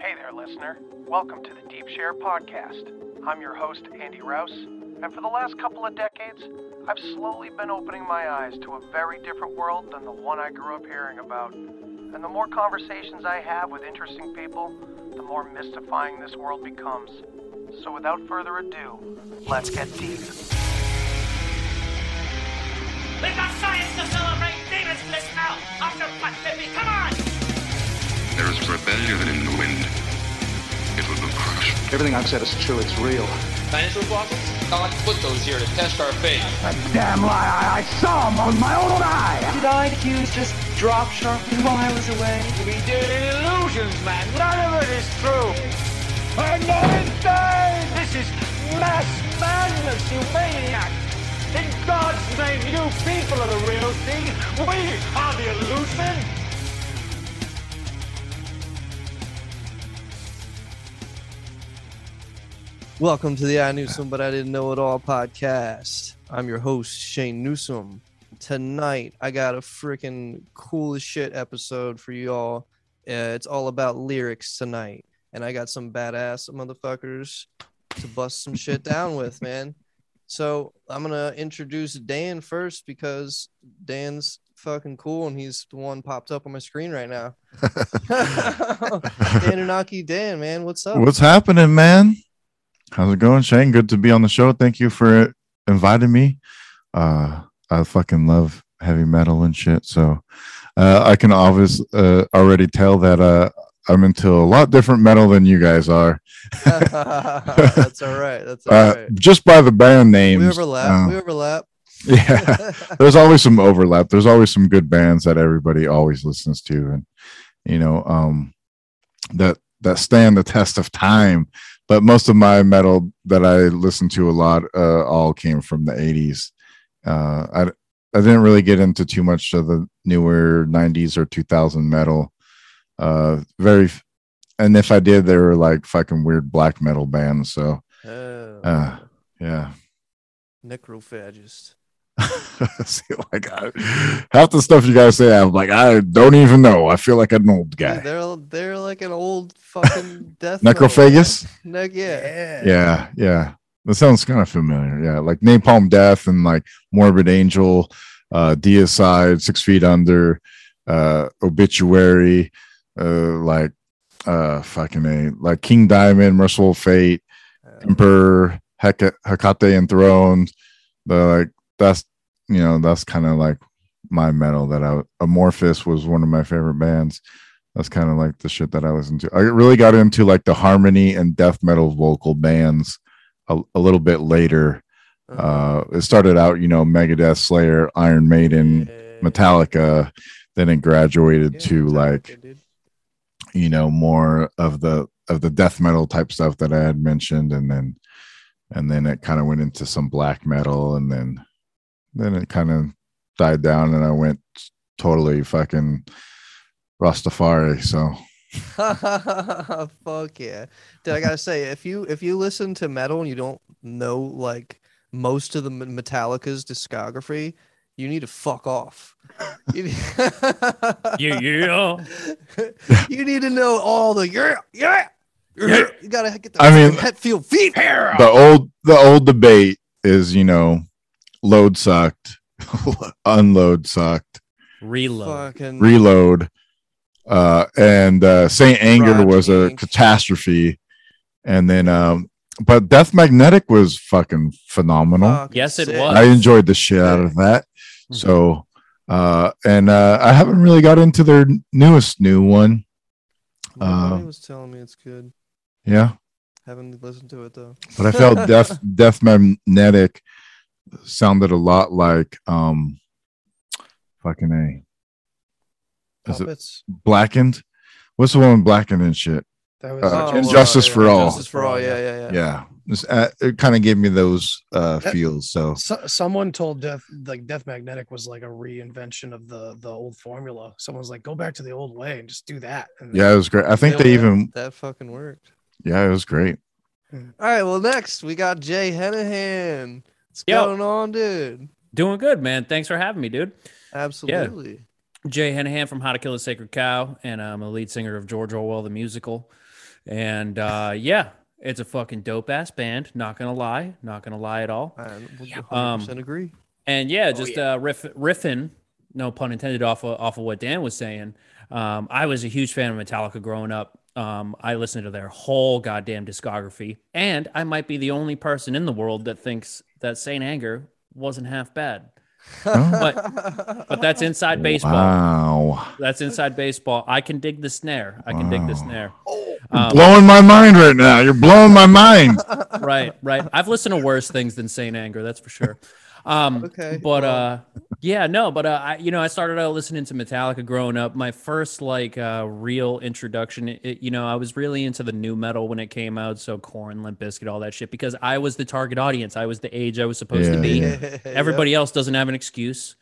Hey there, listener. Welcome to the Deep Share Podcast. I'm your host, Andy Rouse, and for the last couple of decades, I've slowly been opening my eyes to a very different world than the one I grew up hearing about. And the more conversations I have with interesting people, the more mystifying this world becomes. So without further ado, let's get deep. We've got science to celebrate! Demons bliss now! After Baby, come on! There is rebellion in the wind. It will be crushed. Everything I've said is true. It's real. Dinosaur fossils? I'd like to put those here to test our faith. A damn lie. I, I saw them with my own eye. Did IQs just drop sharply while I was away? We did illusions, man. None of it is true. I'm not insane. This is mass madness, you maniac. In God's name, you people are the real thing. We are the illusion. Welcome to the I Newsome But I Didn't Know It All podcast. I'm your host, Shane Newsome. Tonight, I got a freaking cool as shit episode for you all. Uh, it's all about lyrics tonight. And I got some badass motherfuckers to bust some shit down with, man. So I'm going to introduce Dan first because Dan's fucking cool and he's the one popped up on my screen right now. Dan Unaki Dan, man, what's up? What's happening, man? How's it going, Shane? Good to be on the show. Thank you for inviting me. Uh, I fucking love heavy metal and shit. So uh, I can obviously uh, already tell that uh, I'm into a lot different metal than you guys are. That's all right. That's all Uh, right. Just by the band names. We overlap. uh, we overlap. yeah there's always some overlap there's always some good bands that everybody always listens to and you know um that that stand the test of time but most of my metal that i listen to a lot uh all came from the 80s uh i i didn't really get into too much of the newer 90s or 2000 metal. Uh very and if i did they were like fucking weird black metal bands so Oh, uh yeah. Necrophagist. See, like I, half the stuff you guys say, I'm like, I don't even know. I feel like an old Dude, guy. they're they're like an old fucking death. Necrophagus? band. Yeah. Yeah, yeah. That sounds kind of familiar. Yeah, like Napalm Death and like Morbid Angel, uh, Deicide, Six Feet Under, uh, Obituary, uh, like uh, fucking a like King Diamond, Mercyful Fate, Emperor, Heka- Hecate Enthroned. The like that's you know that's kind of like my metal that I Amorphis was one of my favorite bands. That's kind of like the shit that I listened to. I really got into like the harmony and death metal vocal bands a, a little bit later. Uh, it started out, you know, Megadeth, Slayer, Iron Maiden, Metallica. Then it graduated to like, you know, more of the of the death metal type stuff that I had mentioned, and then and then it kind of went into some black metal, and then then it kind of died down, and I went totally fucking Rastafari. So Fuck yeah. Dude, I gotta say, if you if you listen to metal and you don't know like most of the Metallica's discography, you need to fuck off. You need, Yeah, yeah. you need to know all the yeah, yeah. Yeah. You gotta get the I mean- head feel feet. the old the old debate is, you know, load sucked, unload sucked, Reload. Fucking reload, uh, and uh, Saint Anger Roger was a Inc. catastrophe, and then um, but Death Magnetic was fucking phenomenal. fucking Yes, it was. I enjoyed the shit out of that. So, uh, and uh, I haven't really got into their newest new one. Nobody Uh, was telling me it's good. Yeah, Haven't listened to it though. but I felt Death Death Magnetic sounded a lot like um, fucking a. Is it blackened? What's the one with blackened and shit? That was Uh, Oh, And Justice uh, for All. And Justice for all. Yeah, yeah, yeah. Yeah, This- uh, it kind of gave me those uh, That- feels. So So, someone told Death like Death Magnetic was like a reinvention of the the old formula. Someone's like, go back to the old way and just do that. And yeah, it was great. I think Yeah, they even that fucking worked. yeah, it was great. All right, well, next we got Jay Henehan. What's Yo. going on, dude? Doing good, man. Thanks for having me, dude. Absolutely. Yeah. Jay Henehan from How to Kill a Sacred Cow, and I'm a lead singer of George Orwell the musical. And uh, yeah, it's a fucking dope ass band. Not gonna lie, not gonna lie at all. I would Um, 100% agree. And yeah, just Uh, riff, riffing, no pun intended, off of, off of what Dan was saying. Um, I was a huge fan of Metallica growing up. Um, I listened to their whole goddamn discography, and I might be the only person in the world that thinks that Saint Anger wasn't half bad. but but that's inside baseball. Wow, That's inside baseball. I can dig the snare. I can dig the snare. Um, blowing my mind right now. You're blowing my mind. right, right. I've listened to worse things than Saint Anger, that's for sure. Um, Okay, but well. uh, yeah, no, but uh, I, you know, I started out listening to Metallica growing up. My first like uh, real introduction, it, you know, I was really into the nu metal when it came out, so Korn, Limp Bizkit, all that shit, because I was the target audience. I was the age I was supposed to be. yeah. Everybody else doesn't have an excuse.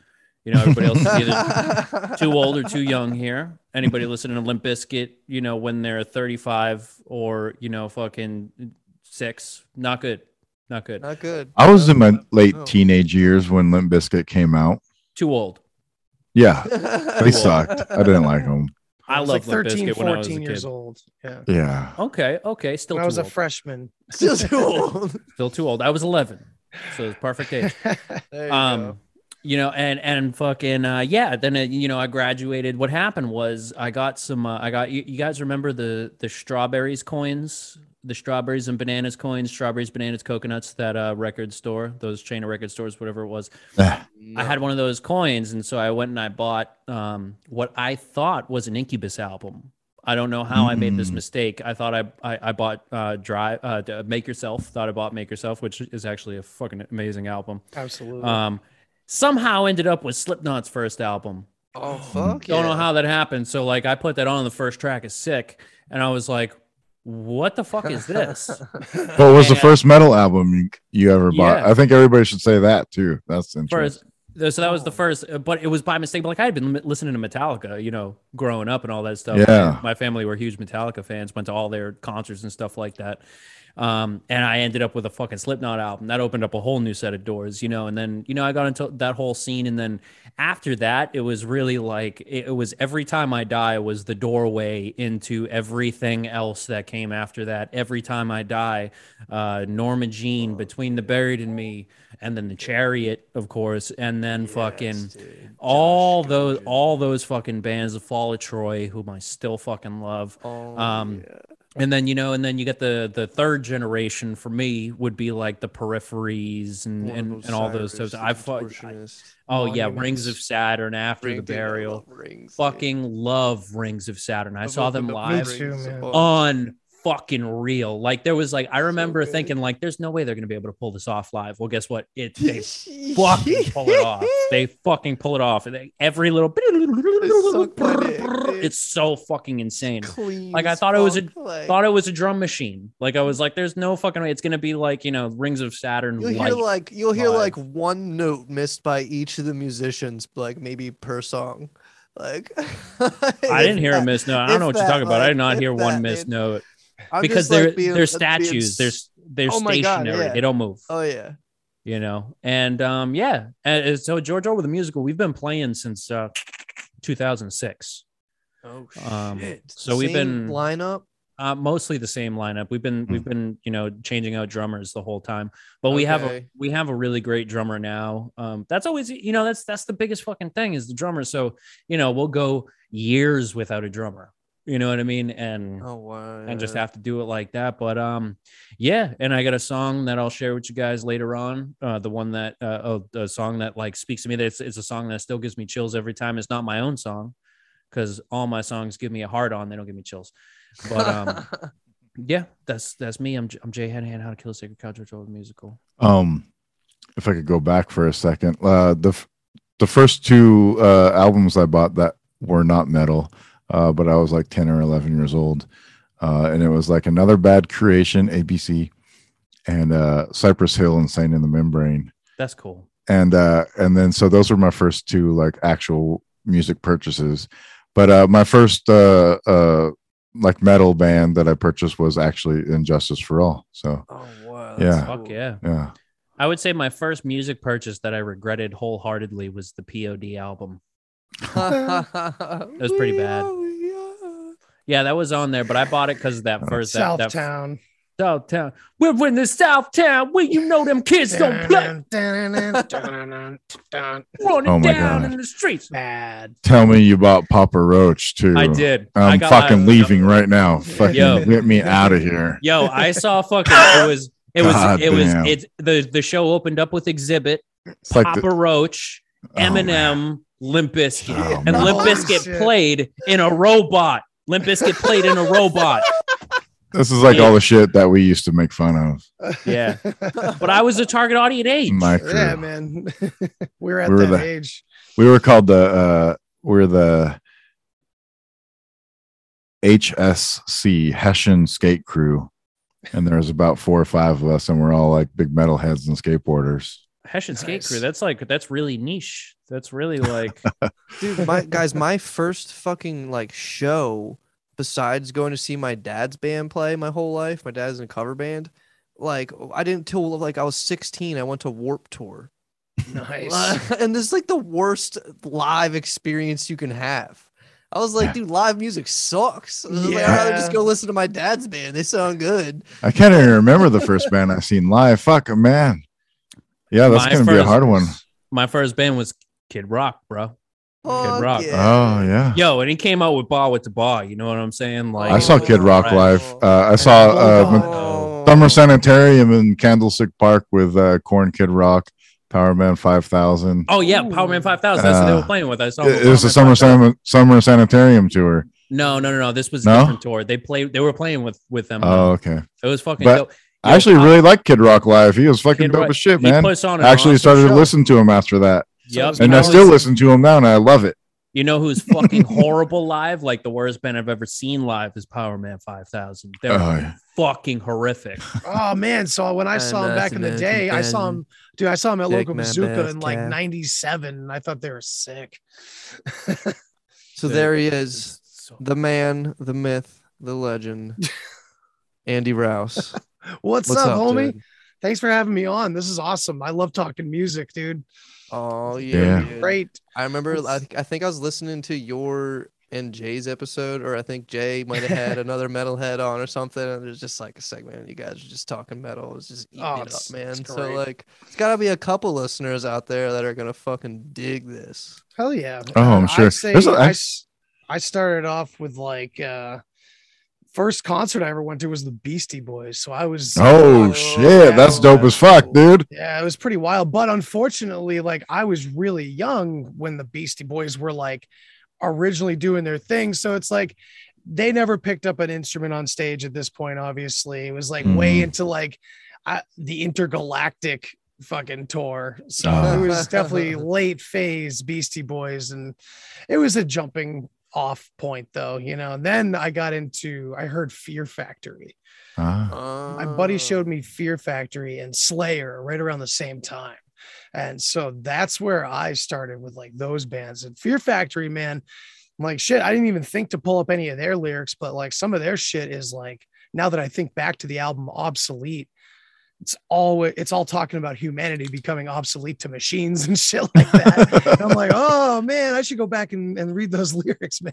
You know, everybody else is either too old or too young here. Anybody listening to Limp Bizkit, you know, when they're 35 or, you know, fucking six, not good. Not good. Not good. I was in my late No. teenage years when Limp Bizkit came out. Too old. Yeah, they sucked. I didn't like them. I, was love like Limp 13, when I was a 14 years kid. old. Yeah. Yeah, Okay, okay, still When too I was a freshman. Still too old. still too old. I was 11, so it's perfect age. There you um go. you know and and fucking uh yeah then uh, you know i graduated what happened was i got some uh, i got you, you guys remember the the strawberries coins the strawberries and bananas coins strawberries bananas coconuts that uh record store those chain of record stores whatever it was Ah, i had one of those coins and so i went and i bought um what i thought was an incubus album I don't know how I made this Mm. mistake. I thought I I, I bought uh, Drive uh, Make Yourself. Thought I bought Make Yourself, which is actually a fucking amazing album. Absolutely. Um, somehow ended up with Slipknot's first album. Oh fuck Don't know how that happened. So like I put that on the first track is sick, and I was like, "What the fuck is this?" what was the first metal album you, you ever bought? Yeah. I think everybody should say that too. That's interesting. First, so that was the first, uh, but it was by mistake. But like I had been listening to Metallica, you know, growing up and all that stuff. Yeah. my family were huge Metallica fans. Went to all their concerts and stuff like that. Um, and I ended up with a fucking Slipknot album that opened up a whole new set of doors, you know. And then, you know, I got into that whole scene, and then after that, it was really like it, it was every time I die was the doorway into everything else that came after that. Every time I die, uh, Norma Jean, Between the Buried and Me, and then the Chariot, of course, and then fucking all those all those fucking bands, the Fall of Troy, whom I still fucking love. Oh, um, and then you know, and then you get the the third generation for me would be like the Peripheries and and, and all those Osiris, stuff. the I fought. Contortionist. Oh yeah, Rings of Saturn after Ring- the burial. love Rings, dude. Fucking love Rings of Saturn. I I've saw them live Me too, Rings a man. bunch. on fucking real. Like there was like I remember good. thinking like there's no way they're gonna be able to pull this off live. Well, guess what? It they fucking pull it off. They fucking pull it off. And they- every little my dick, it's so fucking insane. Clean Like I thought it was a like- thought it was a drum machine. Like I was like, there's no fucking way. It's gonna be like you know Rings of Saturn. You'll hear like you'll hear live. like one note missed by each of the musicians, like maybe per song. Like I didn't hear a miss note. I don't know what you're talking about. I did not hear one miss miss note I'm because they're being- they're uh, being statues. They're they're Oh my God, stationary. yeah. They don't move. Oh yeah. you know and um yeah and uh, so george orwell the musical we've been playing since uh 2006 Oh Um, shit. so we've been- lineup. uh mostly the same lineup we've been Hmm. we've been you know changing out drummers the whole time but we have a we have a really great drummer now um that's always you know that's that's the biggest fucking thing is the drummer so you know we'll go years without a drummer you know what i mean and Oh wow. and just have to do it like that. But um, yeah, and I got a song that I'll share with you guys later on. Uh, the one that uh, oh, the song that like speaks to me. That it's, it's a song that still gives me chills every time. It's not my own song because all my songs give me a heart on. They don't give me chills. But um, yeah, that's that's me. I'm J- I'm Jay Henehan. How to Kill a Sacred Cow George Orwell musical. Um, if I could go back for a second, uh, the f- the first two uh, albums I bought that were not metal, uh, but I was like 10 or 11 years old. Uh, and it was like another bad creation, ABC, and uh, Cypress Hill and Insane in the Membrane. That's cool. And uh, and then so those were my first two like actual music purchases. But uh, my first uh, uh, like metal band that I purchased was actually And Justice for All. So Oh wow. Yeah. Fuck yeah. yeah, I would say my first music purchase that I regretted wholeheartedly was the POD album. It was pretty bad. Yeah, that was on there, but I bought it because of that first that, that Southtown. Southtown. We're in the Southtown where you know them kids don't play. Running Oh my down God. in the streets. Bad. Tell me you bought Papa Roach too. I did. I'm I got fucking my- leaving right now. Fucking Yo. get me out of here. Yo, I saw fucking it was it was God it was damn. it the the show opened up with Exhibit, It's like Papa the- Roach, Oh, Eminem, Limp Bizkit, Oh, and man. Limp Bizkit shit. played in a robot. Limp Bizkit played in a robot. This is like all the shit that we used to make fun of. Yeah, but I was a target audience age. My crew. Yeah, man. we were at We were that the- age. We were called the uh we're the HSC Hessian Skate Crew. And there's about four or five of us, and we're all like big metalheads and skateboarders. Hessian Skate Crew. That's like that's really niche. That's really like Dude, my guys, my first fucking like show, besides going to see my dad's band play my whole life, my dad's in a cover band. Like I didn't till like I was 16. I went to Warp Tour, Nice. and this is like the worst live experience you can have. I was like, dude, live music sucks. I was like, I'd rather just go listen to my dad's band. They sound good. I can't even remember the first band I seen live. Fuck a man. Yeah, that's My gonna be a hard one. my first band was Kid Rock, bro. Kid Rock. yeah. Oh yeah. Yo, and he came out with Bawitdaba. You know what I'm saying? Like I saw Kid Rock Right. live. Uh, I saw uh, Oh. Summer Sanitarium in Candlestick Park with uh, Korn Kid Rock, Powerman 5000. Oh yeah, Power Man Five Thousand. That's what they Uh, were playing with. I saw. It, it was the Summer Man 5000. Summer, Summer Sanitarium tour. No, no, no, no. This was a No? different tour. They played. They were playing with with them. Oh, okay. It was fucking But dope. I actually Pop- really like Kid Rock live. He was fucking Kid dope Rock- as shit, he man. puts on an I actually awesome started to listen to him after that. Yep. And I still listen to him now and I love it. You know who's fucking horrible live? Like the worst band I've ever seen live is Power Man Five Thousand. They're Oh, yeah. fucking horrific. Oh man! So when I saw him back in the day, I saw him. Dude, I saw him at Local my Bazooka in like '97, and I thought they were sick. So there he is, the man, the myth, the legend, Andy Rouse. What's, up, homie? dude? Thanks for having me on. This is awesome. I love talking music, dude. Oh Yeah. yeah. Great. I remember. I, I think I was listening to your and Jay's episode, or I think Jay might have had another metalhead on or something. And there's just like a segment, and you guys are just talking metal. It's just eating Oh, it up, man. So like, it's got to be a couple listeners out there that are gonna fucking dig this. Hell yeah. Oh, I'm sure. I'd say There's a- I, s- I started off with like uh first concert I ever went to was the Beastie Boys. So I was Oh, Oh, shit. That's dope as fuck, dude. Yeah, it was pretty wild. But unfortunately, like I was really young when the Beastie Boys were like originally doing their thing. So it's like they never picked up an instrument on stage at this point, obviously. It was like way Mhm. into like I, the intergalactic fucking tour. So Oh. it was definitely late phase Beastie Boys. And it was a jumping off point though, you know. And then I got into I heard Fear Factory. Ah. My buddy showed me Fear Factory and Slayer right around the same time. And so that's where I started with like those bands and Fear Factory, man. I'm like shit, I didn't even think to pull up any of their lyrics, but like some of their shit is like now that I think back to the album obsolete, it's all it's all talking about humanity becoming obsolete to machines and shit like that. I'm like, oh man, I should go back and, and read those lyrics, man.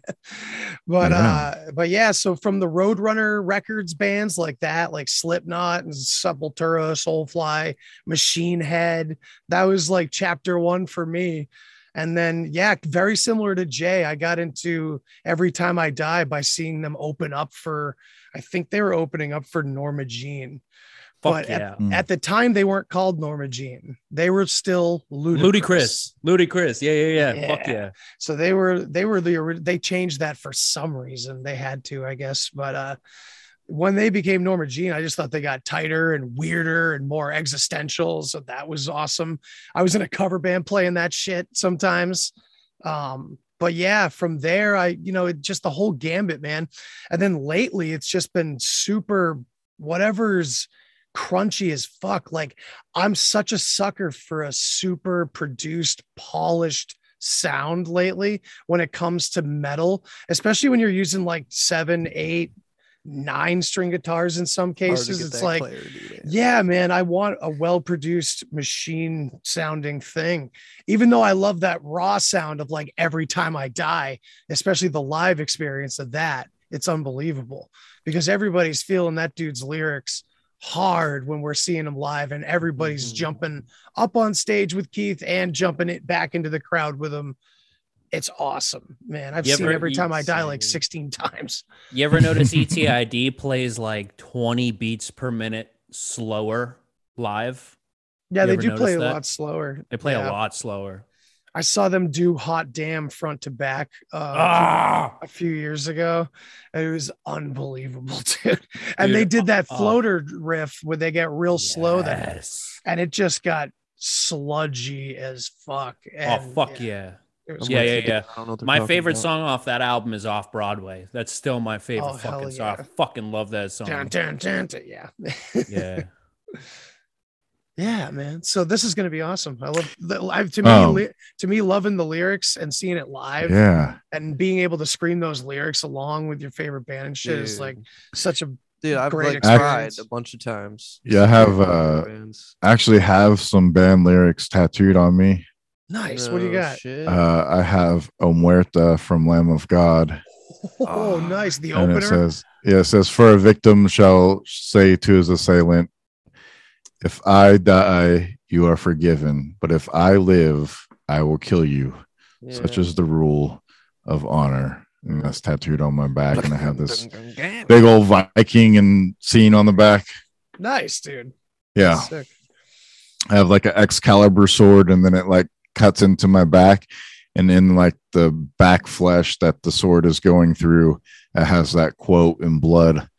But Yeah. uh, but yeah, so from the Roadrunner Records bands like that, like Slipknot and Sepultura, Soulfly, Machine Head, that was like chapter one for me. And then yeah, very similar to Jay, I got into Every Time I Die by seeing them open up for, I think they were opening up for Norma Jean. Fuck But yeah. at, Mm. at the time, they weren't called Norma Jean. They were still Luti-Kriss. Luti-Kriss. Luti-Kriss. Yeah, yeah, yeah, Fuck Yeah. yeah. So they were they were the ori- they changed that for some reason. They had to, I guess. But uh when they became Norma Jean, I just thought they got tighter and weirder and more existential. So that was awesome. I was in a cover band playing that shit sometimes. Um, but yeah, from there, I, you know, it just the whole gambit, man. And then lately, it's just been super whatever's crunchy as fuck. Like, I'm such a sucker for a super produced, polished sound lately when it comes to metal, especially when you're using like seven, eight, nine string guitars in some cases. It's like, clarity, yeah, man, I want a well produced machine sounding thing. Even though I love that raw sound of like every time I die, especially the live experience of that, it's unbelievable because everybody's feeling that dude's lyrics hard when we're seeing him live and everybody's Mm-hmm. jumping up on stage with Keith and jumping it back into the crowd with him. It's awesome, man. I've You seen ever- every time I die like 16 times. You ever notice ETID plays like 20 beats per minute slower live? Yeah, You they do play a lot slower. They play Yeah. a lot slower. I saw them do Hot Damn front to back uh, Ah! a few years ago. and It was unbelievable, dude. And Dude, they did that uh, floater riff where they get real slow there, and it just got sludgy as fuck. Oh fuck yeah. it was Yeah, yeah, yeah. I don't know what they're My favorite about. song off that album is Off Broadway. That's still my favorite Oh, hell fucking song. I fucking love that song. Dun, dun, dun, dun, yeah. Yeah. Yeah, man. So this is going to be awesome. I love the I, to me Um, li- to me loving the lyrics and seeing it live Yeah. and being able to scream those lyrics along with your favorite band and shit is like such a Dude, I've great like tried experience. a bunch of times. Yeah, I have uh Bands. actually have some band lyrics tattooed on me. nice. What do you got? shit. Uh I have Omerta from Lamb of God. Oh, nice. The and opener. it says, yeah, it says, for a victim shall say to his assailant, if I die, you are forgiven, but if I live, I will kill you. Such is the rule of honor. And that's tattooed on my back, and I have this big old Viking and scene on the back. nice, dude. Yeah. Sick. I have like an Excalibur sword, and then it like cuts into my back, and in like the back flesh that the sword is going through, it has that quote in blood,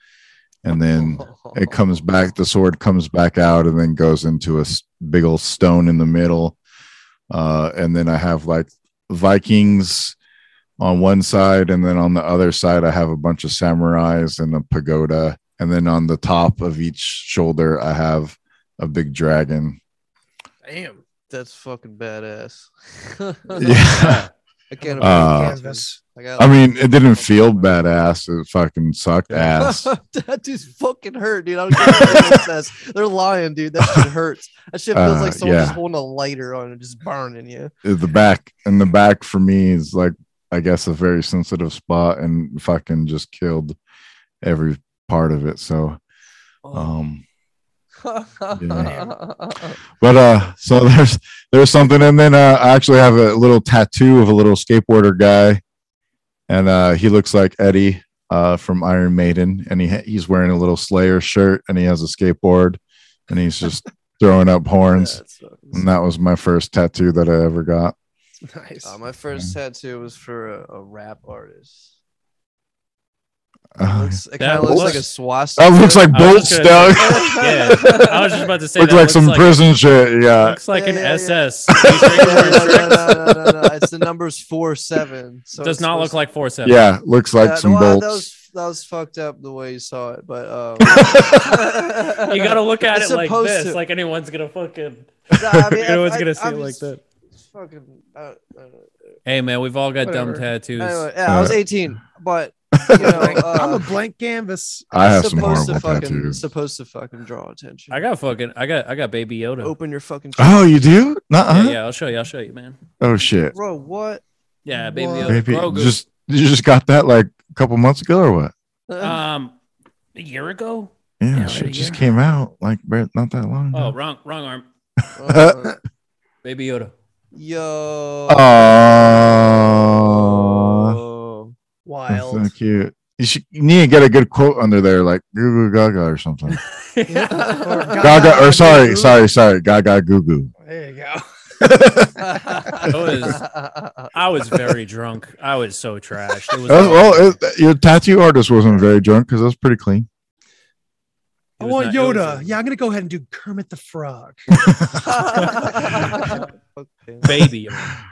and then it comes back. The sword comes back out, and then goes into a big old stone in the middle, uh, and then I have like Vikings on one side, and then on the other side, I have a bunch of samurais and a pagoda, and then on the top of each shoulder, I have a big dragon. Damn. That's fucking badass. Yeah. I can't Uh. Canvas. I, I mean, it didn't feel badass. It fucking sucked ass. that dude's fucking hurt, dude. I don't care. They're lying, dude. That shit hurts. That shit feels Uh, like someone just holding a lighter on it, just burning you. the back and the back for me is like, I guess, a very sensitive spot, and fucking just killed every part of it. So, Oh. um, but uh, so there's there's something, and then uh, I actually have a little tattoo of a little skateboarder guy, and uh, he looks like Eddie uh from Iron Maiden, and he ha- he's wearing a little Slayer shirt, and he has a skateboard, and he's just throwing up horns. That's fucking And that was my first tattoo that I ever got. Nice. Uh, my first tattoo was for a, a rap artist. It, Uh, looks, it That kind of looks like a swastika. that looks like I was bolts, just yeah, I was just about to say Looks that like looks some like- prison shit. Yeah. Looks like Yeah, an yeah, yeah. SS. no, no, no, no, no, no, no. It's the numbers four seven. So Does not look like four seven. Yeah. Looks like Yeah, some well, bolts. That was that was fucked up the way you saw it, but um, You gotta look at It's it like supposed this, to. like anyone's gonna fucking. Nah, I mean, anyone's I- gonna see I'm it like that. fucking. Uh, uh, Hey man, we've all got dumb tattoos. anyway, yeah, I was Uh, 18, but you know, uh, I'm a blank canvas. I have it's some supposed horrible to fucking tattoos. supposed to fucking draw attention. I got fucking. I got. I got Baby Yoda. Open your fucking. Oh, you do? Nuh-uh. Yeah, yeah. I'll show you. I'll show you, man. Oh shit. bro, what? Yeah, Baby What? Yoda. Baby, Grogu. just you just got that like a couple months ago or what? um, a year ago. Yeah, Yeah, shit just came out like not that long Oh, ago. wrong, wrong arm. Baby Yoda. yo. Oh, Wild. that's so cute. You should you need to get a good quote under there, like Goo Goo Gaga or something. Or Gaga, or sorry, Goo. sorry, sorry, Gaga Goo Goo. There you go. I was, I was very drunk. I was so trashed. It was. Uh, well, it, your tattoo artist wasn't very drunk because that's pretty clean. I want not- Yoda. a- yeah, I'm gonna go ahead and do Kermit the Frog. Baby Yoda.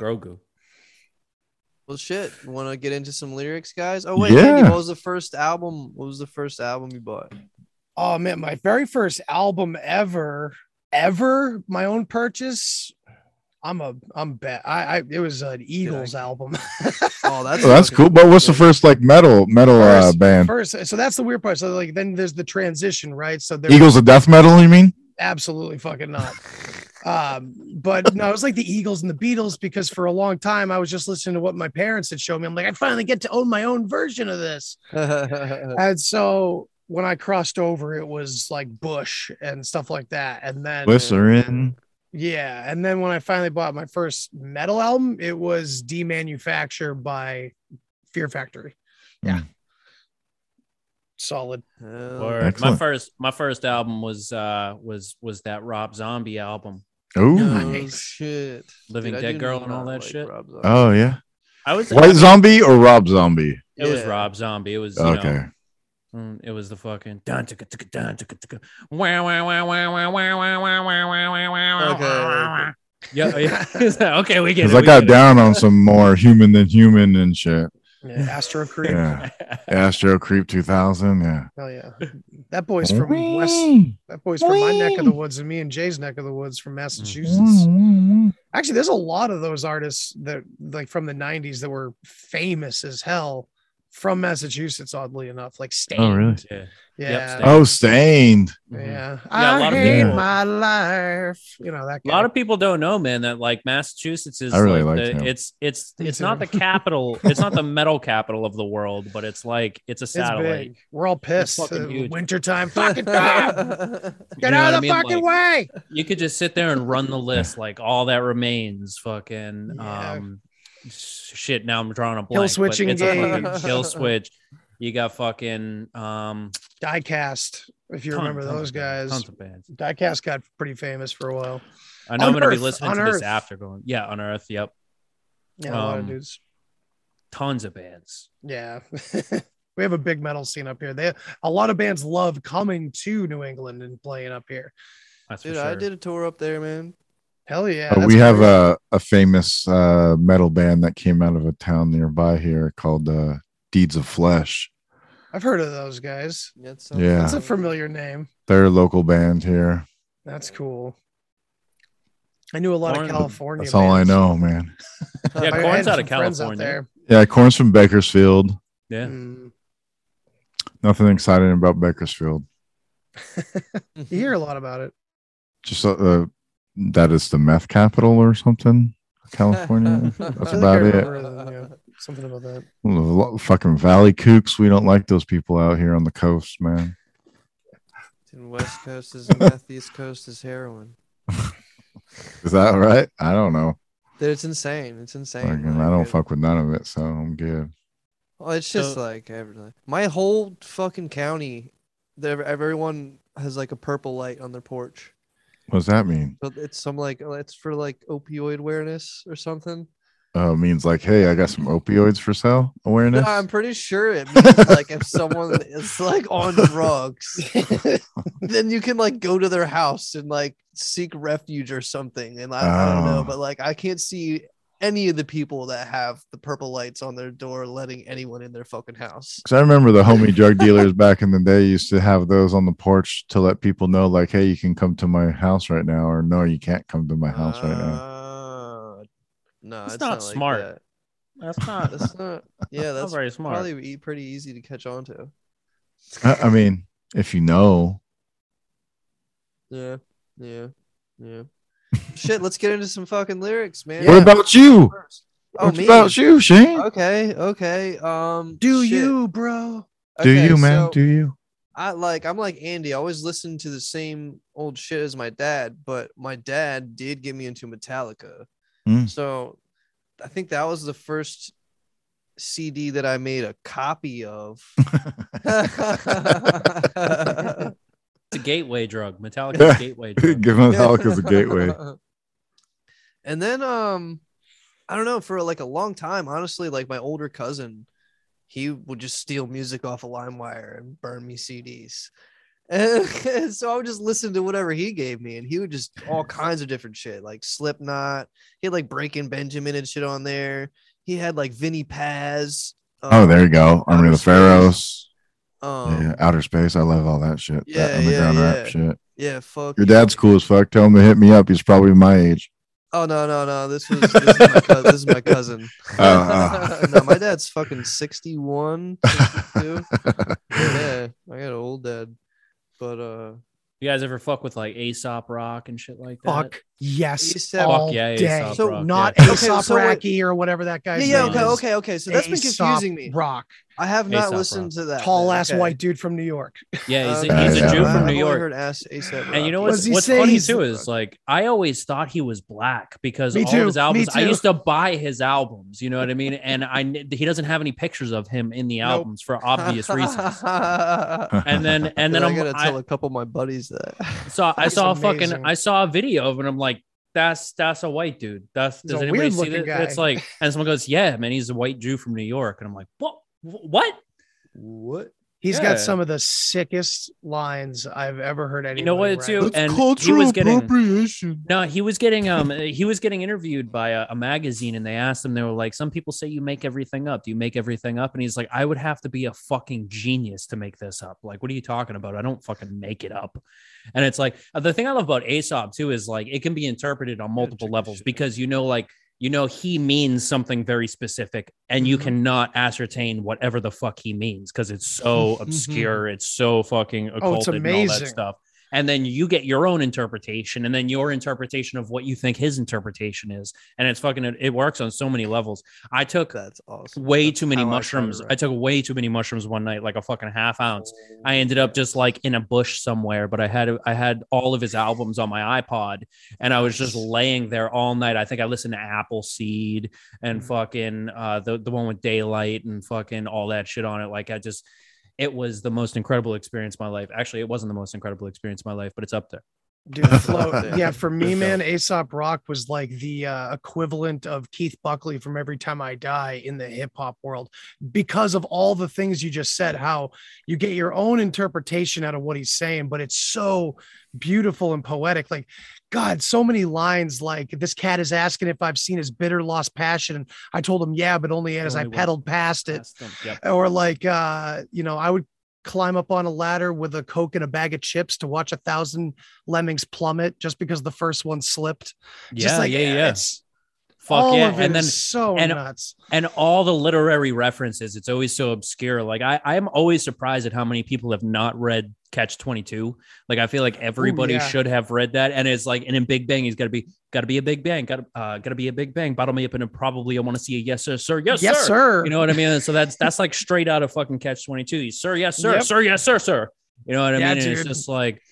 Grogu. Well, shit. Want to get into some lyrics, guys? Oh wait, Yeah. Andy, what was the first album? What was the first album you bought? Oh man, my very first album ever, ever, my own purchase. I'm a I'm bad. I, I it was an Eagles album. Oh, that's Oh, that's cool. But what's the first like metal metal uh, band? First, so that's the weird part. So like then there's the transition, right? So Eagles of death metal, you mean? absolutely fucking not. Um, but no, it was like the Eagles and the Beatles because for a long time I was just listening to what my parents had shown me. I'm like, I finally get to own my own version of this. And so when I crossed over, it was like Bush and stuff like that. And then Glycerine. yeah, and then when I finally bought my first metal album, it was Demanufacture by Fear Factory. Yeah. Solid. Hell Or my first my first album was uh was was that Rob Zombie album, Oh, no shit. Living Dude, Dead Girl and all that like shit. Oh yeah. I was White Zombie or Rob Zombie? It was Rob Zombie. It was you Okay. know, mm, it was the fucking dun ticka ticka dun ticka ticka wow wow wow wow wow wow wow wow wow wow wow wow Okay, wow. Yeah, yeah. okay, we get Because it. I we got get it. down on some more human than human and shit. Yeah, Astro Creep. Yeah. Astro Creep 2000. Yeah. Hell yeah. That boy's from West. That boy's from my neck of the woods and me and Jay's neck of the woods from Massachusetts. Mm-hmm. Actually, there's a lot of those artists that like from the 90s that were famous as hell from Massachusetts, oddly enough. Like Staind. Oh, really? Yeah. Yeah. Stain. Oh, Staind. Yeah. Yeah, a I lot of hate people- my life. You know, that A lot of people don't know, man, that like Massachusetts is I really like liked the, him. it's it's Me it's too. not the capital, it's not the metal capital of the world, but it's like it's a it's satellite. big. We're all pissed. fucking Uh, huge. wintertime. Fucking time. You Get know out what of I the mean? fucking Like, way. You could just sit there and run the list, like all that remains, fucking Yeah. um shit. Now I'm drawing a blank. Hill switching it's a kill switch. You got fucking um Diecast, if you ton- remember tons those of guys. Tons of bands. Diecast got pretty famous for a while. I know I'm gonna be Unearth, listening to Unearth. this after going. Yeah, on Earth. Yep. Yeah, a lot of Um, dudes. Tons of bands. Yeah. we have a big metal scene up here. They a lot of bands love coming to New England and playing up here. That's Dude, for sure. I did a tour up there, man. Hell yeah. Uh, that's we have a, a famous uh, metal band that came out of a town nearby here called uh, Deeds of Flesh. I've heard of those guys. Yeah, it Yeah. That's a familiar name. They're a local band here. That's cool. I knew a lot Korn- of California. That's all I know, man. Yeah, Korn's out of friends out California. there. Yeah, Korn's from Bakersfield. Yeah. Mm. Nothing exciting about Bakersfield. You hear a lot about it. Just uh, uh, that is the meth capital or something. California. That's about it. remember, yeah, something about that. Well, Fucking Valley Kooks. We don't like those people out here on the coast, man. Dude, West Coast is meth, East Coast is heroin. Is that right? I don't know. Dude, it's insane. It's insane. Fucking, like, I don't it- fuck with none of it, so I'm good. Well, it's just So- like everything. My whole fucking county, everyone has like a purple light on their porch. What does that mean? But it's some like oh, it's for like opioid awareness or something. Oh, it means like, hey, I got some opioids for sale awareness. No, I'm pretty sure it means like if someone is like on drugs, then you can like go to their house and like seek refuge or something. And I, I don't know, Oh. but like I can't see any of the people that have the purple lights on their door letting anyone in their fucking house. Because I remember the homie drug dealers back in the day used to have those on the porch to let people know, like, hey, you can come to my house right now, or no, you can't come to my house right now. Uh, no, It's it's, not like smart. that. That's not That's not. Yeah, that's very smart. Probably pretty easy to catch on to. I, I mean, if you know, Yeah, yeah, yeah. Shit, let's get into some fucking lyrics, man. what about you? Oh, what me? about you, Shane? Okay, okay. Um, Do shit. you, bro? Do Okay, you, man? so Do you? I like. I'm like Andy. I always listen to the same old shit as my dad, but my dad did get me into Metallica. Mm. So, I think that was the first CD that I made a copy of. It's a gateway drug. Metallica's a gateway drug. Give Metallica's a gateway. and then um I don't know, for like a long time, honestly, like my older cousin, he would just steal music off of LimeWire and burn me CDs. And so I would just listen to whatever he gave me, and he would just all kinds of different shit, like Slipknot. He had like Breaking Benjamin and shit on there. he had like Vinnie Paz. oh, there you go. Army of Outer the Space. Pharaohs. Um, yeah, outer space. I love all that shit. Yeah, that underground yeah, rap yeah. shit. yeah, fuck. Your dad's cool as fuck. Tell him to hit me up. He's probably my age. Oh no no no! This was this is my cousin. This is my cousin. Oh, no, my dad's fucking 61, 62. yeah, I got an old dad, but uh, You guys ever fuck with like Aesop Rock and shit like that? Fuck yes, ASAP all Fuck yeah, day. A$AP So Rock, not yeah. Okay, so wait- Rocky or whatever that yeah, guy's yeah, name okay, is. okay, okay. So that's been confusing me. Rock, I have not A$AP listened to that. tall ass okay. white dude from New York. Yeah, uh, he's, a, Okay, he's a yeah, Jew yeah. from I've New only York. heard ass ASAP And you know what's what's funny he's- too is like I always thought he was black because Me all too, of his albums I used to buy his albums, you know what I mean? And I he doesn't have any pictures of him in the Nope. albums for obvious reasons. and And then and then I I'm, gotta I tell a couple of my buddies that. saw I saw a fucking. I saw a video of it and I'm like that's that's a white dude. That's He's does anybody see that? guy. It's like and someone goes, Yeah, man, he's a white Jew from New York. And I'm like, What what? What? He's Yeah. got some of the sickest lines I've ever heard anyone. You know what, too? That's and he cultural was getting- appropriation. No, he was getting um he was getting interviewed by a, a magazine and they asked him they were like some people say you make everything up. Do you make everything up? And he's like I would have to be a fucking genius to make this up. Like what are you talking about? I don't fucking make it up. And it's like uh, the thing I love about Aesop too is like it can be interpreted on multiple levels because you know like you know he means something very specific and you Mhm. cannot ascertain whatever the fuck he means because it's so obscure it's so fucking Oh, it's occulted and all that amazing. stuff and then you get your own interpretation and then your interpretation of what you think his interpretation is. And it's fucking it works on so many levels. I took That's awesome. way That's too many how I mushrooms. I, took way too many mushrooms one night like a fucking half ounce. I ended up just like in a bush somewhere but i had i had all of his albums on my ipod and i was just laying there all night. I think i listened to appleseed and fucking uh the, the one with daylight and fucking all that shit on it. Like i just it was the most incredible experience of my life. Actually it wasn't the most incredible experience of my life but it's up there Dude, flow. yeah, for me, man, Aesop Rock was like the uh, equivalent of Keith Buckley from Every Time I Die in the hip hop world because of all the things you just said. How you get your own interpretation out of what he's saying, but it's so beautiful and poetic. Like, God, so many lines like this cat is asking if I've seen his bitter lost passion. And I told him, yeah, but only as I Only when- pedaled past it. Past. Yep. Or like, uh, you know, I would climb up on a ladder with a coke and a bag of chips to watch a thousand lemmings plummet just because the first one slipped. Just yeah like, yeah yeah It's, fuck all yeah of it and then is so and- nuts. and all the literary references it's always so obscure like i i'm always surprised at how many people have not read catch 22 like i feel like everybody yeah. should have read that and it's like and in big bang he's got to be got to be a big bang got to uh got to be a big bang bottle me up and probably i want to see a yes sir sir yes, Yes, sir. sir. you know what i mean so that's that's like straight out of fucking catch 22 sir yes sir Yep. sir yes sir sir you know what i Yeah, mean and it's just like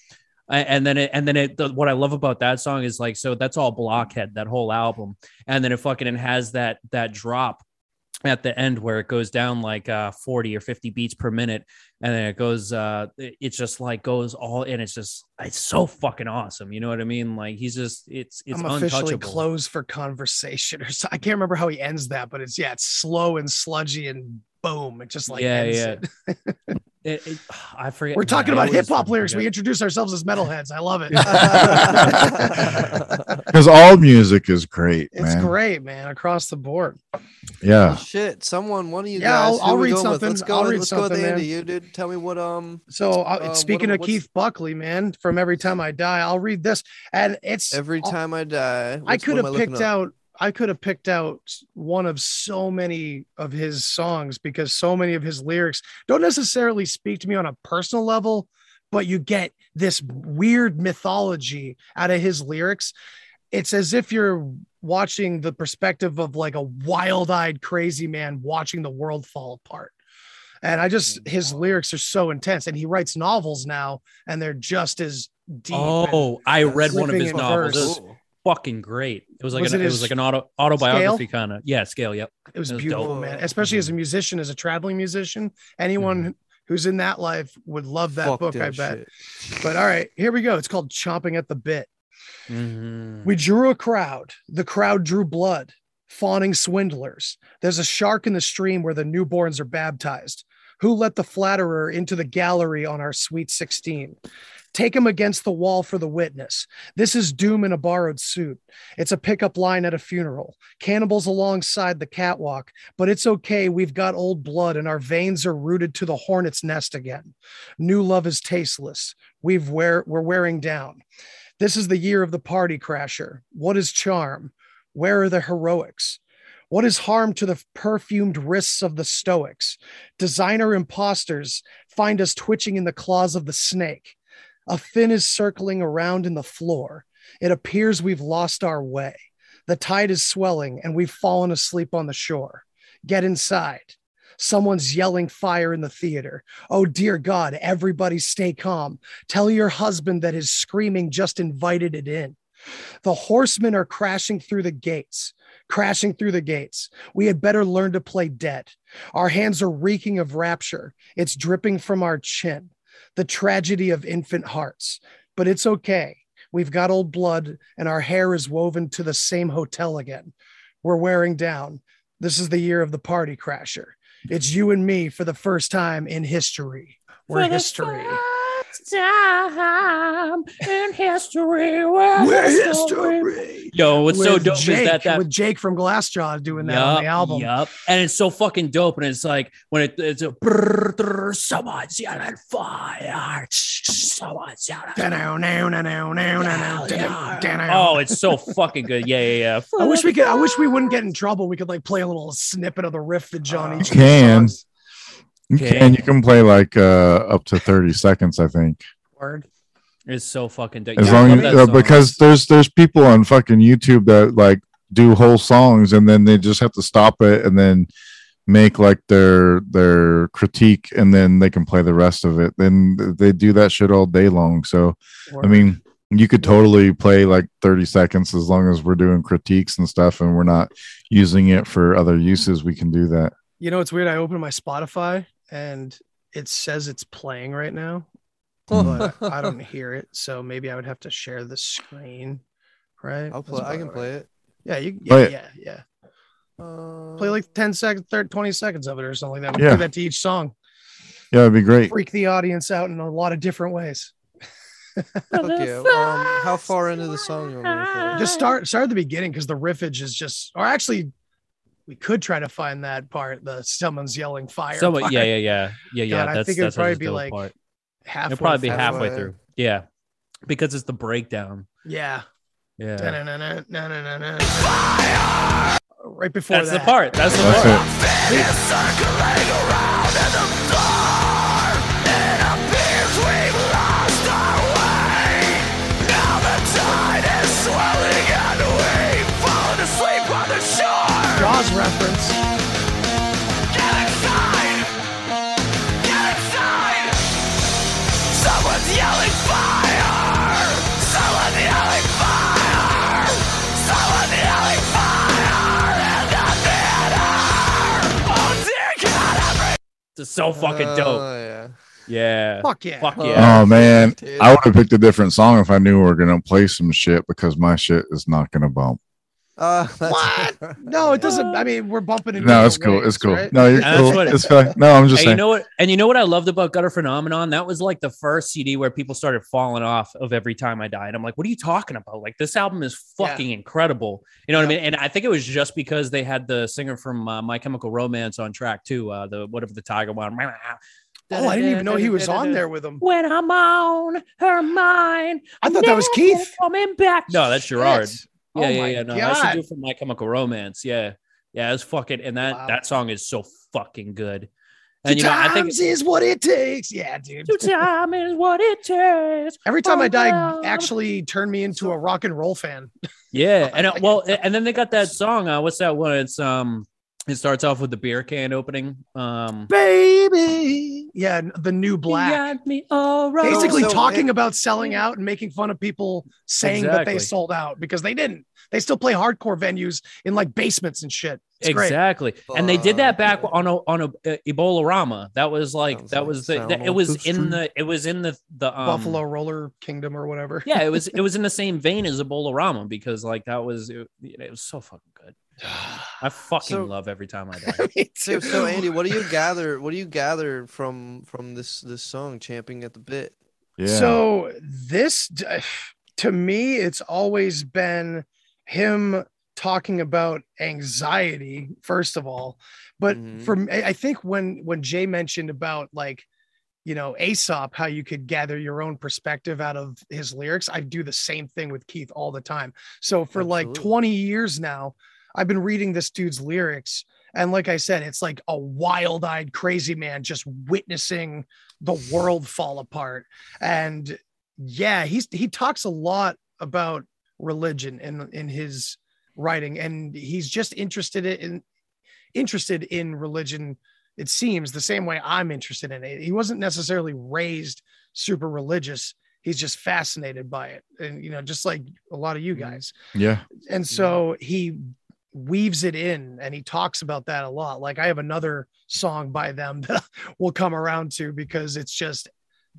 and then it, and then it, the, what I love about that song is like, so that's all Blockhead, that whole album, and then it fucking it has that that drop at the end where it goes down like uh 40 or 50 beats per minute. And then it goes uh it just like goes all in. It's just it's so fucking awesome. You know what i mean? Like he's just it's it's I'm officially untouchable. closed for conversation or so. I can't remember how he ends that, but it's yeah, it's slow and sludgy and boom. It just like yeah ends yeah it. It- it- i forget We're talking about hip hop fucking lyrics. We introduce ourselves as metalheads. I love it. Because all music is great, it's man. great, man, across the board. Yeah. Shit, someone, one of you Yeah, guys. I'll- I'll read going with? something. Let's go. I'll read let's go with something, Andy. man. You dude, tell me what um. So uh, Uh, speaking what- of Keith Buckley, man, from Every Time I Die, I'll read this, and it's Every time I die, I what's- could have picked out. I could have picked out one of so many of his songs because so many of his lyrics don't necessarily speak to me on a personal level, but you get this weird mythology out of his lyrics. It's as if you're watching the perspective of like a wild-eyed crazy man watching the world fall apart. And I just mm. his lyrics are so intense, and he writes novels now, and they're just as deep. Oh, and- oh i read one of his novels verse. Was fucking great it was like Was an, it it, was like an auto autobiography kind of yeah scale yep it was It was beautiful, dope. man. Especially as a musician, as a traveling musician, anyone who's in that life would love that Fuck book, that I bet. shit. But all right, here we go. It's called Chomping at the Bit. Mhm. We drew a crowd. The crowd drew blood, fawning swindlers. There's a shark in the stream where the newborns are baptized. Who let the flatterer into the gallery on our sweet 16? Take him against the wall for the witness. This is doom in a borrowed suit. It's a pickup line at a funeral. Cannibals alongside the catwalk, but it's okay. We've got old blood and our veins are rooted to the hornet's nest again. New love is tasteless. We've wear, we're wearing down. This is the year of the party crasher. What is charm? Where are the heroics? What is harm to the perfumed wrists of the Stoics? Designer imposters find us twitching in the claws of the snake. A fin is circling around in the floor. It appears we've lost our way. The tide is swelling and we've fallen asleep on the shore. Get inside. Someone's yelling fire in the theater. Oh, dear God, everybody stay calm. Tell your husband that his screaming just invited it in. The horsemen are crashing through the gates, crashing through the gates. We had better learn to play dead. Our hands are reeking of rapture. It's dripping from our chin. The tragedy of infant hearts. But it's okay. We've got old blood and our hair is woven to the same hotel again. We're wearing down. This is the year of the party crasher. It's you and me for the first time in history. We're For the time in history. We're, We're history. history. Yo, what's so With dope Jake, is that that with Jake from Glassjaw doing that on the album. Yup. And it's so fucking dope. And it's like when it, it's a brrr, brrr, someone's yelling fire. Someone's yelling. Oh, it's so fucking good. Yeah, yeah, yeah. I wish we could. I wish we wouldn't get in trouble. We could like play a little snippet of the riff that Johnny You can. You Okay. can. You can play like uh up to thirty seconds, I think. Word. It's so fucking dope. As Yeah, long as uh, because there's there's people on fucking YouTube that like do whole songs and then they just have to stop it and then make like their their critique and then they can play the rest of it. Then they do that shit all day long. So I mean you could totally play like 30 seconds as long as we're doing critiques and stuff and we're not using it for other uses we can do that You know, it's weird. I opened my Spotify and it says it's playing right now, but I don't hear it. So maybe I would have to share the screen, right? I'll play. I can play it. Yeah, you. Yeah, Play yeah, yeah. Uh, Play like 10 seconds, 30, 20 seconds of it or something like that. We Yeah. do that to each song. yeah it'd be great Freak the audience out in a lot of different ways. okay. Um, how far into the song you want me to play? Just start start at the beginning because the riffage is just, or actually, we could try to find that part. The someone's yelling fire. Someone, part. yeah, yeah, yeah, yeah, yeah. God, I that's think it'd probably be dope like part. halfway. It'll probably be through. halfway Halfway. through. Yeah, because it's the breakdown. Yeah. Yeah, Da-na-na-na. Right before that's that. the part. That's the that's part. Jaws reference. It's so fucking dope. Oh, yeah. Yeah. Fuck yeah. Fuck yeah. oh man Dude. i would have picked a different song if i knew we were gonna play some shit because my shit is not gonna bump Uh, What? No, it doesn't. I mean, we're bumping into no it's cool it's cool no you're And that's cool what it- it's fine no i'm just And you know what? And you know what I loved about Gutter Phenomenon? That was like the first CD where people started falling off of Every Time I Die. And I'm like, what are you talking about? Like this album is Yeah. fucking incredible. You know what I mean? And I think it was just because they had the singer from uh, My Chemical Romance on track too. Uh, the whatever the Tiger one. Oh, I didn't even know he was on there with them. When I'm on her mind, I thought that was Keith. Coming back. No, that's Gerard. Shit. Yeah, Oh yeah, my yeah. No, that's the God. dude from My Chemical Romance. Yeah, yeah. It's fucking, and that Wow. that song is so fucking good. And you know, I think times is what it takes. Yeah, dude. two time is what it takes. Every time I die, Oh, actually turned me into a rock and roll fan. Yeah, and uh, well, and then they got that song. Uh, what's that one? It's um, it starts off with the beer can opening. Um, Baby. Yeah, the new black. got me all right. Basically So- talking about selling out and making fun of people saying that they sold out because they didn't. They still play hardcore venues in like basements and shit. It's great. exactly, and they did that back Fuck. on a on a uh, Ebolarama. That was like Sounds that like was the, sound that- it was in street. the it was in the the um, Buffalo Roller Kingdom or whatever. yeah, it was it was in the same vein as Ebolarama because like that was it, it was so fucking good. I fucking So- love every time I die. Me So, so Andy, what do you gather? What do you gather from from this this song, "Champing at the Bit"? Yeah. So this, to me, it's always been him talking about anxiety first of all, but Mhm. for me, I think when when Jay mentioned about like, you know, Aesop, how you could gather your own perspective out of his lyrics, I do the same thing with Keith all the time. So for like 20 years now, I've been reading this dude's lyrics. And like I said, it's like a wild eyed crazy man just witnessing the world fall apart. And yeah, he's he talks a lot about religion in in his writing, and he's just interested in interested in religion. It seems the same way I'm interested in it. He wasn't necessarily raised super religious. He's just fascinated by it, and you know, just like a lot of you mm-hmm. guys yeah. and so he weaves it in and he talks about that a lot like i have another song by them that we'll come around to because it's just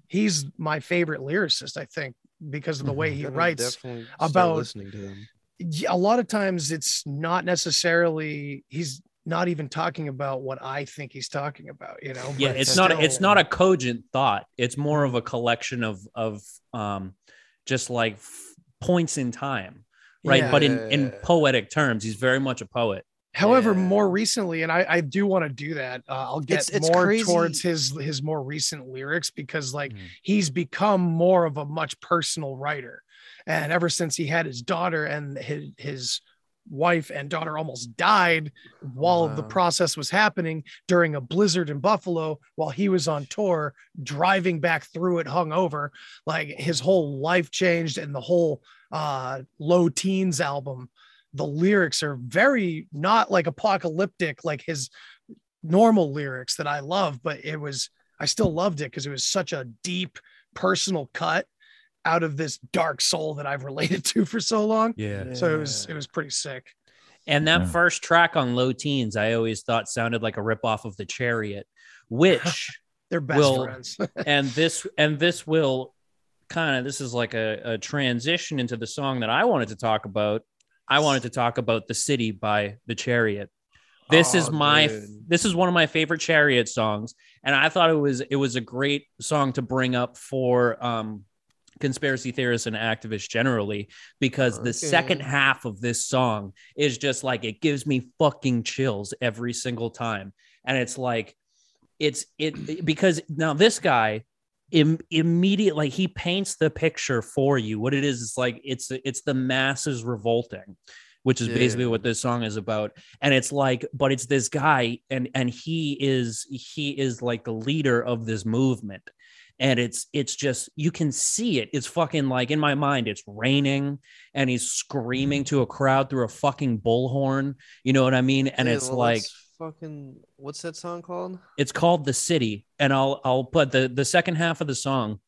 he's my favorite lyricist i think because of the way he writes about- listening to him. A lot of times it's not necessarily he's not even talking about what i think he's talking about you know yeah but it's not it's not a cogent thought it's more of a collection of of um just like f- points in time right Yeah. but in in Yeah. poetic terms he's very much a poet However, Yeah. more recently, and I, I do want to do that. Uh, I'll get It's- it's more crazy. towards his his more recent lyrics because like Mhm. he's become more of a much personal writer, and ever since he had his daughter and his his wife and daughter almost died while the process was happening during a blizzard in Buffalo while he was on tour driving back through it hungover like his whole life changed and the whole uh low teens album the lyrics are very not like apocalyptic like his normal lyrics that I love, but it was I still loved it because it was such a deep personal cut out of this dark soul that I've related to for so long. yeah So it was it was pretty sick. and that Yeah. first track on low teens i always thought sounded like a ripoff of the chariot which They're best Will- friends. and this and this will kind of this is like a, a transition into the song that I wanted to talk about. I wanted to talk about "The City" by The Chariot. This is Oh, my dude. this is one of my favorite Chariot songs, and I thought it was it was a great song to bring up for um, conspiracy theorists and activists generally because the second half of this song is just like it gives me fucking chills every single time, and it's like it's it because now this guy Im- immediate like he paints the picture for you. What it is it's like it's it's the masses revolting which is basically what this song is about. And it's like but it's this guy and and he is he is like the leader of this movement. And it's it's just you can see it. It's fucking like in my mind it's raining and he's screaming to a crowd through a fucking bullhorn. You know what i mean? And Yeah, it's well, like fucking what's that song called? it's called the city and i'll i'll put the the second half of the song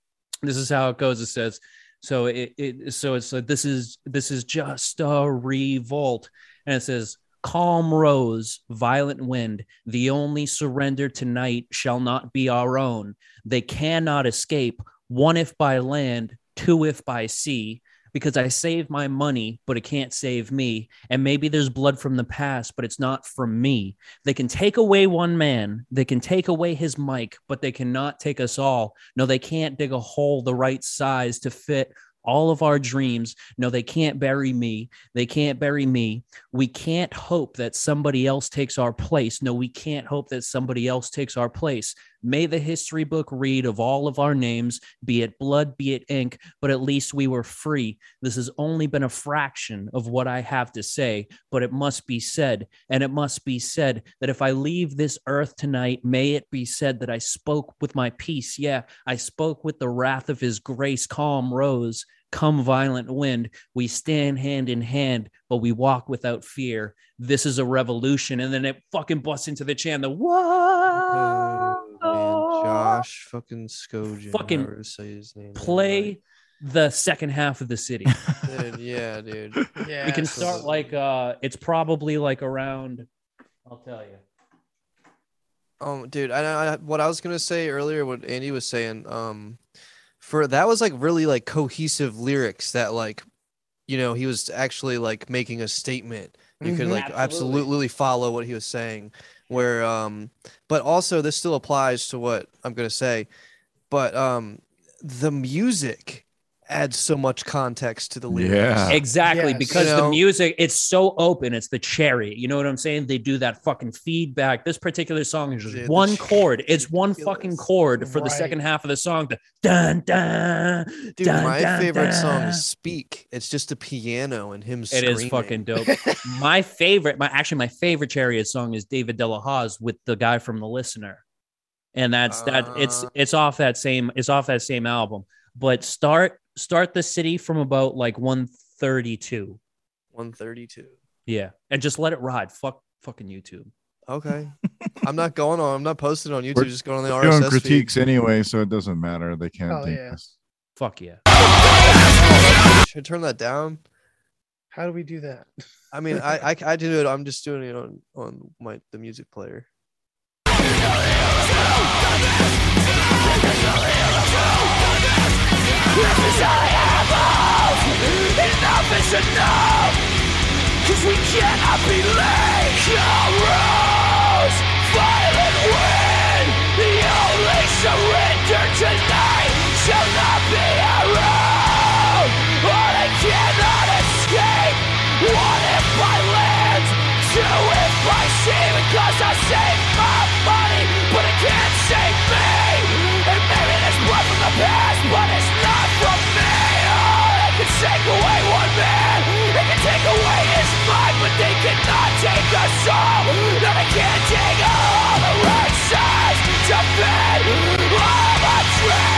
this is how it goes it says so it, it so it's like this is this is just a revolt and it says calm rose violent wind the only surrender tonight shall not be our own they cannot escape one if by land two if by sea because I saved my money, but it can't save me. And maybe there's blood from the past, but it's not from me. They can take away one man, they can take away his mic, but they cannot take us all. No, they can't dig a hole the right size to fit all of our dreams. No, they can't bury me. They can't bury me. We can't hope that somebody else takes our place. No, we can't hope that somebody else takes our place. May the history book read of all of our names, be it blood, be it ink, but at least we were free. This has only been a fraction of what I have to say, but it must be said. And it must be said that if I leave this earth tonight, may it be said that I spoke with my peace. Yeah, I spoke with the wrath of his grace, calm rose. Come, violent wind, we stand hand in hand, but we walk without fear. This is a revolution. And then it fucking busts into the chant, the whoa. Oh, man, Josh fucking Scogin. Fucking however say his name. Play the second half of the city. Dude, yeah, dude. Yeah. we can so- start like uh it's probably like around I'll tell you. Um, dude, I, I what I was gonna say earlier, what Andy was saying, um, for that was like really like cohesive lyrics that like, you know, he was actually like making a statement You could Mhm. like absolutely follow what he was saying. Where um, but also this still applies to what I'm gonna say, but um, the music adds so much context to the lyrics. Yeah. Exactly, Yes. because You the music it's so open. It's the cherry. You know what I'm saying? They do that fucking feedback. This particular song is just Yeah, one ch- chord. It's one fucking chord for the second half of the song. The dun dun. Dude, dun, my dun, favorite song dun. is "Speak." It's just a piano and him. It Screaming. is fucking dope. my favorite, my actually my favorite chariot song is David De La Hoz with the guy from The Listener, and that's that. It's Uh. it's off that same it's off that same album. But start start the city from about like one thirty two. 132. Yeah, and just let it ride. Fuck fucking YouTube. Okay, I'm not going on. I'm not posting on YouTube. We're- just going on the We're doing critiques feed. anyway, so it doesn't matter. They can't Oh, take yeah. this. Fuck yeah. Should I turn that down? How do we do that? I mean, I, I I do it. I'm just doing it on on my the music player. Enough is enough! Cause we cannot be like heroes Violent win! The only surrender tonight Shall not be our own! But I cannot escape! One if I land Two if I see Because I save take away one man. They can take away his mind But they cannot take us all No, they can't take all the right sides To fit all my trace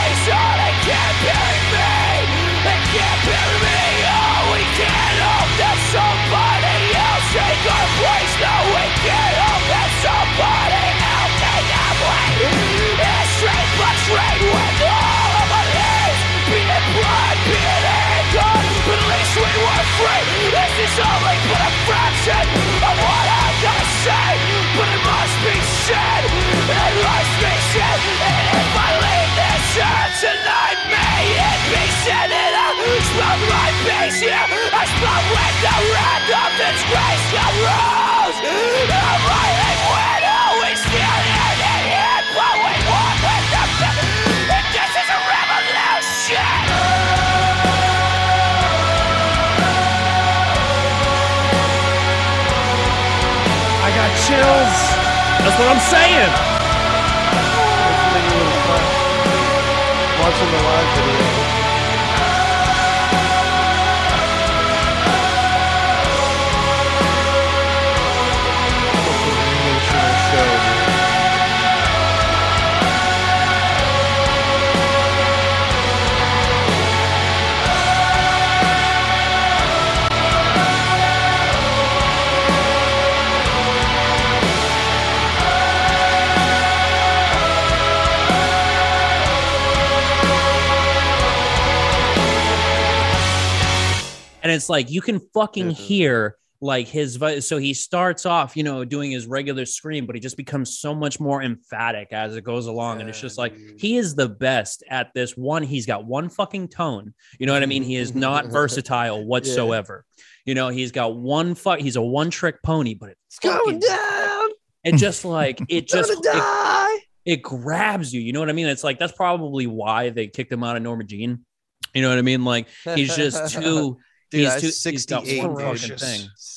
is only but a fraction Of what I'm say But it must be said It must be said And if I leave this earth tonight May it be said that I spoke my peace here. I spoke with the wrath of this grace chills. That's what I'm saying. Watching the live video. And it's like you can fucking Mhm. hear like his voice so he starts off you know doing his regular scream but he just becomes so much more emphatic as it goes along. And it's just like dude. he is the best at this one. He's got one fucking tone. You know what i mean? He is not versatile whatsoever. You know he's got one fuck he's a one trick pony but it's Going down. it just like it just it, it grabs you. You know what i mean? It's like that's probably why they kicked him out of norma jean. You know what i mean? Like he's just too Dude, he's too he's got 68, one dude. fucking Ferocious.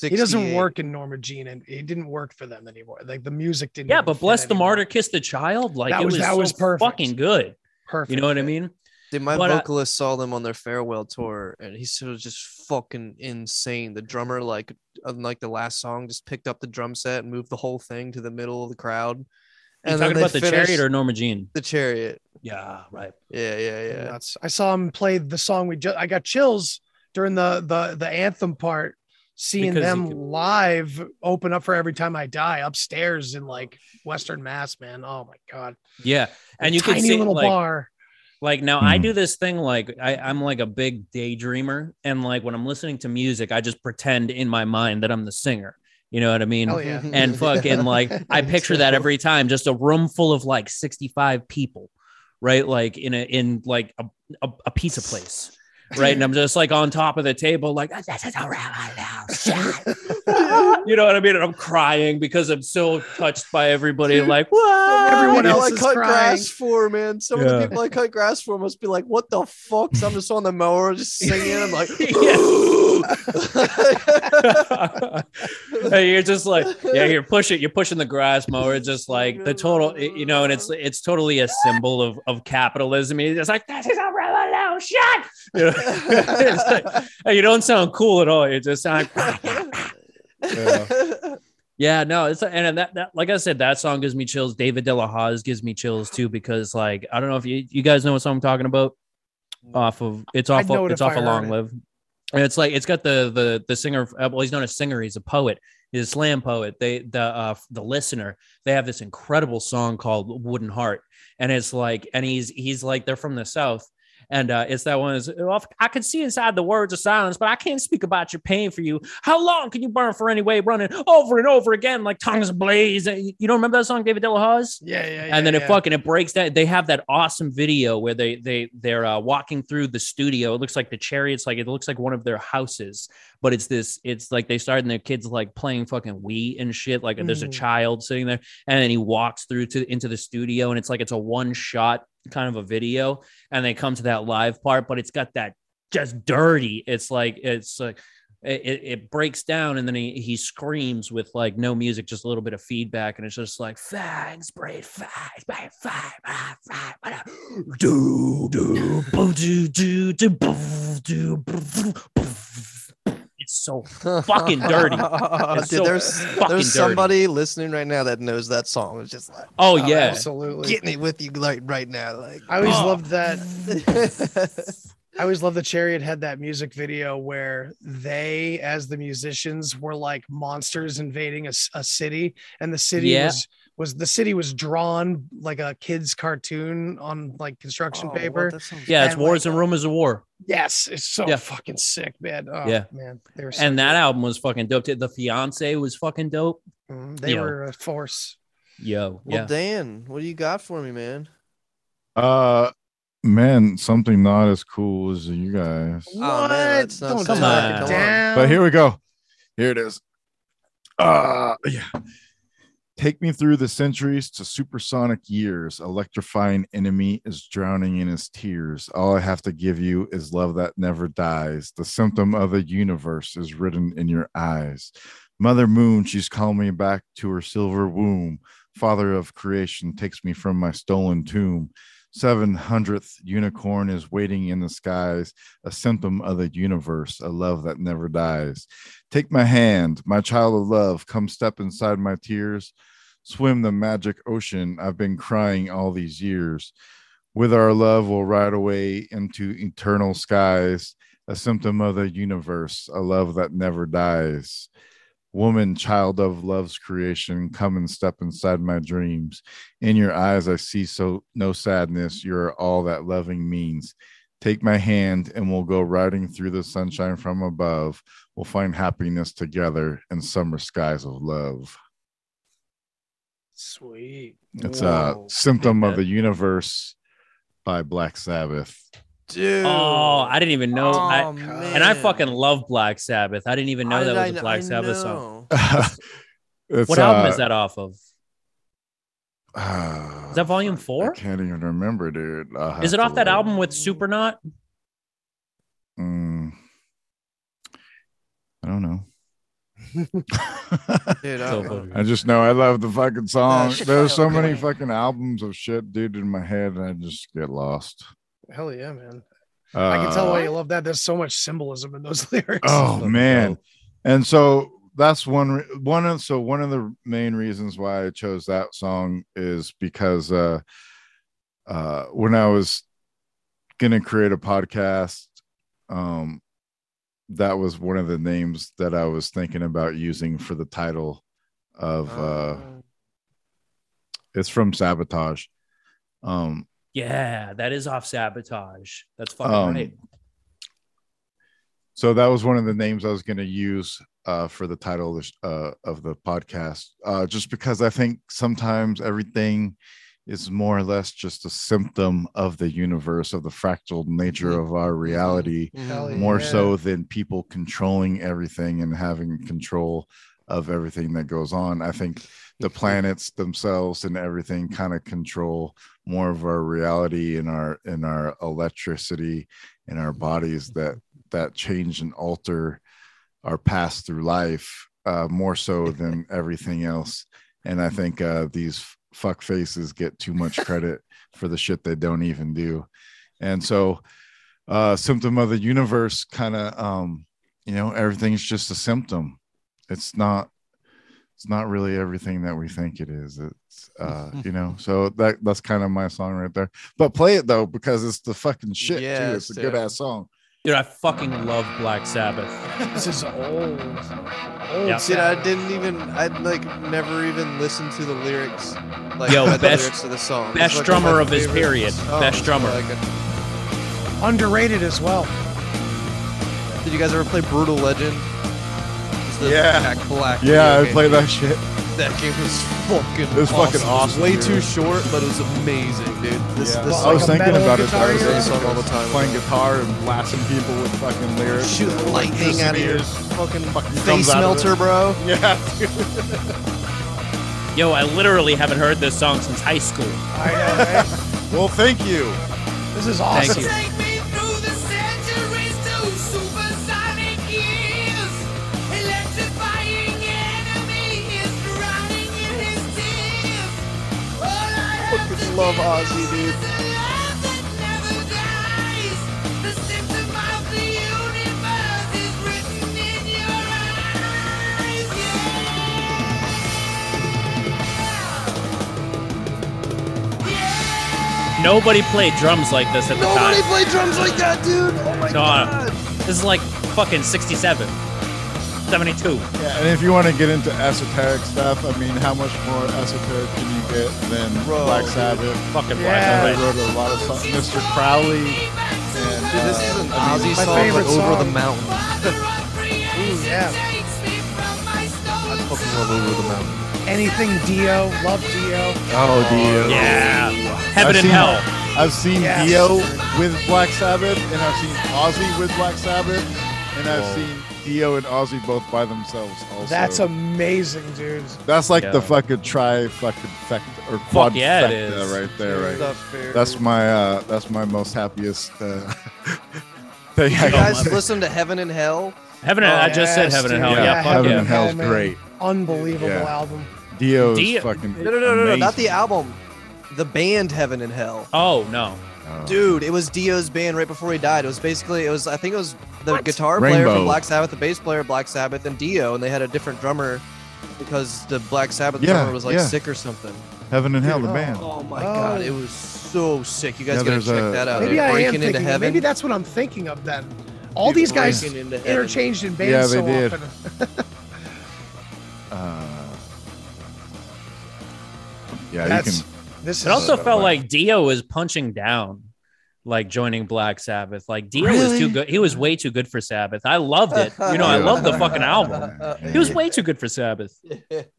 thing He doesn't work in Norma Jean, and he didn't work for them anymore. Like the music didn't. Yeah, but bless the anymore. martyr, kiss the child. Like That it was- was, that so was perfect. fucking good. Perfect. You know what I mean? Dude, my But, uh, vocalist saw them on their farewell tour, and he's sort of just fucking insane. The drummer, like, on like the last song, just picked up the drum set and moved the whole thing to the middle of the crowd. And then talking they about the chariot or Norma Jean? the chariot? Yeah, right. Yeah, yeah, yeah. Nuts. I saw him play the song we just. I got chills during the the the anthem part, seeing Because them you could- live open up for every time I die upstairs in like Western Mass. Man, oh my god, Yeah, and you tiny can see little like, bar. like now I Hmm. do this thing like I, I'm like a big daydreamer, and like when I'm listening to music, I just pretend in my mind that I'm the singer. You know what I mean? Hell yeah. and fucking like I picture that every time, just a room full of like 65 people, right? Like in a in like a, a, a pizza place. Right? And I'm just like on top of the table, like "This is a revolution." you know what I mean? And I'm crying because I'm so touched by everybody. Like, what? Everyone else I is cut crying. grass for, man. Some of the people I cut grass for must be like, "What the fuck?" So I'm just on the mower, just singing. I'm like, Hey, you're just like, yeah, you're pushing, you're pushing the grass mower, just like the total, you know, and it's it's totally a symbol of of capitalism. It's like this is a revolution. You, know? It's like, you don't sound cool at all. You just sound. Yeah, no, it's and that, that like I said, that song gives me chills. David De La Hoz gives me chills too because like I don't know if you you guys know what song I'm talking about. Off of it's off of it's off a Long. Live. And it's like it's got the the the singer. uh, Well, he's not a singer; he's a poet. He's a slam poet. They the uh the listener. They have this incredible song called "Wooden Heart," and it's like, and he's he's like they're from the south, and uh, it's that one is well, I can see inside the words of silence, but I can't speak about your pain for you. How long can you burn for anyway, running over and over again like tongues ablaze? You don't remember that song, David De La Yeah, yeah, yeah. and then it fucking it breaks down. They have that awesome video where they they they're uh, walking through the studio. It looks like the chariots, like it looks like one of their houses, but it's this. It's like they started and their kids like playing fucking Wii and shit. Like there's a Mhm. child sitting there, and then he walks through to into the studio, and it's like it's a one shot kind of a video, and they come to that live part, but it's got that just dirty. It's like it's like. It, it- breaks down and then he, he screams with like no music, just a little bit of feedback, and it's just like fangs, braid, fangs, braid, fangs, ah, fang, ah, do do boo, do do do boo, do boo, boo, boo. It's so fucking dirty. Dude, so there's fucking there's dirty. somebody listening right now that knows that song. It's just like, Oh yeah, absolutely. getting it with you like right now. Like, I always oh. loved that. I always loved the Chariot had that music video where they, as the musicians, were like monsters invading a city, and the city Yeah. was was the city was drawn like a kid's cartoon on like construction Oh, paper. Sounds- yeah. It's and, wars like, and rumors of war, Yes, it's so Yeah. fucking sick, man. Oh, Yeah. man, they were so and that good. album was fucking dope. The fiance was fucking dope. Mhm, they Yo. were a force. Yo, Well, yeah. Dan, what do you got for me, man? Uh, man, something not as cool as you guys. Oh, man, that's not Don't Come on. Come down. But here we go. Here it is. Uh, yeah. Take me through the centuries to supersonic years. Electrifying enemy is drowning in his tears. All I have to give you is love that never dies. The symptom of the universe is written in your eyes. Mother Moon, she's calling me back to her silver womb. Father of creation takes me from my stolen tomb. Seven hundredth unicorn is waiting in the skies, a symptom of the universe, a love that never dies. Take my hand, my child of love, come step inside my tears. Swim the magic ocean I've been crying all these years. With our love, we'll ride away into eternal skies, a symptom of the universe, a love that never dies. Woman, child of love's creation, come and step inside my dreams. In your eyes, I see so no sadness. You're all that loving means. Take my hand and we'll go riding through the sunshine from above. We'll find happiness together in summer skies of love. Sweet. It's a symptom of the universe by Black Sabbath. Dude. Oh, I didn't even know. I, Oh, and I man. fucn love Black Sabbath. I didn't even know How that was I a Black I Sabbath song. know. It's, What album uh, is that off of? uh, Is that Volume four? I can't even remember, dude. I'll Is it off that look. album with Supernaut? Mm. I don't know. Dude, I, So don't know. I just know I love the fucking song. There's so many fucking albums of shit, dude, in my head, and I just get lost. Hell yeah, man. I can tell Uh, why you love that. There's so much symbolism in those lyrics. Oh man. And so that's one one of so one of the main reasons why I chose that song is because uh uh when I was gonna create a podcast, um that was one of the names that I was thinking about using for the title of uh Oh. it's from Sabotage. Um Yeah, that is off Sabotage. That's fucking Um, right. so that was one of the names I was going to use uh, for the title of the, uh, of the podcast, uh, just because I think sometimes everything is more or less just a symptom of the universe of the fractal nature of our reality Hell more yeah. so than people controlling everything and having control of everything that goes on i think the planets themselves and everything kind of control more of our reality and our in our electricity in our bodies that that change and alter our pass through life uh, more so than everything else. And i think uh, these fuck faces get too much credit for the shit they don't even do. And so uh symptom of the universe kind of um you know everything's just a symptom. It's not it's not really everything that we think it is it's uh you know so that that's kind of my song right there but play it though because it's the fucking shit too Yes, it's a good ass song Dude, I fucking love Black Sabbath. This is old. Old Yeah. Dude, I didn't even. I'd like never even listened to the lyrics. Like Yo, read the best- lyrics of the song. It's best like one of drummer of his period. songs. Best drummer. Like, underrated as well. did you guys ever play Brutal Legend? It's the Yeah. Jack Black. yeah video i game. played that shit That game was fucking. It was fucking awesome, Way dude. too short, but it was amazing, dude. This, Yeah. this I was like a thinking about it. I was hero? thinking song all the time. playing guitar and blasting people with fucking lyrics. shoot lightning out of your fucking Fucking face comes melter, bro. Yeah, Yo, I literally haven't heard this song since high school. I know, right? well, thank you. This is Thank awesome. In your eyes. Nobody played drums like this at the Nobody time. played drums like that, dude. Oh my No, god. This is like fucking 67, 72. Yeah, and if you want to get into esoteric stuff, I mean, how much more esoteric can you get than Bro, Black dude. Sabbath? Fucking Yeah. Black They Sabbath. wrote a lot of songs. Mr. Crowley. And, Dude, this is uh, an I mean, Ozzy my song, favorite but over the mountain. Ooh, yeah. I fucking love over the mountain. Anything Dio, love Dio. Oh, Dio. Yeah. Heaven I've and seen- Hell. I've seen Yes. Dio with Black Sabbath, and I've seen Ozzy with Black Sabbath, and I've Whoa. seen Dio and Ozzy both by themselves. Also, That's amazing, dude. that's like Yeah. the fucking tri fucking fect or quad yeah, it is. right there, right. Not. That's my uh that's my most happiest uh thing. Did I you guys listen to Heaven and Hell? Heaven and I just said Yes, Heaven and. Hell. Yeah, fuck Heaven yeah. and Hell is great. Unbelievable Yeah. album. Dio's is Dio- fucking No, no, no, no, no, not the album. The band Heaven and Hell. Oh, no. Oh. Dude, it was Dio's band right before he died. It was basically, it was, I think it was the guitar player Rainbow. from Black Sabbath, the bass player of Black Sabbath, and Dio, and they had a different drummer because the Black Sabbath Yeah, drummer was like yeah. sick or something. Heaven and Hell, the Oh. band. Oh my Oh. god, it was so sick. You guys Yeah, gotta check a- that out. Maybe dude. I am thinking. into heaven. Maybe that's what I'm thinking of then. All Dude, these guys Breaking into Heaven. interchanged in bands Yeah, they so did. often. Uh, yeah, That's you can. this is It also felt like- like Dio was punching down, like joining Black Sabbath. Like Dio was too good. He was way too good for Sabbath. I loved it. You know, I Yeah. love the fucking album. He was way too good for Sabbath.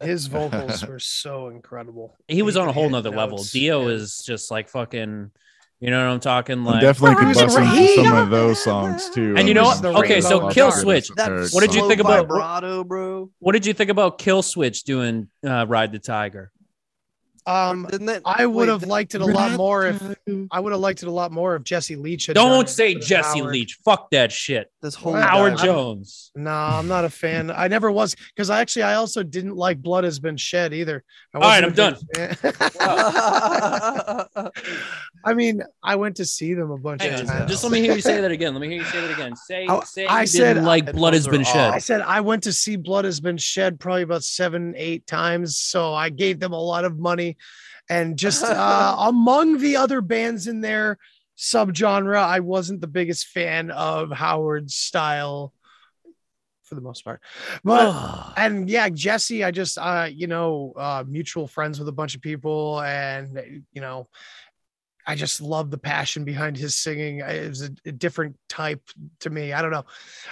his vocals were so incredible. He was on a whole hit nother level. notes, Dio yeah. is just like fucking. You know what I'm talking? I Like, definitely could Where's bust the into rain? some of those songs too. And you know what? Okay, so lots Killswitch. What did you think about- vibrato, bro? what did you think about Killswitch doing uh, Ride the Tiger? Um, that? I would wait, have liked it a lot more if I would have liked it a lot more if Jesse Leach had. Don't say Jesse Howard. Leach. Fuck that shit. This whole Well, Howard I'm- Jones. No, I'm not a fan. I never was because I actually I also didn't like Blood Has Been Shed either. I All right, I'm done. I mean, I went to see them a bunch Hang of on, times. just let me hear you say that again. Let me hear you say that again. Say, I- say I you said- didn't like Blood has been shed. I said I went to see Blood Has Been Shed probably about seven, eight times. So I gave them a lot of money. And just uh, among the other bands in their subgenre, I wasn't the biggest fan of Howard's style for the most part. But and yeah, Jesse, I just uh, you know, uh mutual friends with a bunch of people, and you know, I just love the passion behind his singing. It was a, a different type to me. I don't know.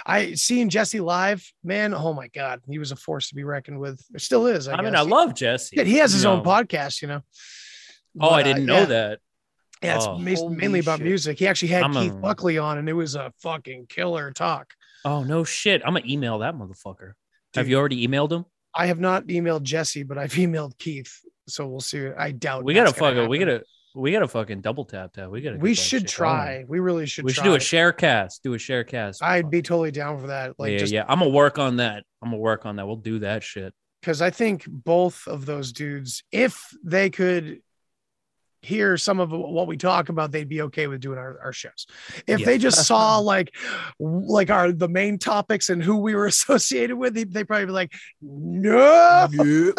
I seeing Jesse live, man. Oh my god, he was a force to be reckoned with. It still is. I, I mean. I love Jesse. He has his you own podcast. You know. Oh, But, I uh, didn't know yeah. that. Yeah, it's Oh. Holy mainly about shit. music. He actually had I'm Keith a- Buckley on, and it was a fucking killer talk. Oh no shit! I'm gonna email that motherfucker. Have you already emailed him? I have not emailed Jesse, but I've emailed Keith. So we'll see. I doubt We gotta gonna fucking. We gotta. We gotta fucking double tap that. We gotta. We should shit going. try. We really should. We try. should do a share cast. Do a share cast. I'd be totally down for that. Like yeah, just yeah. I'm gonna work on that. I'm gonna work on that. We'll do that shit. because I think both of those dudes, if they could hear some of what we talk about, they'd be okay with doing our, our shows. If Yeah. they just saw like like our the main topics and who we were associated with, they would probably be like, no.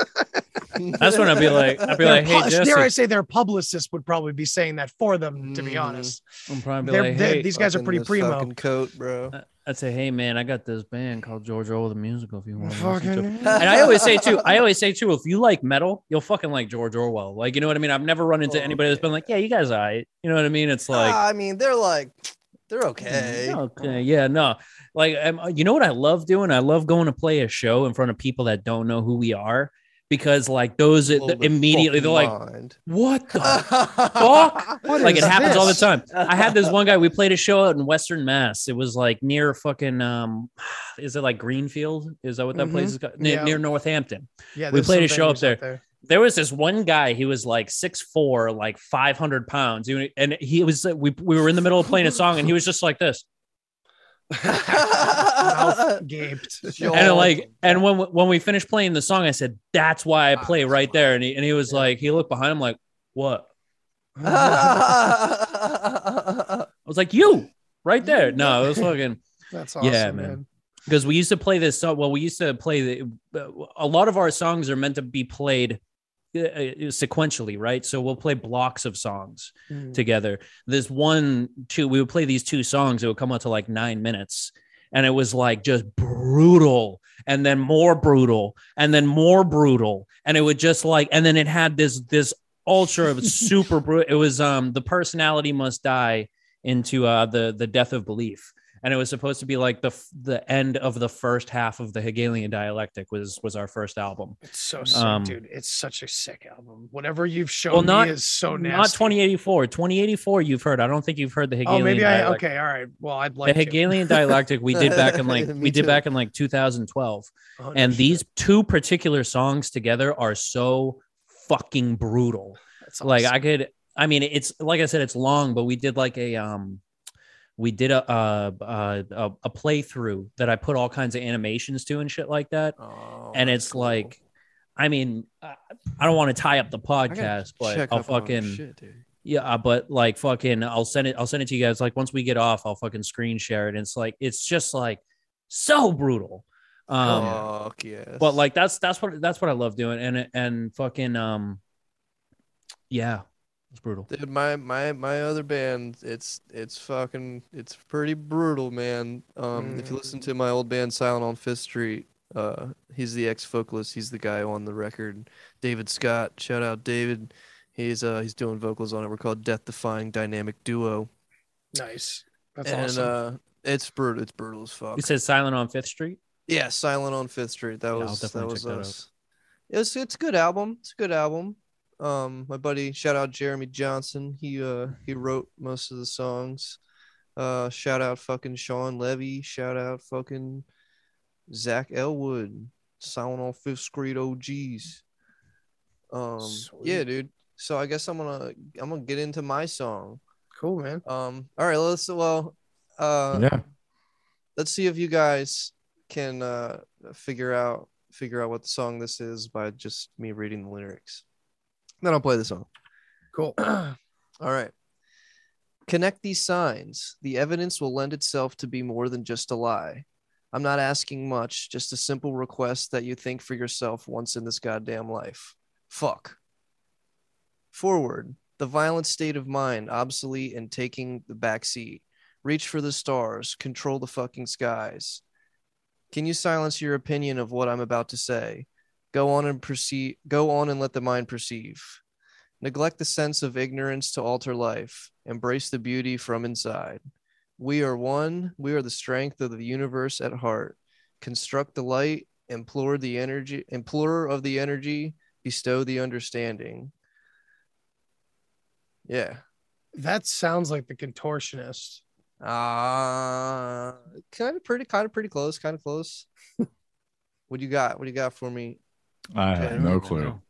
That's when I'd be like, I'd be Their like, hey, pu- Jesse. dare I say their publicist would probably be saying that for them, to be Mm. honest. I'm probably be They're- like, they're- hey, these guys are pretty this primo. coat, bro. I'd say, hey man, I got this band called George Orwell the musical. If you want to listen to. And I always say too, I always say too, if you like metal, you'll fucking like George Orwell. Like, you know what I mean? I've never run into Oh, anybody that's been like, yeah, you guys, I, you know what I mean? It's like, Ah, I mean, they're like, they're okay. okay, yeah, no, like, um, you know what I love doing? I love going to play a show in front of people that don't know who we are because like those Blow the immediately they're like, mind. what the fuck? What like is it happens all the time. I had this one guy. We played a show out in Western Mass. It was like near fucking um, is it like Greenfield? Is that what that place is called? Near, Yeah. near Northampton. Yeah, We played a show up venues there. There was this one guy. He was like six four, like five hundred pounds, and he was. We we were in the middle of playing a song, and he was just like this. Mouth gaped. And like, and when when we finished playing the song, I said, "That's why I play right there." And he and he was like, he looked behind him like, "What?" I was like, "You right there." No, it was fucking. That's awesome, Yeah, man. man. because we used to play this song. Well, we used to play the. A lot of our songs are meant to be played sequentially, right? So we'll play blocks of songs Mm. together. This one, two, we would play these two songs. It would come out to like nine minutes, and it was like just brutal, and then more brutal, and then more brutal, and it would just like, and then it had this this ultra of super brutal. It was um the personality must die into uh the the death of belief and it was supposed to be like the the end of the first half of the Hegelian dialectic was was our first album. It's so sick, Um, dude. It's such a sick album. Whatever you've shown Well, not me is so nasty. not 2084. 2084 you've heard. I don't think you've heard the Hegelian Oh, maybe I. dialectic. Okay, all right. Well, I'd like the. Hegelian dialectic we did back in like we did too. back in like 2012. Oh, and these two particular songs together are so fucking brutal. That's like. I could I mean it's like I said it's long but we did like a um we did a uh, a, a playthrough that I put all kinds of animations to and shit like that Oh, and it's cool. like I mean I I don't want to tie up the podcast but I'll fucking shit, yeah, uh, but like fucking, I'll send it. I'll send it to you guys. Like once we get off, I'll fucking screen share it. And it's like it's just like so brutal. Um, Fuck yes. but like that's that's what that's what I love doing. And and fucking um, yeah, it's brutal. Dude, my my my other band, it's it's fucking it's pretty brutal, man. Um, if you listen to my old band, Silent on Fifth Street, uh, he's the ex vocalist. He's the guy on the record. David Scott, shout out David. He's uh he's doing vocals on it. We're called Death Defying Dynamic Duo, nice. That's and awesome. uh, it's brutal. It's brutal as fuck. You said Silent on Fifth Street. Yeah, Silent on Fifth Street. That Yeah, I'll was that definitely was check that out. us. It's it's a good album. It's a good album. Um, my buddy, shout out Jeremy Johnson. He uh he wrote most of the songs. Uh, shout out fucking Sean Levy. Shout out fucking Zach Elwood. Silent on Fifth Street OGs. Um, yeah, dude. So I guess I'm gonna I'm gonna get into my song. cool, man. Um, all right, let's well, uh, yeah. let's see if you guys can uh figure out figure out what the song this is by just me reading the lyrics. Then I'll play the song. Cool. All right. Connect these signs. The evidence will lend itself to be more than just a lie. I'm not asking much, just a simple request that you think for yourself once in this goddamn life. Fuck. Forward. The violent state of mind, obsolete and taking the back seat. Reach for the stars, control the fucking skies. Can you silence your opinion of what I'm about to say? Go on and proceed. Go on and let the mind perceive. Neglect the sense of ignorance to alter life. Embrace the beauty from inside. We are one. We are the strength of the universe at heart. Construct the light. Implore the energy. Implorer of the energy. Bestow the understanding. Yeah. That sounds like the contortionist. Uh kind of pretty, kind of pretty close, kind of close. what do you got? What do you got for me? I have no clue.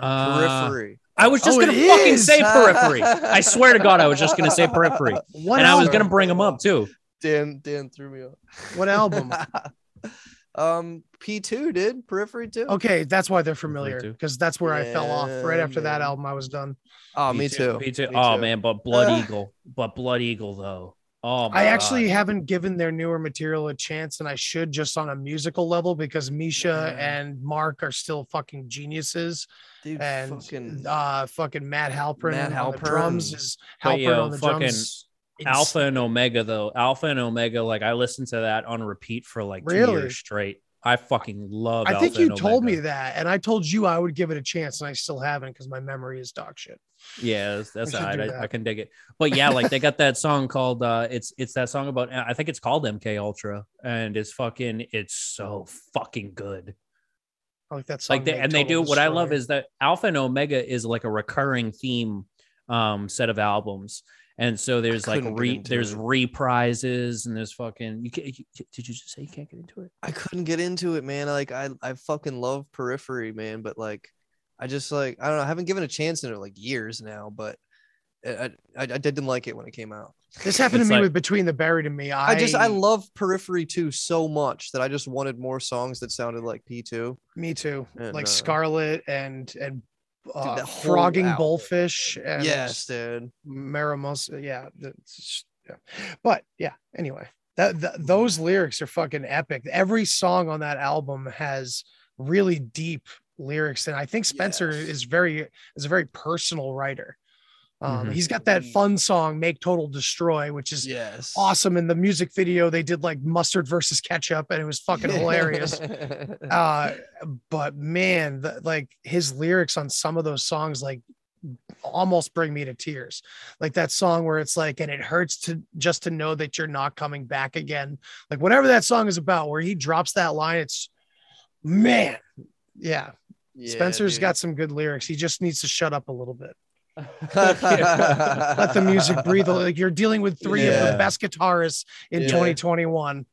Uh, Periphery. I was just Oh, gonna fucking is. say periphery. I swear to God, I was just gonna say periphery, What and I was gonna bring them up too. Dan Dan threw me off. What album? um P2 did Periphery too. Okay, that's why they're familiar too. because that's where I fell off. Right Yeah, after that album, I was done. Oh, me Me too. Me too. Oh man, but Blood Ah. Eagle, but Blood Eagle though. Oh, my I actually God. haven't given their newer material a chance, and I should just on a musical level because Misha Yeah. and Mark are still fucking geniuses, Dude, and fucking uh, fucking Matt Halpern Matt on the drums is But, Halpern yo, on the fucking drums. Alpha and Omega though. Alpha and Omega, like I listened to that on repeat for like two years straight. I fucking love. I think Alpha you told me that, and I told you I would give it a chance, and I still haven't because my memory is dog shit. Yeah, that's, all right. I. I can dig it. But yeah, like they got that song called uh it's it's that song about I think it's called MK Ultra and it's fucking it's so fucking good. I like that song. Like they and they do what I love is that Alpha and Omega is like a recurring theme um set of albums. And so there's like re there's it. reprises and there's fucking you, can, you did you just say you can't get into it? I couldn't get into it, man. Like I I fucking love Periphery, man, but like I just like I don't know. I haven't given a chance in it like years now, but I I, I didn't like it when it came out. This happened It's to me like- with Between the Buried and Me. I, I just I love Periphery 2 so much that I just wanted more songs that sounded like P2. me too. And, like uh, Scarlet and and uh, Frogging. Bullfish and Yes, dude. Muramasa. Yeah, that's- yeah. But yeah. Anyway, that, that those lyrics are fucking epic. Every song on that album has really deep lyrics, and I think Spencer Yes. is very is a very personal writer. Um, Mhm. He's got that fun song "Make Total Destroy," which is Yes. awesome. In the music video, they did like mustard versus ketchup, and it was fucking hilarious. uh but man the, like his lyrics on some of those songs like almost bring me to tears like that song where it's like and it hurts to just to know that you're not coming back again like whatever that song is about where he drops that line it's man yeah, Yeah, spencer's dude. got some good lyrics he just needs to shut up a little bit let the music breathe like you're dealing with three of the best guitarists in Yeah. 2021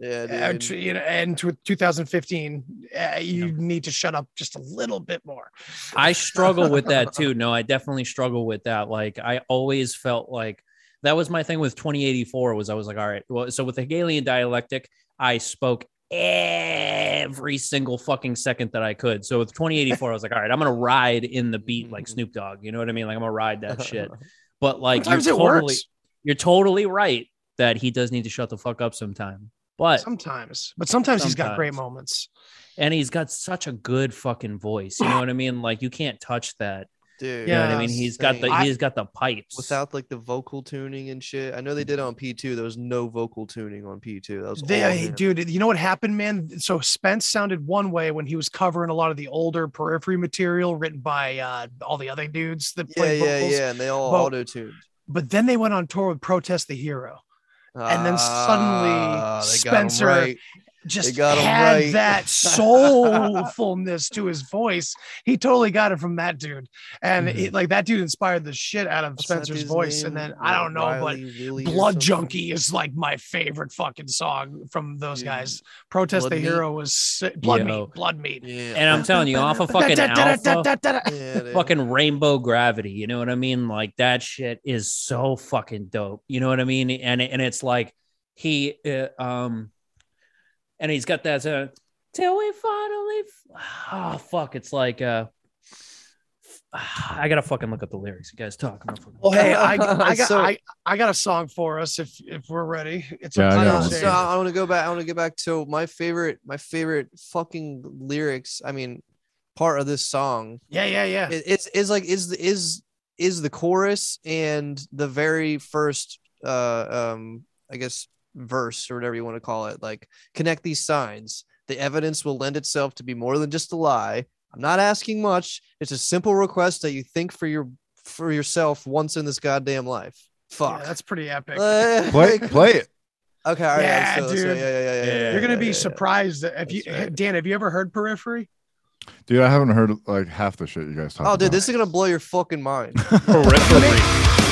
Yeah, dude. you know, and 2015, uh, you need to shut up just a little bit more. I struggle with that too. No, I definitely struggle with that. Like I always felt like that was my thing with 2084 was I was like, all right, well, so with the Hegelian dialectic, I spoke every single fucking second that I could. So with 2084, I was like, all right, I'm gonna ride in the beat like mm-hmm. Snoop Dogg. You know what I mean? Like I'm gonna ride that shit. But like Sometimes you're it totally, works. you're totally right that he does need to shut the fuck up sometime. But Sometimes, but sometimes, he's got great moments. and he's got such a good fucking voice. You know what I mean? Like you can't touch that. Dude. You know what I mean? He's got the insane. he's got the pipes. without like the vocal tuning and shit. I know they did it on P2. There was no vocal tuning on P2. That was They, him. dude, you know what happened, man? So Spence sounded one way when he was covering a lot of the older periphery material written by uh, all the other dudes that Yeah, played yeah, vocals. yeah, and they all But- auto tuned. But then they went on tour with Protest the Hero. And then suddenly Spencer just got 'em had right. that soulfulness to his voice. He totally got it from that dude, and Mm-hmm. it, like that dude inspired the shit out of What's Spencer's voice. name? And then I don't know, Riley, but Willie Blood? Junkie is like my favorite fucking song from those Dude. guys. Protest Blood the Meat? Hero was si- Blood Yo. Meat, Blood Meat. Yeah. and I'm telling you, off of fucking alpha, yeah, dude. fucking rainbow gravity. You know what I mean? Like that shit is so fucking dope. You know what I mean? And and it's like he uh, um, and he's got that uh, till we finally. F- oh fuck! It's like uh. I gotta fucking look up the lyrics. You guys talk. I'm not fucking- Well, hey, I, I got So- I, I got a song for us if if we're ready. It's Yeah, I to got you, one. Zane. So I want to go back. I want to get back to my favorite, my favorite fucking lyrics. I mean, part of this song yeah, yeah, yeah. it- it's is like is the is is the chorus and the very first uh um I guess verse or whatever you want to call it. Like connect these signs. The evidence will lend itself to be more than just a lie. I'm not asking much. It's a simple request that you think for your for yourself once in this goddamn life. Fuck. Yeah, that's pretty epic. Like- Play, play it. Okay, all right. Yeah, let's do it, let's do it. dude. Yeah, yeah, yeah, yeah. yeah, You're gonna be yeah. surprised that if you right. Dan, have you ever heard Periphery? Dude, I haven't heard like half the shit you guys talk Oh, dude, about. this is gonna blow your fucking mind. Periphery.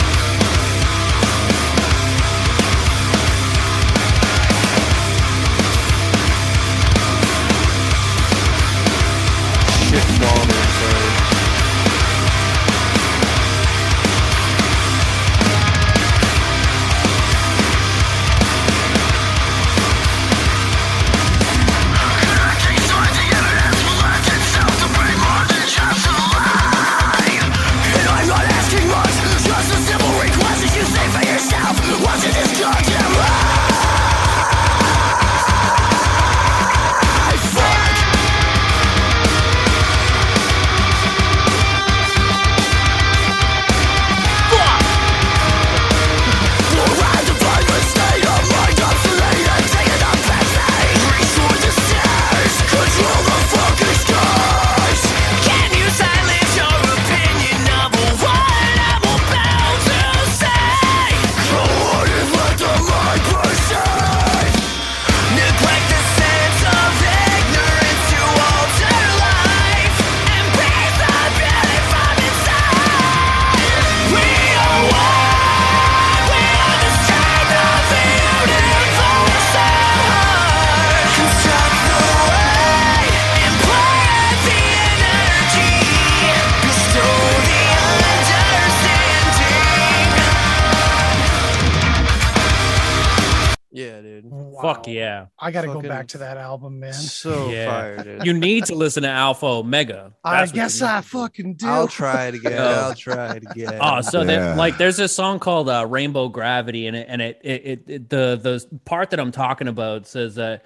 Fuck yeah. I got to go Fucking back to that album, man. So Yeah. fire, dude. You need to listen to Alpha Omega. I That's what you guess need I to do. fucking do. I'll try it again. Oh. I'll try it again. Oh, so Yeah. there, like there's a song called uh, Rainbow Gravity, and it and it, it, it, it the the part that I'm talking about says that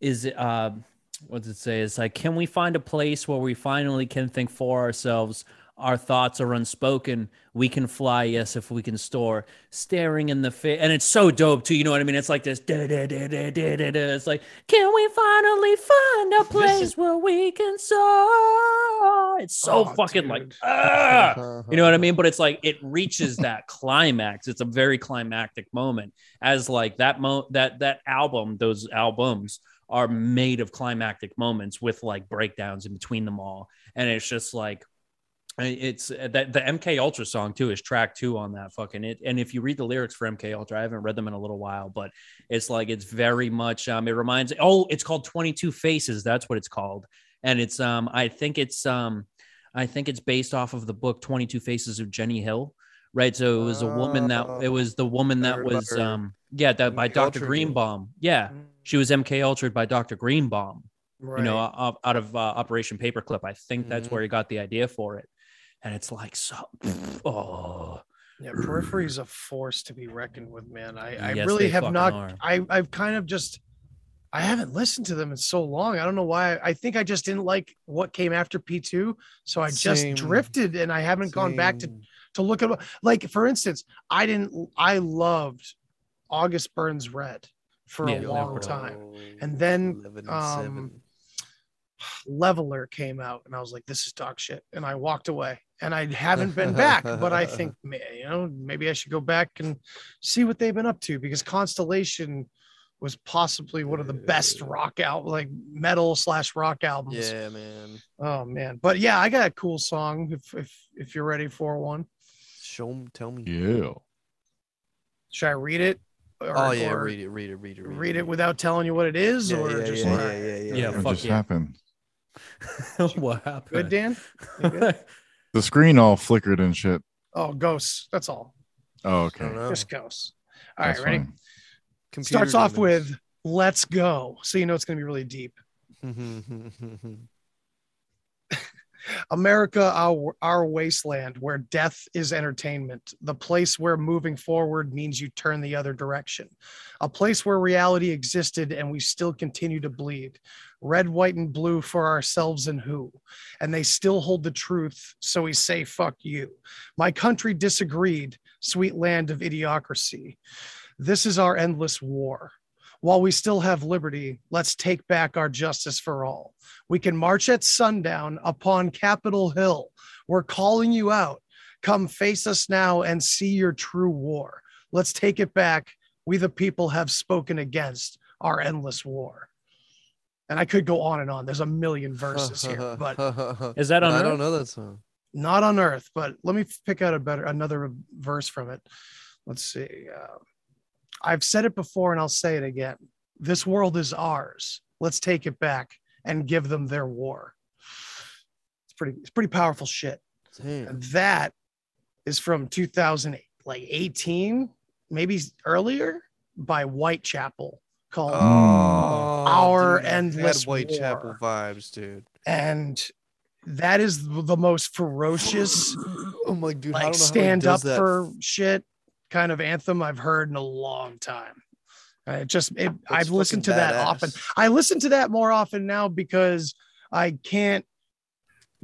is it uh what does it say? It's like, can we find a place where we finally can think for ourselves? Our thoughts are unspoken. We can fly, yes, if we can store. Staring in the face, and it's so dope too. You know what I mean? It's like this. Da, da, da, da, da, da, da. It's like, can we finally find a place where we can soar? It's so Oh, fucking like, ah! you know what I mean? But it's like it reaches that climax. It's a very climactic moment. As like that mo that that album, those albums are made of climactic moments with like breakdowns in between them all, and it's just like it's uh, that the MK Ultra song too is track two on that fucking it. And if you read the lyrics for MK Ultra, I haven't read them in a little while, but it's like it's very much um it reminds oh it's called 22 Faces, that's what it's called. And it's um I think it's um I think it's based off of the book 22 Faces of Jenny Hill. Right. So it was a woman that it was the woman that was um yeah, that by MK Dr. Ultra. Greenbaum. Yeah. She was MK Ultra by Dr. Greenbaum Right. you know, out, of uh, Operation Paperclip. I think that's Mhm. where he got the idea for it. And it's like so, oh, Yeah, periphery is a force to be reckoned with, man. I, I Yes, really have not. are. I I've kind of just. I haven't listened to them in so long. I don't know why. I think I just didn't like what came after P2, so I just Same. drifted and I haven't gone back to to look at like for instance, I didn't. I loved August Burns Red for Yeah, a long doubt. time, and then 11 um. Leveler came out, and I was like, "This is dog shit," and I walked away. And I haven't been back, but I think you know maybe I should go back and see what they've been up to because Constellation was possibly one of the best rock out like metal slash rock albums. Yeah, man. Oh man, but yeah, I got a cool song if if if you're ready for one. Show 'em- tell me. Yeah. Should I read it? Or, Oh yeah, or read it, read it, read it, read it without telling you what it is, Yeah, or yeah, just yeah, yeah, yeah, yeah, Yeah, yeah. What fuck just yeah. happened? what happened? good, Dan? You good? The screen all flickered and shit. Oh, ghosts. That's all. Oh, okay. Just ghosts. All right, That's ready? Computer Starts off demons. with "Let's go," so you know it's going to be really deep. America, our, our wasteland, where death is entertainment, the place where moving forward means you turn the other direction, a place where reality existed and we still continue to bleed. Red, white, and blue for ourselves and who, and they still hold the truth, so we say, fuck you. My country disagreed, sweet land of idiocracy. This is our endless war. While we still have liberty, let's take back our justice for all. We can march at sundown upon Capitol Hill. We're calling you out. Come face us now and see your true war. Let's take it back. We, the people, have spoken against our endless war. And I could go on and on. There's a million verses here, but Is that on I Earth? don't know that song. not on Earth. But let me pick out a better another verse from it. Let's see. Uh, I've said it before, and I'll say it again. This world is ours. Let's take it back and give them their war. It's pretty. It's pretty powerful shit. And that is from 2008, like 18, maybe earlier, by Whitechapel called Oh, Our dude, I had Endless Whitechapel War. vibes, dude. and that is the most ferocious Oh my dude, I don't know how like he stand up does that. for shit kind of anthem I've heard in a long time. It just it, I've listened to fucking that often. I listen to that more often now because I can't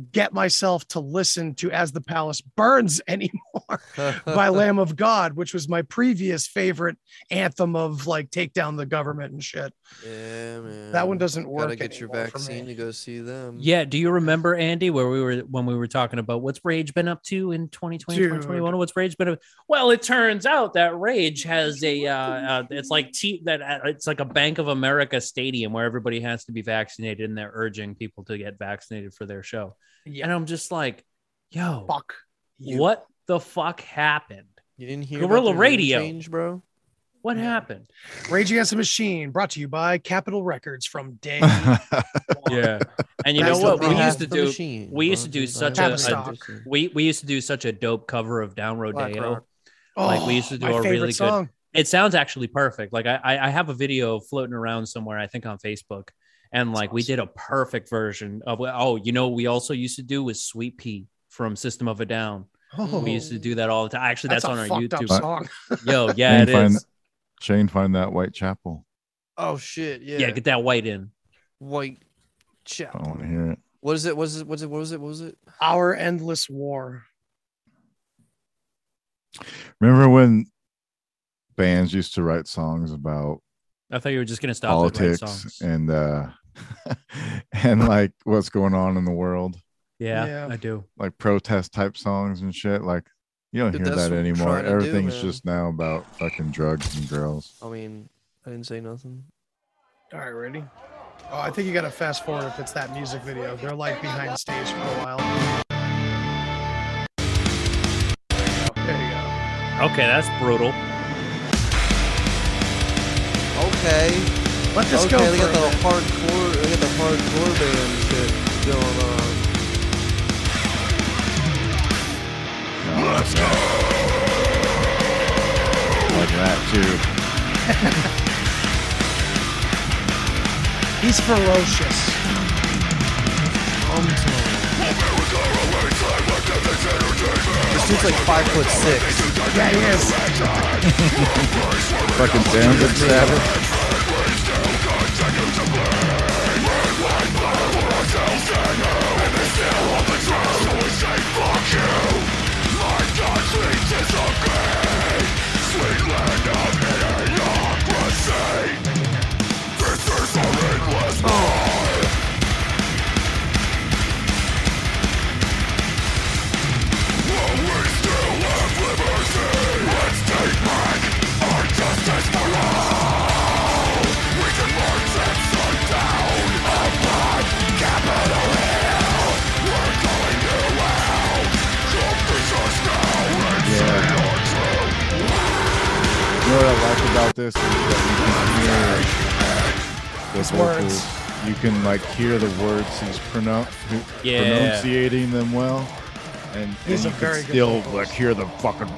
get myself to listen to As the Palace Burns anymore by Lamb of God, which was my previous favorite anthem of like take down the government and shit. Yeah, man. That one doesn't work. Gotta get your vaccine me. to go see them. Yeah. Do you remember Andy where we were when we were talking about what's Rage been up to in 2020, Dude. 2021? What's Rage been up? Well, it turns out that Rage has a uh, uh it's like T that uh, it's like a Bank of America stadium where everybody has to be vaccinated and they're urging people to get vaccinated for their show. Yeah. And I'm just like, yo, Fuck. you. what the fuck happened? You didn't hear Guerrilla about their name Radio. change, bro? What happened? Rage Against the Machine, brought to you by Capitol Records from day. Yeah. And you know what? We used to do machine, we used to do such buy a, we we used to do such a dope cover of Down Black Rodeo. Rock. Like, we oh, used to do my a favorite really good- It sounds actually perfect. Like I I I have a video floating around somewhere, I think on Facebook. And like we did a perfect version of oh, you know, what we also used to do was Sweet Pea from System of a Down. Oh, We used to do that all the time. Actually, that's, that's, on a our fucked up YouTube. song. Yo, yeah, it Shane, find, is. Shane, find that Whitechapel. Oh shit, yeah. Yeah. get that white in. White Chapel. I chapel. want to hear it. What is it? What is it? What is it? What was it? What was it? Our Endless War. Remember when bands used to write songs about I thought you were just gonna stop at right politics songs. and uh and like what's going on in the world, Yeah, Yeah. I do. like protest type songs and shit. Like you don't Dude, hear that anymore. trying to do, Everything's just now about fucking drugs and girls. I mean, I didn't say nothing. All right, ready? Oh, I think you got to fast forward if it's that music video. They're like behind the stage for a while. There you go. Okay, that's brutal. Okay. Let this okay, go. they for got a the bit. hardcore. They got the hardcore band shit going on. Let's go. Like that too. He's ferocious. This dude's like five foot six. Yeah, he is. Fucking damn good Sabbath. Yeah. I like about this is that you can hear the His vocals. words. You can like hear the words he's pronoun- Yeah. pronunciating them well, and, and a you very can good still vocalist. like hear the fucking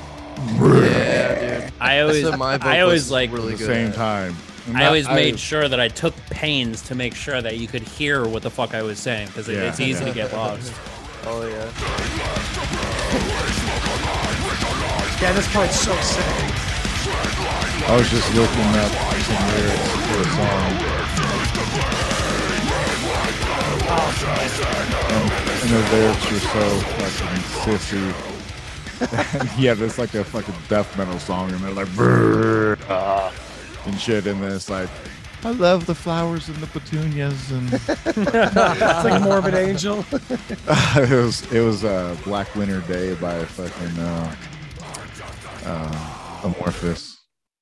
Yeah, dude. I always, my I always is like, really at the good same time. And I that- always made sure that I took pains to make sure that you could hear what the fuck I was saying because Yeah. it's easy Yeah. to get oh, lost. Oh yeah. Yeah, this part's so sick. I was just looking up some lyrics for a song. And, and the lyrics were so fucking sissy. yeah, there's like a fucking death metal song, and they're like, "Brrr, ah," and shit, and then it's like, I love the flowers and the petunias, and It's like Morbid Angel. it was it was uh, Black Winter Day by a fucking uh, uh, Amorphis.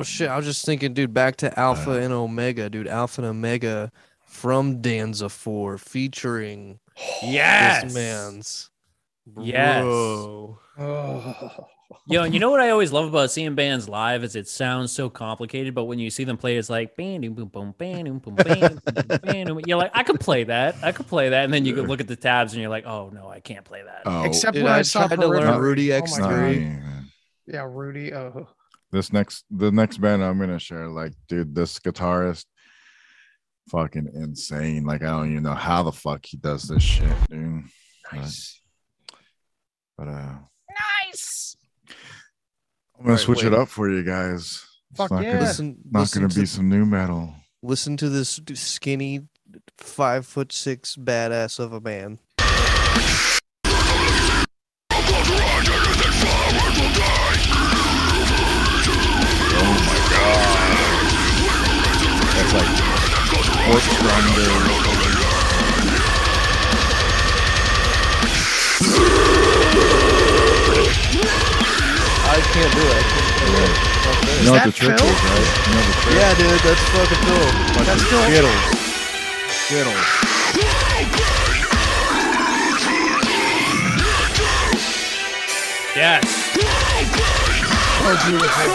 Oh shit! I was just thinking, dude. Back to Alpha uh-huh. and Omega, dude. Alpha and Omega from Danza Four, featuring Yes. this man's. Yes. Bro. Oh. Yo, and you know what I always love about seeing bands live is it sounds so complicated, but when you see them play, it's like bam, boom, boom, bam, boom, boom, bam, boom, bam, boom. You're like, I could play that, I could play that, and then you could look at the tabs and you're like, oh no, I can't play that. Oh, Except Dude, when I I, saw tried to learn Rudy Oh X3. not God. me, man. Yeah, Rudy. Oh, This next, the next band I'm gonna share, like, dude, this guitarist, fucking insane. Like, I don't even know how the fuck he does this shit, dude. nice. But uh, Nice. I'm gonna Right, switch it up for you guys. It's Fuck not yeah. Gonna, Listen, not listen gonna to, be some nu metal. listen to this skinny, five foot six badass of a man. That's like corpse grinder. I can't do it. I can't do it. You know what that the trick Phil? is, right? You know the trick? Yeah, dude, that's fucking cool. That's cool. Skittles. Skittles. Yes. Oh, beautiful.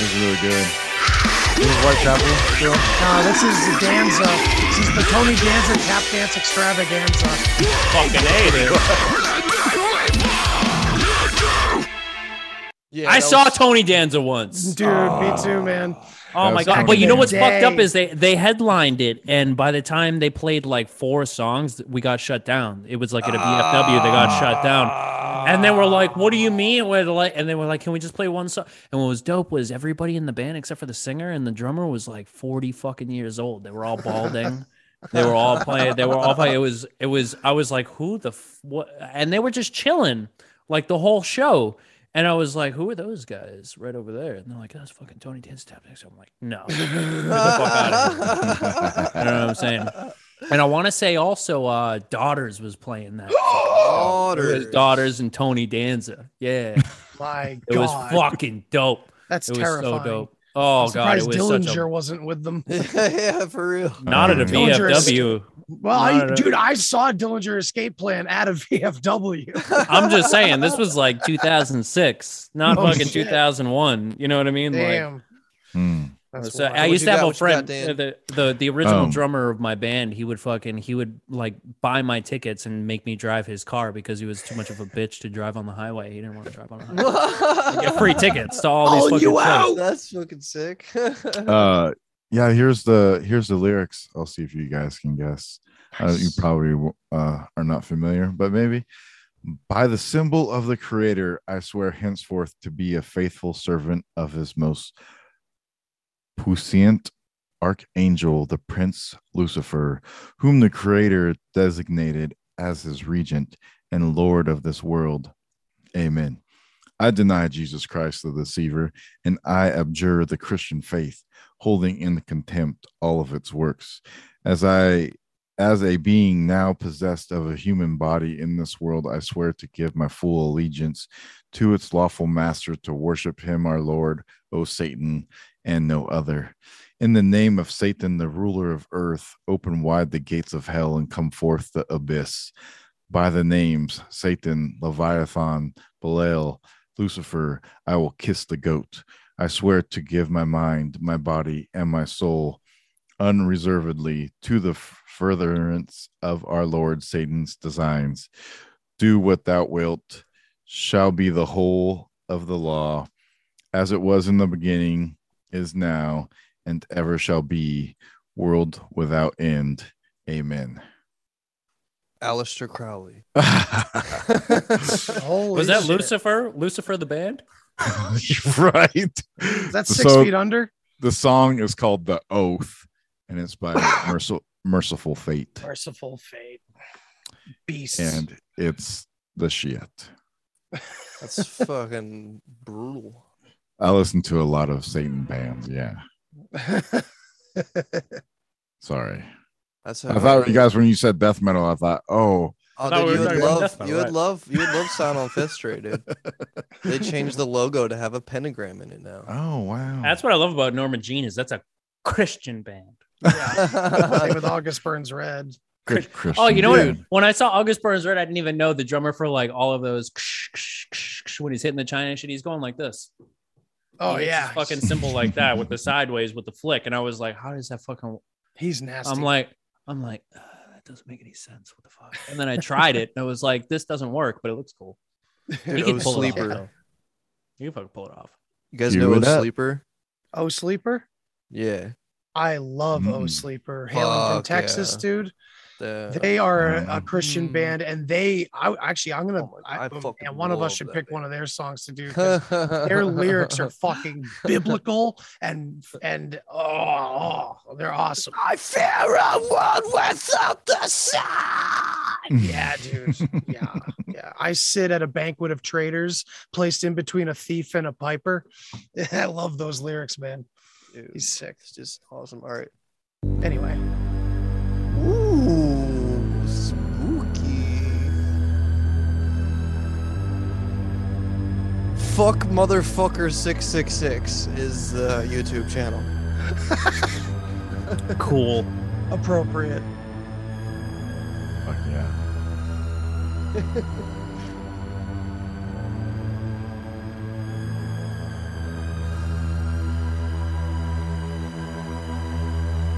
It's really good. This is Whitechapel still? No, this is Danza. This is the Tony Danza tap dance extravaganza. Fucking A, dude. Yeah, I saw was- Tony Danza once. Dude, me ah. too, man. Oh my god! But you know the what's fucked up is they they headlined it, and by the time they played like four songs, we got shut down. It was like at a VFW, they got shut down, and then we're like, "What do you mean?" We're like, and they were like, "Can we just play one song?" And what was dope was everybody in the band except for the singer and the drummer was like forty fucking years old. They were all balding. they were all playing. They were all playing. It was it was. I was like, "Who the f- what?" And they were just chilling like the whole show. And I was like, "Who are those guys right over there?" And they're like, "That's fucking Tony Danza Tap Dance." I'm like, "No, get the fuck out of here." You know what I'm saying? And I want to say also, uh, Daughters was playing that. Daughters. Daughters and Tony Danza. Yeah, My God. it was fucking dope. That's It was terrifying. so dope. Oh I'm god, it was Dillinger such a wasn't with them. yeah, for real. not at a Dillinger is- VFW. Well, Not I, at a- dude, I saw Dillinger Escape Plan at a VFW. I'm just saying, this was like 2006, not Oh, fucking shit. 2001. You know what I mean? Like, Damn. Hmm. That's so wild. I What used to have got? a What you got, friend, uh, the, the the original Um, drummer of my band. He would fucking he would like buy my tickets and make me drive his car because he was too much of a bitch to drive on the highway. He didn't want to drive on the highway. Get free tickets to all these Oh, fucking you shows. out. That's fucking sick. Uh, yeah. Here's the here's the lyrics. I'll see if you guys can guess. Uh, you probably uh, are not familiar, but maybe. By the symbol of the Creator, I swear henceforth to be a faithful servant of His most puissant archangel, the Prince Lucifer, whom the Creator designated as His regent and Lord of this world. Amen. I deny Jesus Christ the deceiver, and I abjure the Christian faith, holding in contempt all of its works. As I as a being now possessed of a human body in this world, I swear to give my full allegiance to its lawful master to worship him, our Lord, O Satan, and no other. In the name of Satan, the ruler of earth, open wide the gates of hell and come forth the abyss. By the names Satan, Leviathan, Belial, Lucifer, I will kiss the goat. I swear to give my mind, my body, and my soul unreservedly to the furtherance of our Lord Satan's designs. Do what thou wilt, shall be the whole of the law, as it was in the beginning, is now, and ever shall be, world without end. Amen. Aleister Crowley. Holy Was that shit. Lucifer? Lucifer the band? right. Is that six So- feet under? the song is called The Oath, and it's by Mercyful Mercyful Fate, Mercyful Fate. Beasts. and it's the shit. That's fucking brutal. I listen to a lot of Satan bands. Yeah, sorry. That's I thought you guys when you said death metal, I thought, oh, Oh, thought dude, you were would talking about love, death metal, you would right. love, you would love Sound on Fifth Street, dude. They changed the logo to have a pentagram in it now. oh wow. That's what I love about Norma Jean is that's a Christian band. Same with August Burns Red. good Christian. Oh, you know what? When I saw August Burns Red, I didn't even know the drummer for like all of those when he's hitting the China shit. He's going like this. Oh He yeah, fucking cymbal like that with the sideways with the flick, and I was like, how does that fucking? he's nasty. I'm like, I'm like, uh, that doesn't make any sense. What the fuck? And then I tried it, and it was like, this doesn't work, but it looks cool. Dude, You can oh, pull it off. sleeper. You can fucking pull it off. You guys You know would sleeper? oh sleeper. Yeah. I love Oh Mm. Sleeper, hailing from Texas, yeah. dude. The, They are a, a Mm. Christian Mm. band, and they. I actually, I'm gonna. Oh my, I, I and one of us should pick band. one of their songs to do. Their lyrics are fucking biblical, and and oh, oh, they're awesome. I fear a world without the sun. Yeah, dude. Yeah, yeah. I sit at a banquet of traitors, placed in between a thief and a piper. I love those lyrics, man. Dude, He's sick. it's just awesome. All right. Anyway, Fuck motherfucker six six six is the YouTube channel. Cool. appropriate. Fuck yeah.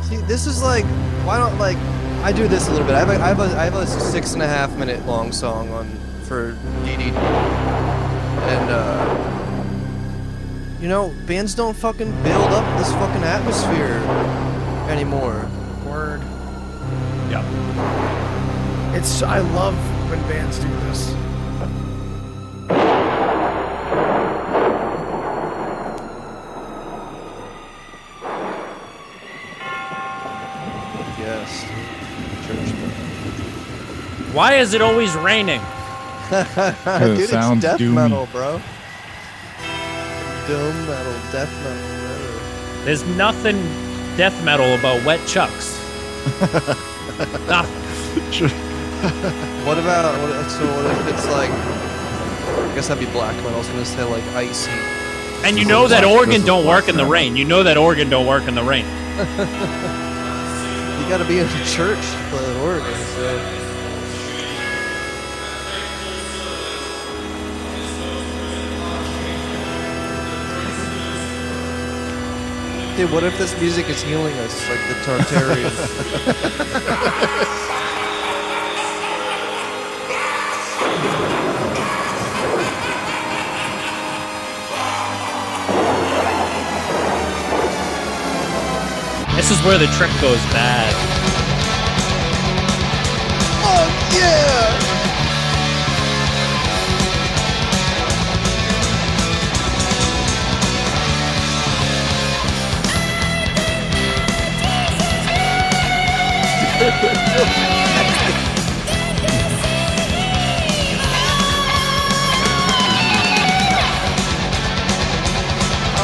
See, this is like, why don't like, I do this a little bit. I have a, I have a, I have a six and a half minute long song on for DD, and uh, you know, bands don't fucking build up this fucking atmosphere anymore. Word. Yep. It's. I love when bands do this. Yes, Why is it always raining? band. it Dude, it's sounds death doomy. metal, bro. Doom metal, death metal. whatever. There's nothing death metal about wet chucks. Nothing. What about what, so? What if it's like? I guess that'd be black metal. I was gonna say like icy. And you know that organ don't black work in the rain. You know that organ don't work in the rain. You gotta be in a church to play an organ. So. Dude, what if this music is healing us like the Tartarian? This is where the trick goes bad. oh yeah! How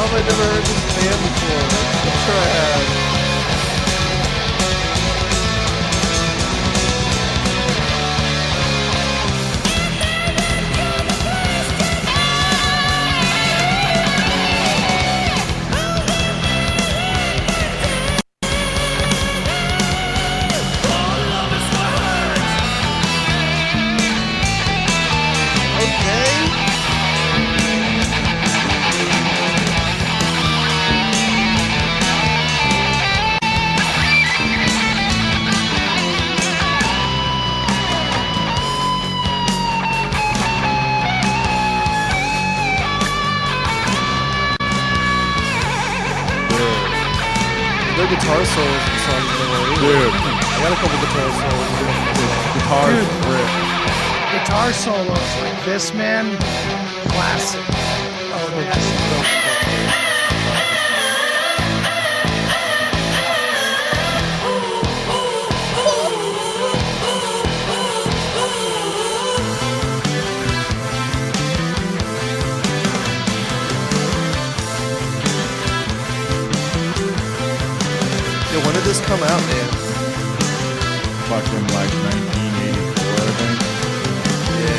have I never heard this band before? I'm this man, classic. Oh, yes. when did this come out, man? Fucking like 1984, I think.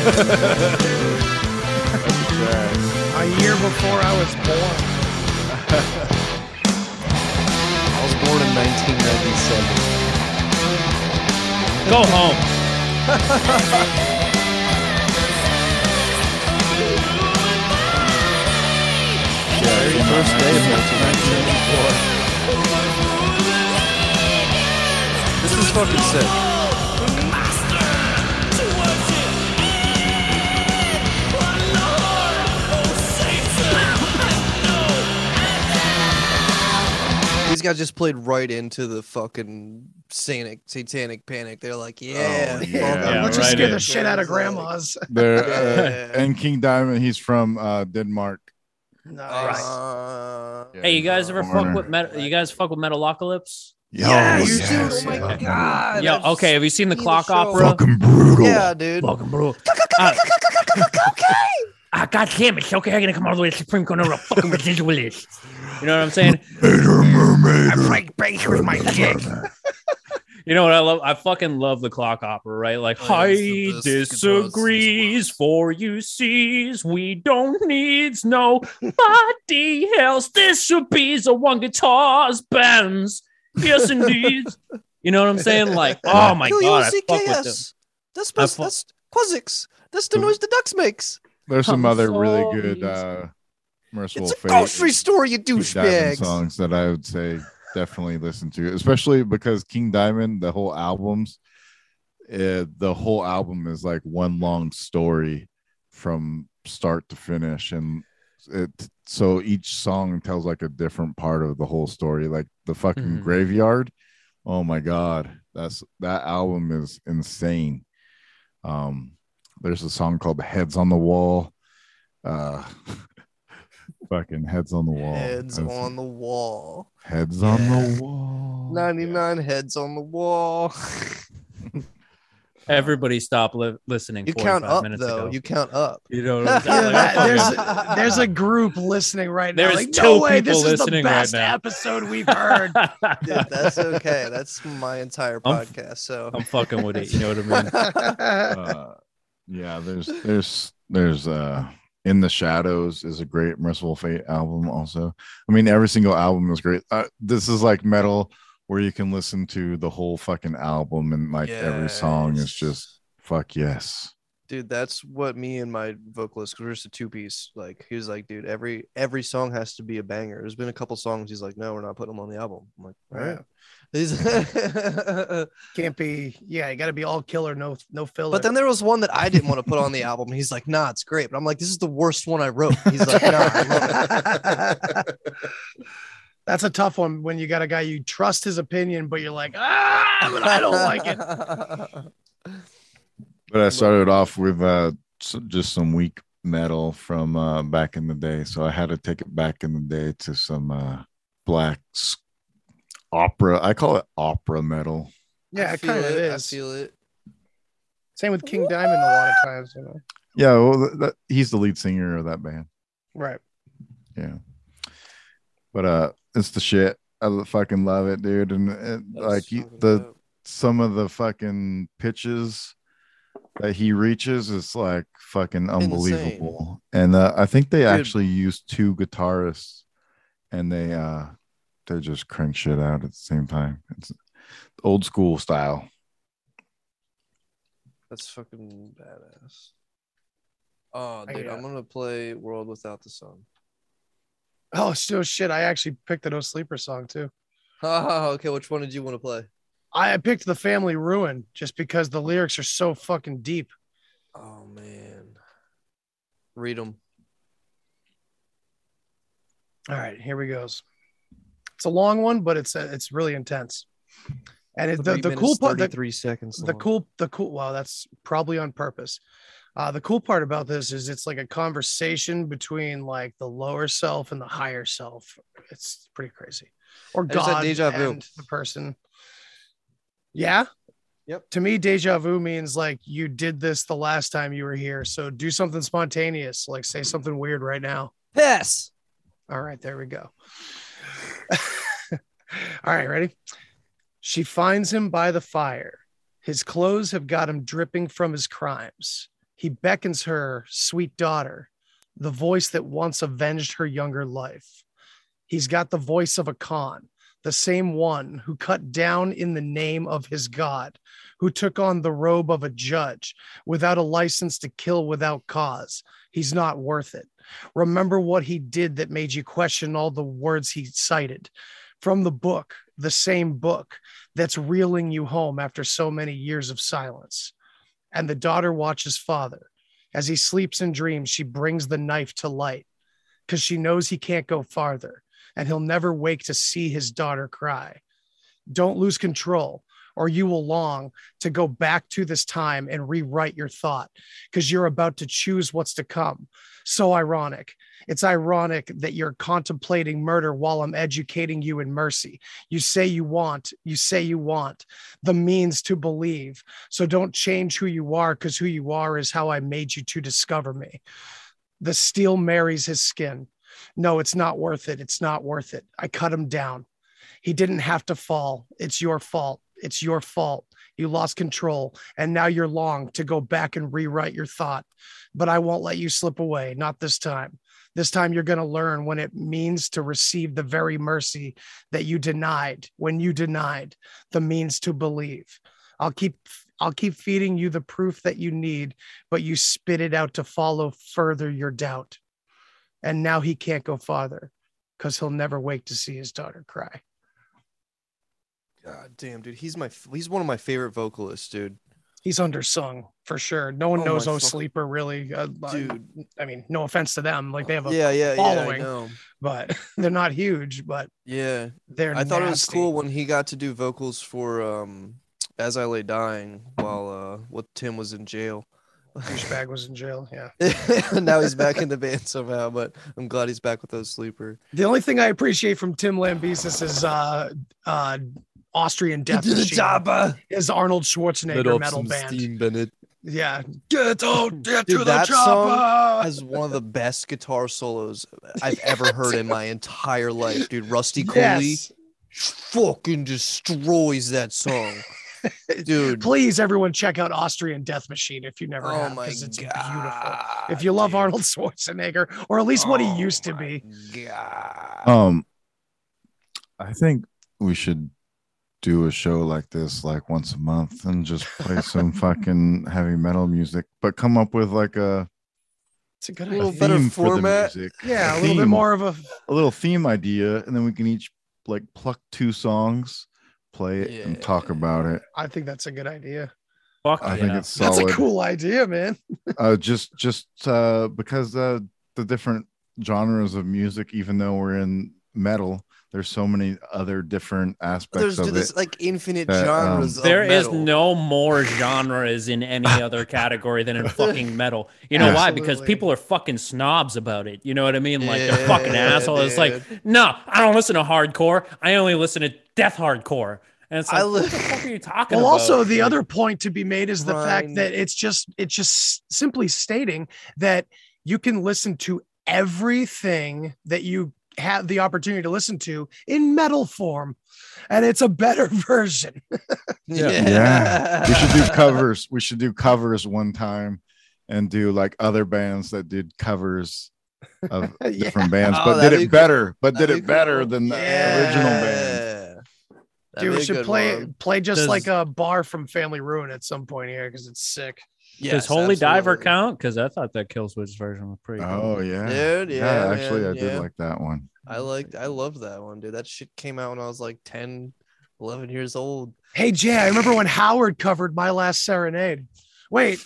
That's sad. A year before I was born. I was born in 1997. Go home. Very first day of 1994. This is fucking sick. Guys just played right into the fucking satanic satanic panic. They're like, yeah, Oh, fuck yeah. Let's just right scare in. the shit out of grandmas. There, Yeah. uh, and King Diamond, he's from uh, Denmark. Nice. Uh, Yeah, Hey, you guys a ever fuck with metal? You guys fuck with Metalocalypse? Yo, Yes, you yes, do. Oh my yeah. god. Yeah. I've Okay. Have you seen the clock show. opera? Fucking brutal. Yeah, dude. Fucking bro. Ah, God damn it. Okay, I'm going to come all the way to Supreme Court. I'm a fucking residualist. You know what I'm saying? Mermaid. I Break base with my dick. You know what I love? I fucking love the Klok Opera, right? Like, Oh, yeah, I it's the best guitar disagrees, for you sees we don't needs nobody else. This should be the one guitar's bands. Yes, indeed. you know what I'm saying? Like, oh my god, I fuck with them. That's I supposed, fu- that's Quasix. That's the noise the ducks makes. There's some I'm other really good uh, merciful It's a fate grocery store, you King Diamond douchebags. songs that I would say definitely listen to, especially because King Diamond, the whole albums, uh, the whole album is like one long story from start to finish, and it so each song tells like a different part of the whole story. Like the fucking Mhm. graveyard. Oh my god, that's that album is insane. Um, there's a song called "Heads on the Wall." Uh, fucking heads on the wall. Heads That's- on the wall. Heads on the wall. 99 heads on the wall. Everybody stop li- listening. You count up, minutes though. Ago. You count up. You know what I'm saying? Like, there's fucking- there's a group listening right now. There's like, two no way, people this is the listening right best now." episode we've heard. Dude, that's okay. That's my entire I'm- podcast. So I'm fucking with it. You know what I mean? uh, yeah, there's there's there's uh in the shadows is a great Mercyful Fate album also. I mean every single album is great. Uh, this is like metal where you can listen to the whole fucking album and like every song is just fuck yes. Dude that's what me and my vocalist because we're just a two-piece like he was like dude every every song has to be a banger. There's been a couple songs he's like no we're not putting them on the album. I'm like all right He's- Can't be. Yeah, you got to be all killer, no no filler. but then there was one that i didn't want to put on the album he's like nah it's great but i'm like this is the worst one i wrote he's like nah i love it That's a tough one when you got a guy you trust his opinion, but you're like, ah, but I don't like it. but i started off with uh just some weak metal from uh back in the day so i had to take it back in the day to some uh black s- opera. I call it opera metal. Yeah, I it feel kind of it, I feel it. Same with King Diamond a lot of times, you know. yeah well th- that, he's the lead singer of that band. Right. yeah. But uh it's the shit. I fucking love it dude. And, and That's like you, the dope. some of the fucking pitches that he reaches is like fucking unbelievable. And uh, i think they Dude. actually used two guitarists and they uh they just crank shit out at the same time it's old school style that's fucking badass oh dude i'm gonna play world without the sun Oh, so shit. I actually picked the No Sleeper song too. oh okay which one did you want to play I picked the Family Ruin just because the lyrics are so fucking deep. Oh man, read them. All right, here we goes. It's a long one, but it's uh, it's really intense. And it, the, the cool part, the, three seconds. the long. cool, the cool. Wow, that's probably on purpose. Uh, the cool part about this is it's like a conversation between like the lower self and the higher self. It's pretty crazy. Or God deja vu. and the person. Yeah. Yep. To me, deja vu means like you did this the last time you were here. So do something spontaneous, like say something weird right now. Piss. All right, there we go. All right, ready? She finds him by the fire. His clothes have got him dripping from his crimes. He beckons her, sweet daughter, the voice that once avenged her younger life. He's got the voice of a Khan, the same one who cut down in the name of his God, who took on the robe of a judge without a license to kill without cause. He's not worth it. Remember what he did that made you question all the words he cited from the book, the same book that's reeling you home after so many years of silence. And the daughter watches father. As he sleeps and dreams, she brings the knife to light because she knows he can't go farther and he'll never wake to see his daughter cry. Don't lose control, or you will long to go back to this time and rewrite your thought because you're about to choose what's to come. So ironic. It's ironic that you're contemplating murder while I'm educating you in mercy. You say you want, you say you want the means to believe. So don't change who you are because who you are is how I made you to discover me. The steel marries his skin. No, it's not worth it. It's not worth it. I cut him down. He didn't have to fall. It's your fault. It's your fault. You lost control. And now you're long to go back and rewrite your thought. But I won't let you slip away. Not this time. This time you're going to learn when it means to receive the very mercy that you denied when you denied the means to believe. I'll keep I'll keep feeding you the proof that you need, but you spit it out to follow further your doubt. And now he can't go farther because he'll never wake to see his daughter cry. God damn, dude, he's my he's one of my favorite vocalists, dude. He's undersung for sure. No one Oh knows Oh fuck- Sleeper really, uh, Dude. I mean, no offense to them, like they have a Yeah, yeah, yeah. Following, know. but they're not huge. But Yeah, they're. I thought it was cool when he got to do vocals for um "As I Lay Dying" while uh what Tim was in jail. Douchebag was in jail. Yeah. now he's back in the band somehow, but I'm glad he's back with those sleeper. The only thing I appreciate from Tim Lambesis is uh, uh, Austrian Death Machine. chopper. Is Arnold Schwarzenegger metal band. Bennett. Yeah. Get out, get Dude, to the that song chopper. has one of the best guitar solos I've ever heard in my entire life, dude. Rusty Cooley Yes. fucking destroys that song, dude. Please, everyone, check out Austrian Death Machine if you never Oh have, my because it's beautiful. god! If you love Arnold Schwarzenegger, or at least what he used to be. Um, I think we should do a show like this like once a month and just play some fucking heavy metal music, but come up with like a It's a good A little idea. better theme for the format. music, Yeah, a little bit more of a. a little theme idea, and then we can each like pluck two songs, play it, and talk about it. I think that's a good idea. Fuck I yeah. think it's That's a cool idea, man. uh just just uh because uh the different genres of music even though we're in metal there's so many other different aspects There's of dude, this it like infinite that, um, genres. of There is metal. no more genres in any other category than in fucking metal. You know why? Because people are fucking snobs about it. You know what I mean? Like they're Yeah, fucking assholes. It's like, no, I don't listen to hardcore. I only listen to death hardcore. And it's like, I what the fuck are you talking about? Well, about? also the Like, other point to be made is the fact that it's just it's just simply stating that you can listen to everything that you have the opportunity to listen to in metal form, and it's a better version. yeah yeah we should do covers we should do covers one time and do like other bands that did covers of Yeah. different bands Oh, but did it be cool. better but did That'd it be better cool. than the Yeah. original band That'd Dude, we should play one. play just Does- like a bar from Family Ruin at some point here because it's sick. Does Yes, Holy Diver count? Because I thought that Killswitch version was pretty cool. oh yeah Dude, yeah, actually man, i did yeah. like that one I liked, I loved that one, dude. That shit came out when I was like 10, 11 years old. Hey Jay, I remember when Howard covered My Last Serenade. Wait,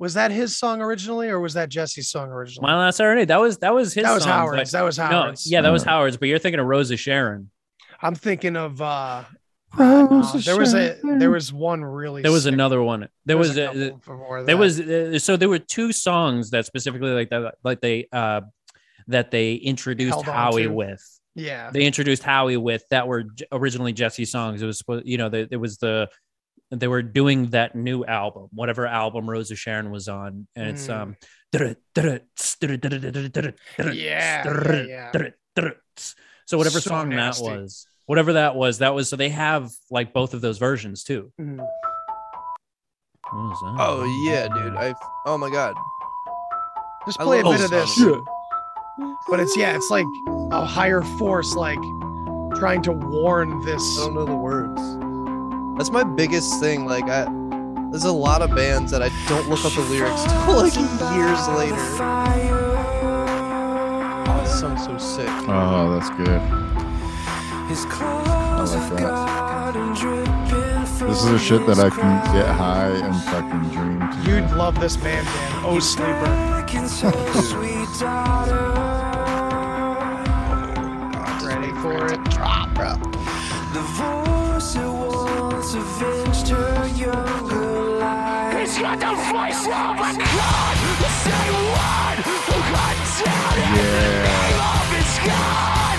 was that his song originally, or was that Jesse's song originally? My Last Serenade. That was that was his. Song. That was song, Howard's. but- That was No, Howard's. yeah, that was Howard's. But you're thinking of Rose of Sharon. I'm thinking of uh no, there was a there was one really There was another one. There was a a, couple before there was uh, so there were two songs that specifically like that like they uh that they introduced Howie to. with. yeah They introduced Howie with that were originally Jesse songs. It was you know they, it was the they were doing that new album, whatever album Rose of Sharon was on, and it's Mm. um. Yeah, yeah, yeah. So whatever So song nasty. that was. Whatever that was. That was so they have like both of those versions too. Mhm. What was that? Oh yeah, dude. I oh my god. Just play a love bit of this this. song. But it's yeah, it's like a higher force, like trying to warn this. I don't know the words. That's my biggest thing. Like I there's a lot of bands that I don't look up the lyrics till like years later. Oh, this song's so sick. Oh, that's good. Oh, I like that. This is the shit that I can get high and fucking dream to. You'd love this band, Dan. Oh, Sleeper. Ready for it? Drop, bro. He's got the voice of a god, the same one who got down in the name of his god,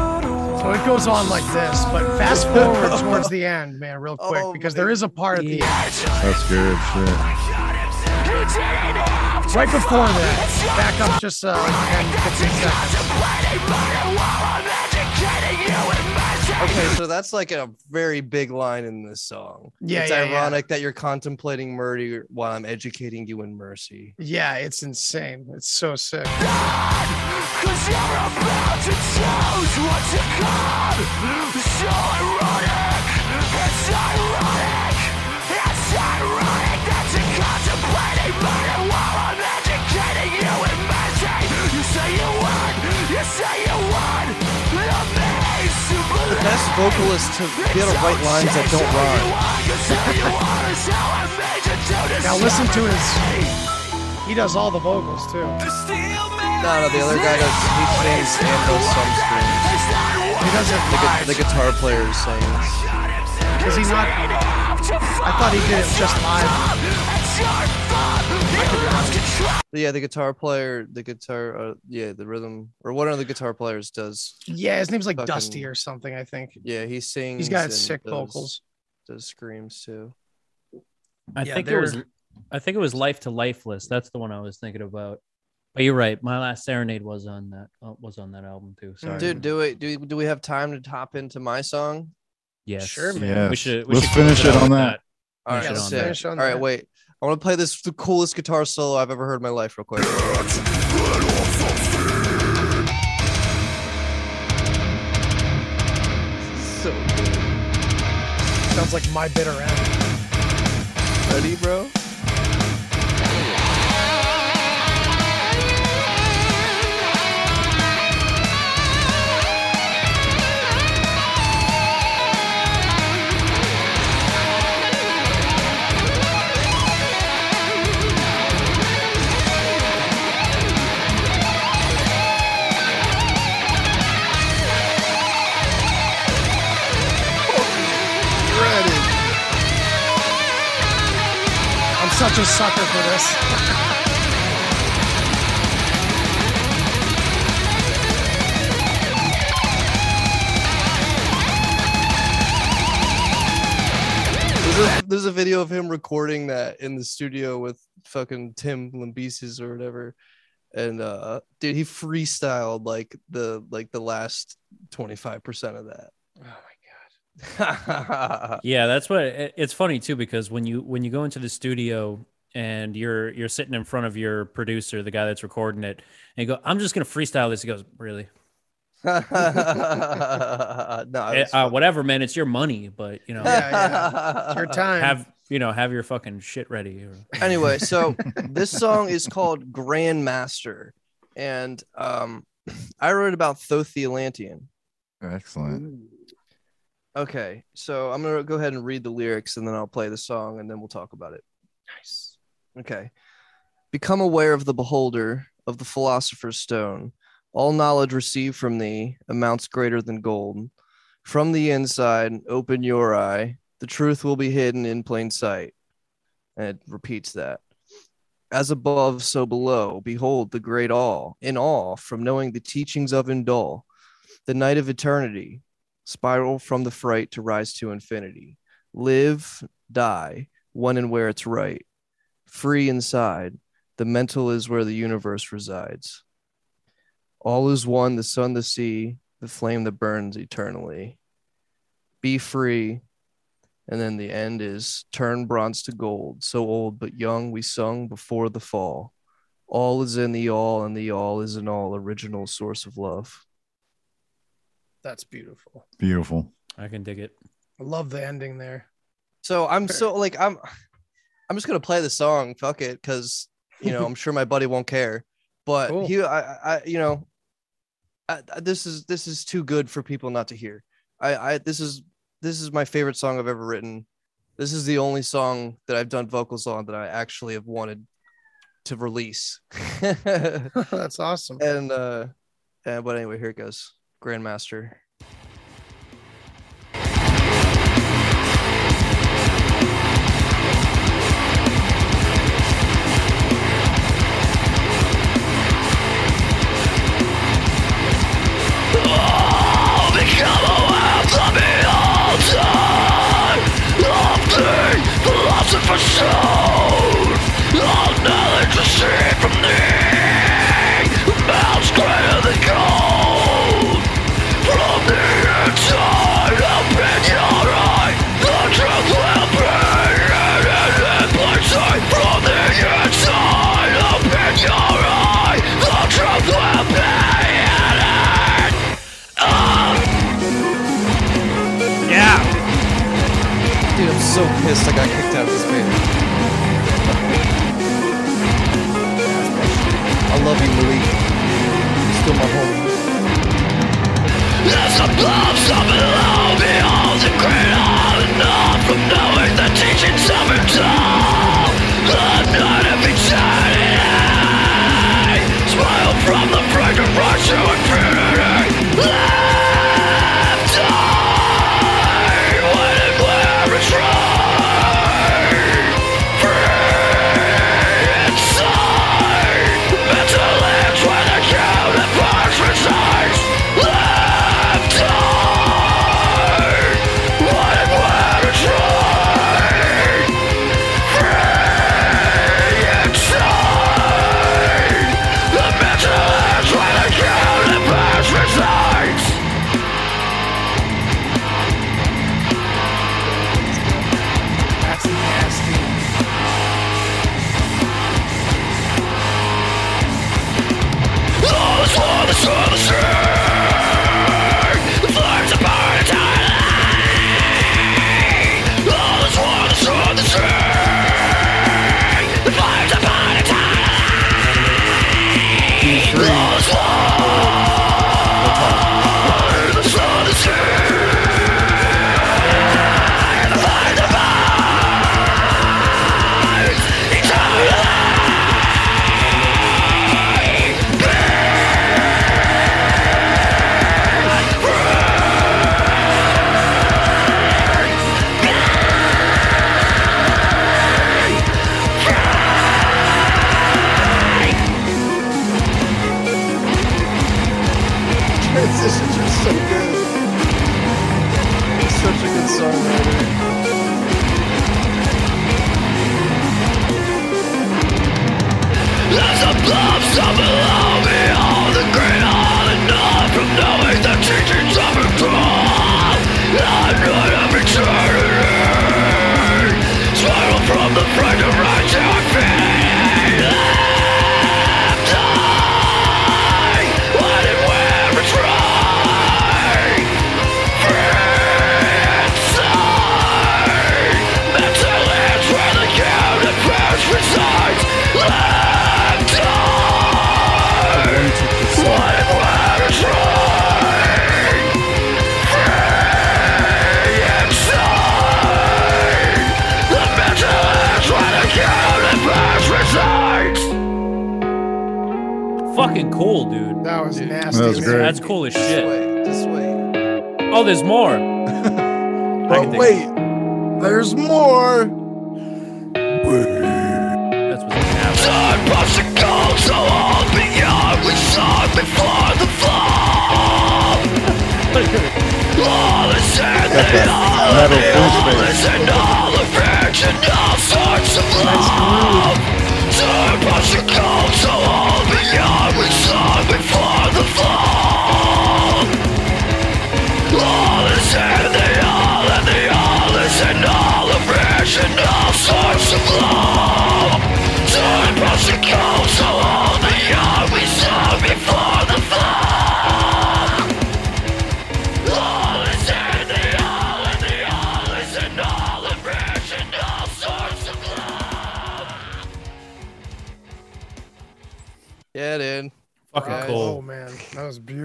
so many years of silence. So it goes on like this, but fast forward towards the end, man, real quick, because there is a part at the end. That's good shit. Right before that, back up just uh, 10, 15 seconds. Okay, so that's like a very big line in this song. Yeah, it's yeah, yeah. ironic that you're contemplating murder while I'm educating you in mercy. Yeah, it's insane. It's so sick. Cause you're about to choose what to come. So ironic. It's ironic. It's ironic that you're contemplating murder best vocalist to be able to write lines that don't rhyme. Now listen to his. He does all the vocals too. No, no, the other guy does. He sings and does some screams. He does it The, the guitar player sings. Is he not? I thought he did it just live. Yeah, the guitar player, the guitar, uh, yeah, the rhythm, or one of the guitar players does. Yeah, his name's like fucking- Dusty or something. I think. Yeah, he sings. He's got and sick does- vocals. Does screams too. I Yeah, think it was I think it was Life to Lifeless. That's the one I was thinking about. But you're right. My last serenade was on that uh, was on that album too. Sorry. Dude, do we do we, do we have time to hop into my song? yes. Sure, man. Yes. We should we Let's should finish it on with that. All right, Finish let's on that. finish on All right, wait. I want to play this the coolest guitar solo I've ever heard in my life, real quick. so good. Sounds like my bitter end. Ready, bro? Such a sucker for this. There's a, there's a video of him recording that in the studio with fucking Tim Lambesis or whatever. And uh dude, he freestyled like the like the last 25% of that. Oh my god. Yeah, that's what it- it's funny too because when you when you go into the studio and you're you're sitting in front of your producer, the guy that's recording it, and you go, "I'm just gonna freestyle this." He goes, "Really? no, it Eh, uh, whatever, man. It's your money, but you know, Yeah, yeah. Your time. have you know have your fucking shit ready." Or, anyway, so this song is called Grandmaster, and um, I wrote about Thoth the Atlantean. Excellent. Okay, so I'm gonna go ahead and read the lyrics, and then I'll play the song, and then we'll talk about it. nice. Okay, become aware of the beholder of the philosopher's stone. All knowledge received from thee amounts greater than gold. From the inside, open your eye. The truth will be hidden in plain sight. And it repeats that. As above, so below. Behold the great all, in awe from knowing the teachings of Undal, the night of eternity. Spiral from the fright to rise to infinity. Live, die, when and where it's right. Free inside. The mental is where the universe resides. All is one, the sun, the sea, the flame that burns eternally. Be free. And then the end is turn bronze to gold. So old but young, we sung before the fall. All is in the all, and the all is in all, original source of love. That's beautiful. Beautiful. I can dig it. I love the ending there. So I'm so like I'm I'm just gonna play the song, fuck it, because you know I'm sure my buddy won't care. But Cool. he, I, I, you know, I, I- this is this is too good for people not to hear. I, I, this is this is my favorite song I've ever written. This is the only song that I've done vocals on that I actually have wanted to release. That's awesome. and uh, and but anyway, here it goes, Grandmaster. I'm pissed I got kicked out of this band. I love you, Malik. You're still my homie. As above, so below, behold the great all from knowing the teachings of it all. The night of eternity. Smile from the bright and from the front of right Fucking cool, dude. That was nasty. That was man. great. That's cool as This shit. way, this way. Oh, there's more. Oh wait, there's more. That's what's happening. Time rushing cold, so all beyond we saw before the fall. All is in the all of the all is in all of rage and all sorts of love. Time rushing cold, so all beyond we saw before the the the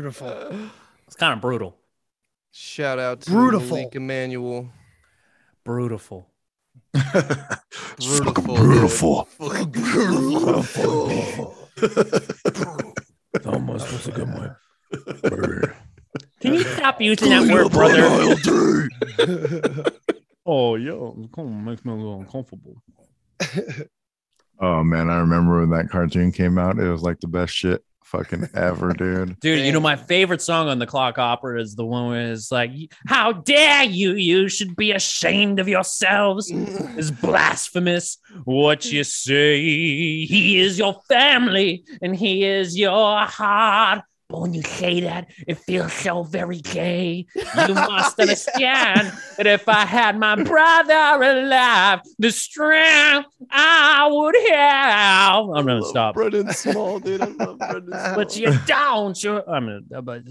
beautiful. It's kind of brutal. Shout out to Brutiful. Malik Emmanuel. Brutal. It's fucking Brutiful, beautiful. Almost was a good one. Can you stop using that word, brother? oh, yeah, it kind of makes me a little uncomfortable. Oh man, I remember when that cartoon came out. It was like the best shit fucking ever, dude. Dude, you know my favorite song on the Klok Opera is the one where it's like, "How dare you? You should be ashamed of yourselves." It's blasphemous what you say. He is your family and he is your heart. But when you say that, it feels so very gay. You must understand that if I had my brother alive, the strength I would have. I'm gonna stop. Brendan Small, dude. I love Brendan Small. But you don't. You, I'm gonna. But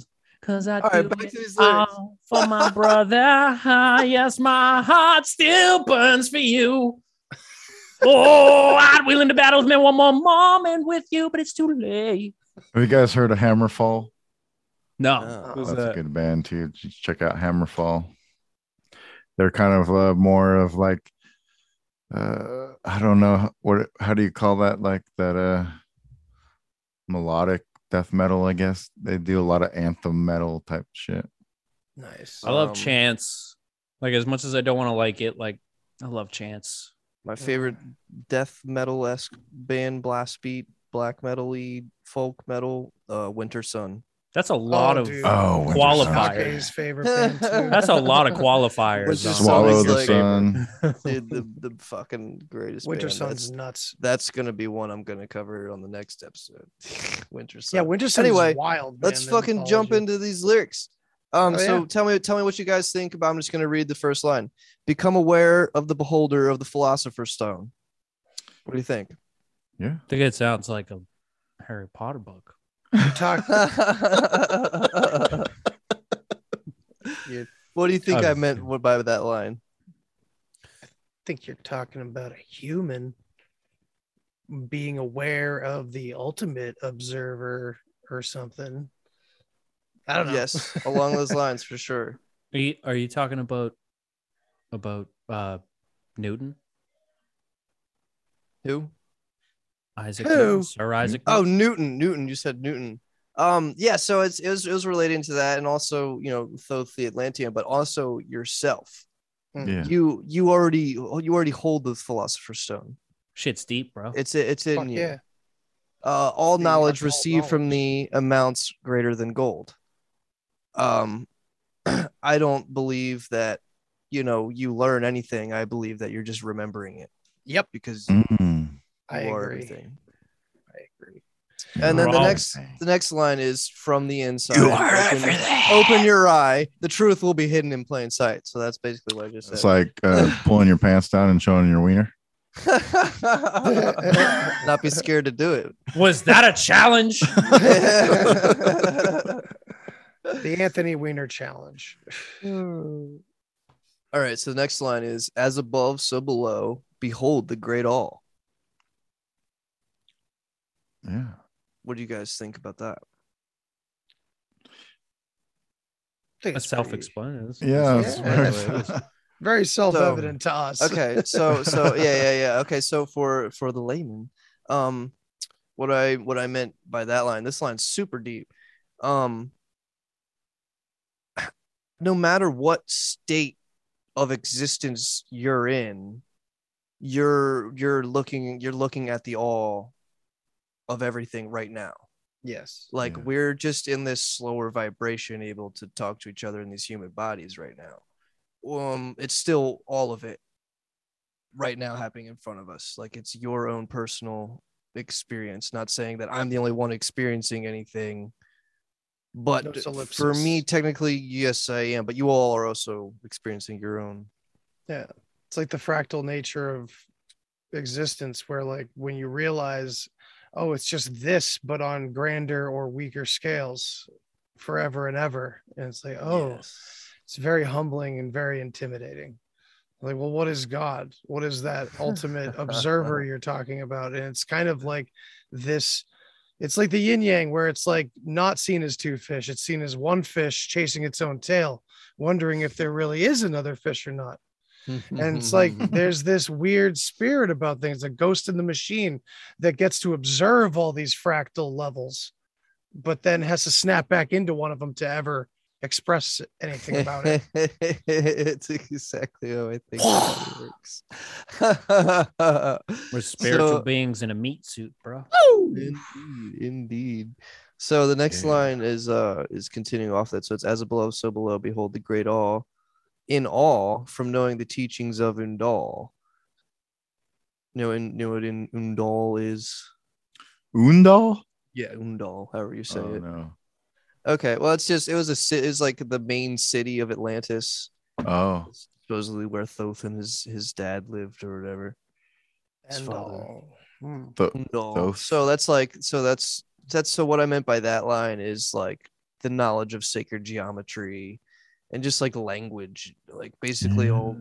Cause I All do right, it to these lyrics. all for my brother. Ah, yes, my heart still burns for you. Oh, I'd willing to battle with me one more moment with you, but it's too late. Have you guys heard of Hammerfall? No, Oh, who's That's a good band too. Just check out Hammerfall. They're kind of uh, more of like uh I don't know what how do you call that like that uh melodic death metal I guess. They do a lot of anthem metal type shit. Nice. I love Um, Chance. Like as much as I don't want to like it, like I love Chance. My favorite death metal esque band, blast beat, black metal lead, folk metal, uh, Wintersun. That's a lot Oh, of dude. Oh, qualifiers. Take's favorite band too. That's a lot of qualifiers. Winter on Swallow the like- sun. Dude, the, the fucking greatest Winter band. Sun's That's, nuts. that's gonna be one I'm gonna cover on the next episode. Wintersun. Yeah, Wintersun Anyway, is wild. let's fucking the jump into these lyrics. Um, Oh, so yeah. tell me, tell me what you guys think about. I'm just gonna read the first line. Become aware of the beholder of the philosopher's stone. What do you think? Yeah. I think it sounds like a Harry Potter book. Talk- what do you think I meant by that line? I think you're talking about a human being aware of the ultimate observer or something. I don't know. Yes, along those lines for sure. Are you are you talking about about uh Newton? Who? Isaac Who? Newton, Sir Isaac Oh, Newton? Newton. Newton. You said Newton. Um, yeah. So it's it was it was relating to that, and also you know both the Atlantean, but also yourself. Yeah. You you already you already hold the philosopher's stone. Shit's deep, bro. It's it's in Fuck you. yeah. Uh, all the knowledge untold received from the amounts greater than gold. Um, I don't believe that you know you learn anything. I believe that you're just remembering it Yep. because Mm. I you agree. everything. I agree. And then the next the next line is from the inside. You are open, everything. open your eye. The truth will be hidden in plain sight. So that's basically what I just said. It's like uh, pulling your pants down and showing your wiener. Not be scared to do it. Was that a challenge? The Anthony Weiner challenge. All right. So the next line is as above, so below. Behold the great all. Yeah. What do you guys think about that? I think That's it's pretty- self-explanatory. Yeah. Yeah. very- Very self-evident to us. Okay. So so yeah yeah yeah. Okay. So for for the layman, um, what I what I meant by that line, this line's super deep. Um, no matter what state of existence you're in, you're you're looking you're looking at the all of everything right now. Yes. Like we're just in this slower vibration, able to talk to each other in these human bodies right now. Um, it's still all of it right now happening in front of us. Like it's your own personal experience. Not saying that I'm the only one experiencing anything, but No for me, technically, yes, I am. But you all are also experiencing your own. Yeah. It's like the fractal nature of existence, where like when you realize, oh, it's just this, but on grander or weaker scales forever and ever. And it's like, oh, it's very humbling and very intimidating. Like, well, what is God? What is that ultimate observer you're talking about? And it's kind of like this. It's like the yin yang, where it's like not seen as two fish, it's seen as one fish chasing its own tail, wondering if there really is another fish or not. And it's like there's this weird spirit about things, a ghost in the machine that gets to observe all these fractal levels, but then has to snap back into one of them to ever express anything about it. it's exactly how I think that works. We're spiritual So- beings in a meat suit, bro. Indeed, indeed. So the next line is uh is continuing off that. So it's as above, so below. Behold the great awe, in awe from knowing the teachings of Undal. You know, in, you know what in Undal is? Undal? Yeah, Undal, however you say Oh, it. no. Okay, well, it's just it was a ci- it's like the main city of Atlantis. Oh, supposedly where Thoth and his his dad lived or whatever. His And father. all. Hmm. Th- No. So that's like so that's that's so what I meant by that line is like the knowledge of sacred geometry and just like language, like basically all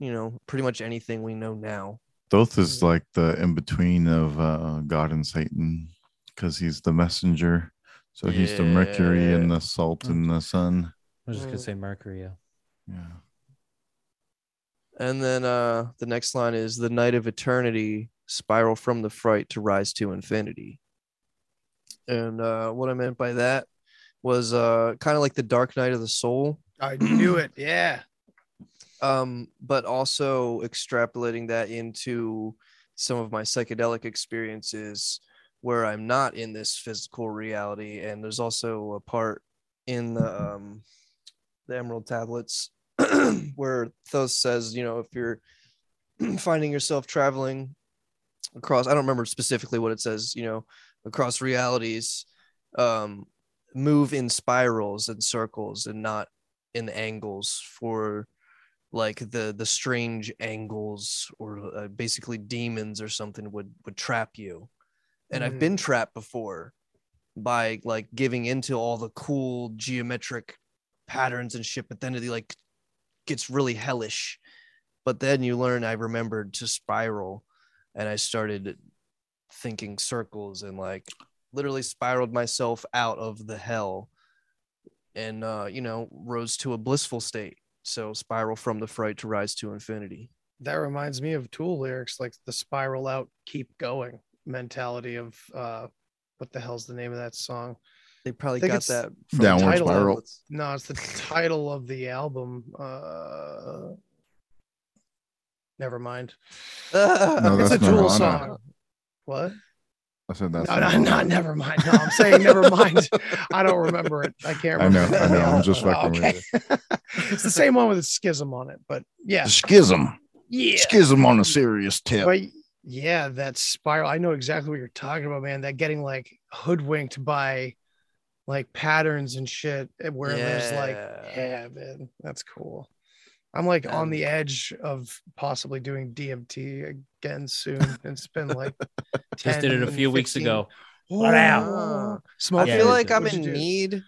you know, pretty much anything we know now. Thoth is like the in between of uh, God and Satan because he's the messenger. So he's the Mercury and the salt and the sun. I was just gonna say Mercury. Yeah. Yeah. And then uh the next line is the night of eternity spiral from the fright to rise to infinity. And uh what I meant by that was uh kind of like the dark night of the soul. I knew it. Yeah. um but also extrapolating that into some of my psychedelic experiences where i'm not in this physical reality and there's also a part in the um the emerald tablets where Thoth says you know if you're finding yourself traveling across i don't remember specifically what it says you know across realities um move in spirals and circles and not in angles for like the the strange angles or uh, basically demons or something would would trap you. And i've been trapped before by like giving into all the cool geometric patterns and shit but then it like gets really hellish. But then you learn i remembered to spiral and i started thinking circles and like literally spiraled myself out of the hell and uh you know rose to a blissful state so spiral from the fright to rise to infinity That reminds me of Tool lyrics, like the spiral out, keep going mentality of uh what the hell's the name of that song? they probably got that the Downward title of- spiral. No, it's the title of the album. Uh never mind. No, it's a Tool song. What? I said that's No, no, Nirvana. no, never mind. No, I'm saying never mind. I don't remember it. I can't remember. I know, I know. I'm just fucking with it's the same one with a schism on it, but yeah. Schism. Yeah. Schism on a serious tip. But yeah, that spiral. I know exactly what you're talking about, man. That getting like hoodwinked by like patterns and shit, eh, where there's like, yeah, man, that's cool. I'm like on the edge of possibly doing DMT again soon. It's been like Just did it a 10, few weeks ago. What out? Smoke i it? feel like i'm in need Did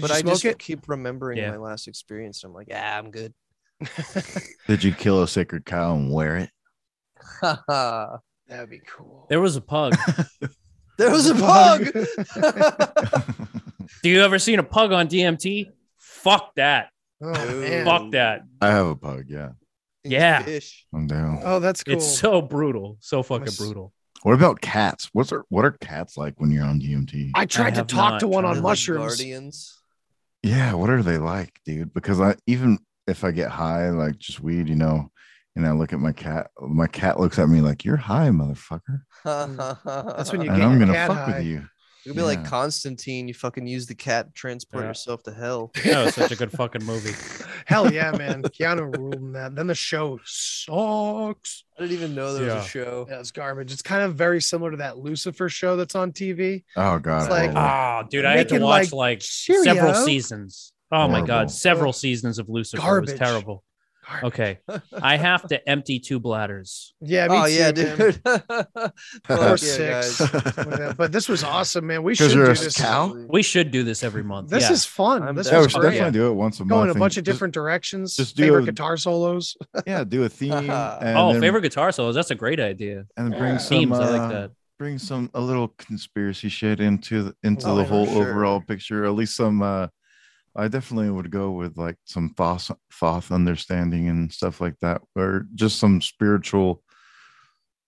but i smoke just it? keep remembering Yeah. my last experience i'm like yeah i'm good Did you kill a sacred cow and wear it? That'd be cool. There was a pug. there was a pug Do you ever seen a pug on DMT? Fuck that. Oh man. Fuck that. I have a pug. Yeah, Yeah. fish I'm down. Oh, that's cool. It's so brutal. So fucking Miss- brutal. What about cats? What's are, what are cats like when you're on DMT? I tried to talk to one on mushrooms. guardians yeah, what are they like, dude? Because I even if I get high, like just weed, you know, and I look at my cat, my cat looks at me like, "You're high, motherfucker," That's when you and get I'm your gonna cat fuck high. with you. You'll be like Constantine. You fucking use the cat to transport Yeah. yourself to hell. That was such a good fucking movie. Hell yeah, man. Keanu ruled in that. Then the show sucks. I didn't even know there was a show. Yeah, it's garbage. It's kind of very similar to that Lucifer show that's on TV. Oh god, It's like- horrible. Oh, ah, dude, I had to watch like, like, several seasons. Oh my god, several seasons of Lucifer. It Garbage. was terrible. Garbage. Okay, I have to empty two bladders. Yeah, me Oh too, yeah, dude. Or six. Yeah, but this was awesome, man. We 'Cause should do this. cow? We should do this every month. This yeah. is fun. I'm this down. Yeah, we was should great. definitely do it once a month. Go in month. a bunch and of just- different directions. just do favorite a- guitar solos. yeah, do a theme. and oh, then- favorite guitar solos. That's a great idea. and bring some Themes, I like uh, that. bring some a little conspiracy shit into the, into Oh, the whole sure. overall picture at least some uh i definitely would go with like some thoth thoth understanding and stuff like that or just some spiritual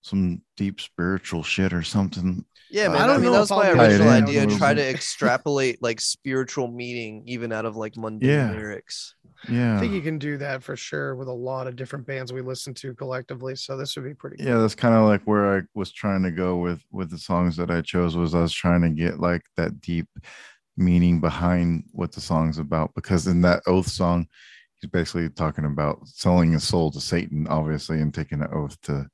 some deep spiritual shit or something Yeah, I man. I, don't mean, know that if was my original in idea. Try to extrapolate like spiritual meaning even out of like mundane Yeah. lyrics. yeah I think you can do that for sure with a lot of different bands we listen to collectively. So this would be pretty. yeah that's kind of like where i was trying to go with with the songs that i chose was i was trying to get like that deep meaning behind what the song's about because in that oath song he's basically talking about selling his soul to satan obviously and taking an oath to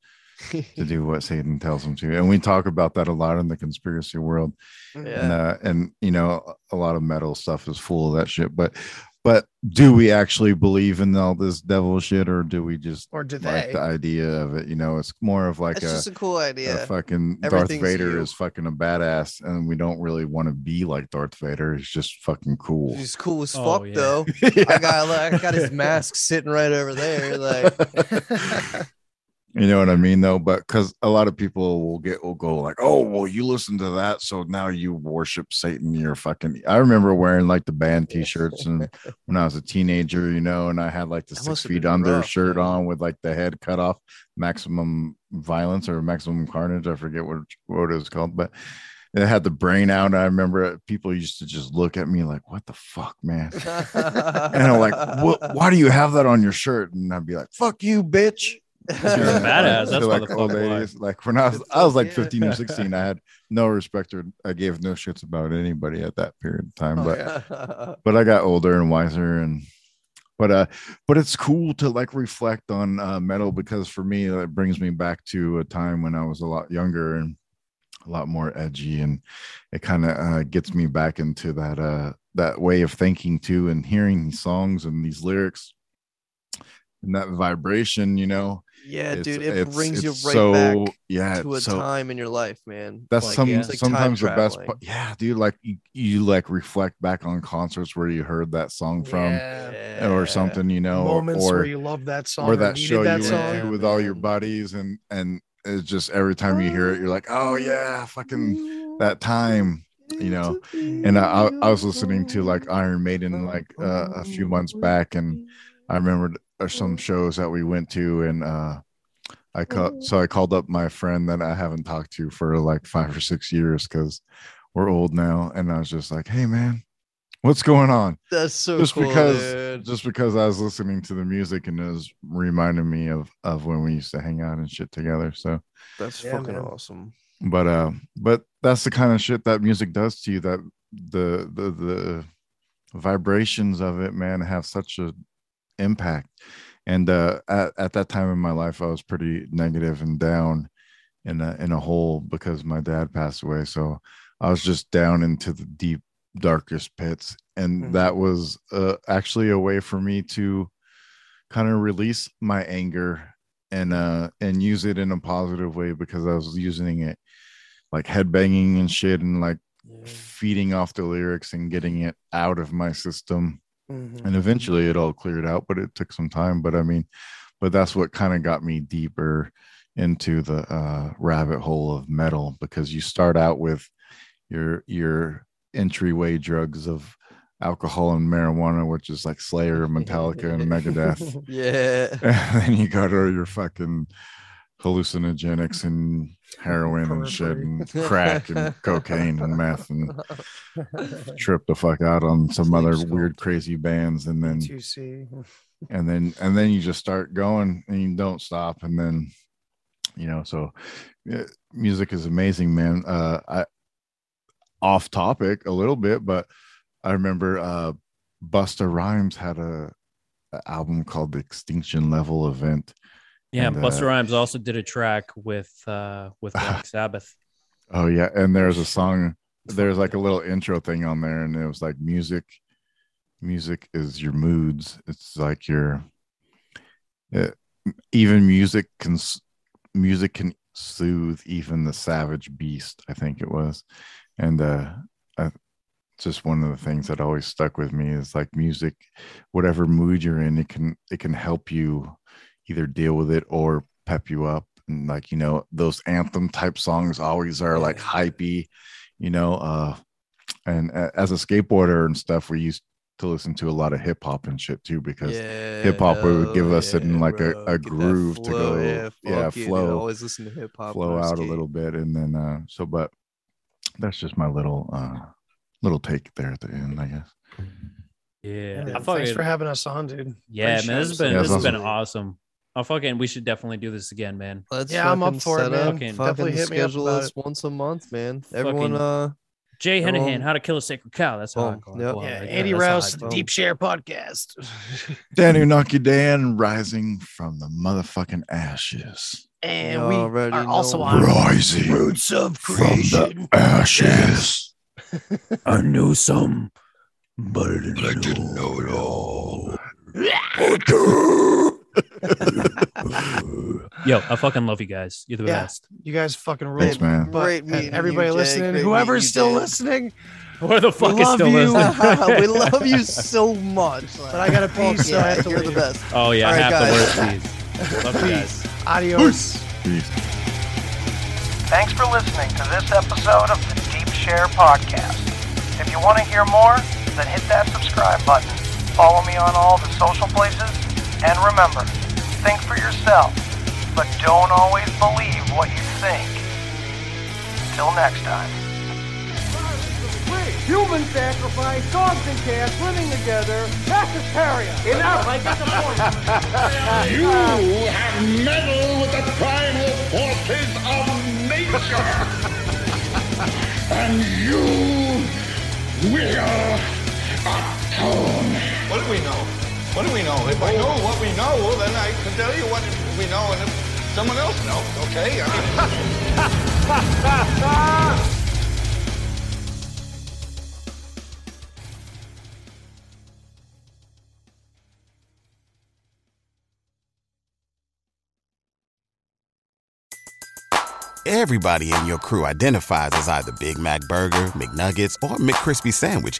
to do what satan tells him to. And we talk about that a lot in the conspiracy world. And uh and you know a lot of metal stuff is full of that shit. But but do we actually believe in all this devil shit or do we just Or did like the idea of it you know it's more of like It's a just a cool a idea. fucking Darth Vader you. is fucking a badass, and we don't really want to be like Darth Vader. He's just fucking cool. He's cool as Oh, fuck yeah. though. Yeah. I got I got his mask sitting right over there. Like You know what I mean, though, but because a lot of people will get will go like, "Oh, well, you listen to that, so now you worship Satan." You're fucking. I remember wearing like the band T-shirts, and when I was a teenager, you know, and I had like the That six feet under rough, shirt man. on with like the head cut off, maximum violence or maximum carnage. I forget what what it was called, but it had the brain out. I remember people used to just look at me like, "What the fuck, man?" and I'm like, what, "Why do you have that on your shirt?" And I'd be like, "Fuck you, bitch." You're a badass. That's To, why like the old fuck why. Like when I was, I was like 15 or 16. I had no respect or I gave no shits about anybody at that period of time. Oh, but yeah. but I got older and wiser and but uh but it's cool to like reflect on uh metal because for me it brings me back to a time when I was a lot younger and a lot more edgy and it kind of uh, gets me back into that uh that way of thinking too and hearing these songs and these lyrics and that vibration you know Yeah, It's- dude, it it's- brings you right so- back yeah to a so time in your life, man. that's Like, some yeah, like sometimes the best traveling. part yeah dude like you, you like reflect back on concerts where you heard that song from Yeah. or something you know Moments or where you love that song or or that show that you song. went to with all your buddies and and it's just every time you hear it you're like oh yeah fucking that time you know and i i, I was listening to like iron maiden like uh, a few months back and i remembered uh, some shows that we went to and uh i called so i called up my friend that i haven't talked to for like five or six years because we're old now and i was just like hey man what's going on That's so just cool, because dude. just because I was listening to the music and it was reminding me of of when we used to hang out and shit together. So, That's Yeah, fucking man. awesome. but uh, but that's the kind of shit that music does to you. That the the the vibrations of it, man, have such a impact. And uh, at at that time in my life, I was pretty negative and down in a in a hole because my dad passed away. So I was just down into the deep darkest pits and Mhm. that was uh, actually a way for me to kind of release my anger and uh and use it in a positive way because i was using it like headbanging and shit and like feeding off the lyrics and getting it out of my system Mhm. and eventually it all cleared out but it took some time but i mean but that's what kind of got me deeper into the uh rabbit hole of metal because you start out with your your entryway drugs of alcohol and marijuana which is like slayer metallica and megadeth Yeah. and then you go to your fucking hallucinogenics and heroin and shit and crack and cocaine and meth and trip the fuck out on some other weird crazy bands and then B2C. and then and then you just start going and you don't stop and then you know so yeah, music is amazing man. Uh i off topic a little bit but i remember uh busta rhymes had a, a album called the extinction level event Yeah, And, Busta uh, Rhymes also did a track with uh with Black Sabbath. Oh yeah, and there's a song. There's like a little intro thing on there, and it was like music. Music is your moods. It's like your. uh, even music can music can soothe even the savage beast. I think it was, and uh, I, just one of the things that always stuck with me is like music, whatever mood you're in, it can it can help you either deal with it or pep you up. And like you know those anthem type songs always are like hypey you know uh and a- as a skateboarder and stuff we used to listen to a lot of hip hop and shit too because Yeah, hip hop would give no, us it in like bro. a, a that groove to go yeah, yeah, fuck it, dude. flow Always listen to hip hop flow when I out a little bit. And then uh so but that's just my little uh little take there at the end i guess. Yeah, Yeah, I thanks for having us on, dude. Yeah, Appreciate man, this has been Yeah, this has it's been awesome. Awesome. I fucking we should definitely do this again, man. Let's Yeah, I'm up for it, set man. up, Fucking- fucking Definitely hit me up this it. once a month, man. Everyone, Fucking- uh, Jay Henehan, Everyone- How to Kill a Sacred Cow. That's how I Boom. call it. Yep. Yeah, like, Andy that's how Rouse, do it. Deep Share Podcast. danny Nucky dan rising from the motherfucking ashes And You we are also on rising Roots of from the ashes I knew some, but I didn't, know. it all Yo, I fucking love you guys. You're the Yeah. best. You guys fucking rule. Thanks, man. But Great uh, meeting everybody you, Jay. listening, Great whoever's you, still Jay. listening, Where the fuck is love still you. listening? we love you so much. but I got a Fuck piece, so I yeah, have to you're the leave. best. Oh yeah, All right, half guys. the worst please. Love you guys. Adios. Peace. Thanks for listening to this episode of the Deep Share Podcast. If you want to hear more, then hit that subscribe button. Follow me on all the social places. And remember, think for yourself, but don't always believe what you think. Till next time. Human sacrifice, dogs and cats living together, mass hysteria. Enough, I get the point. You have meddled with the primal forces of nature. and you will atone. What do we know? What do we know? If I know what we know, well, then I can tell you what we know, and if someone else knows, okay? Everybody in your crew identifies as either Big Mac Burger, McNuggets, or McCrispy Sandwich.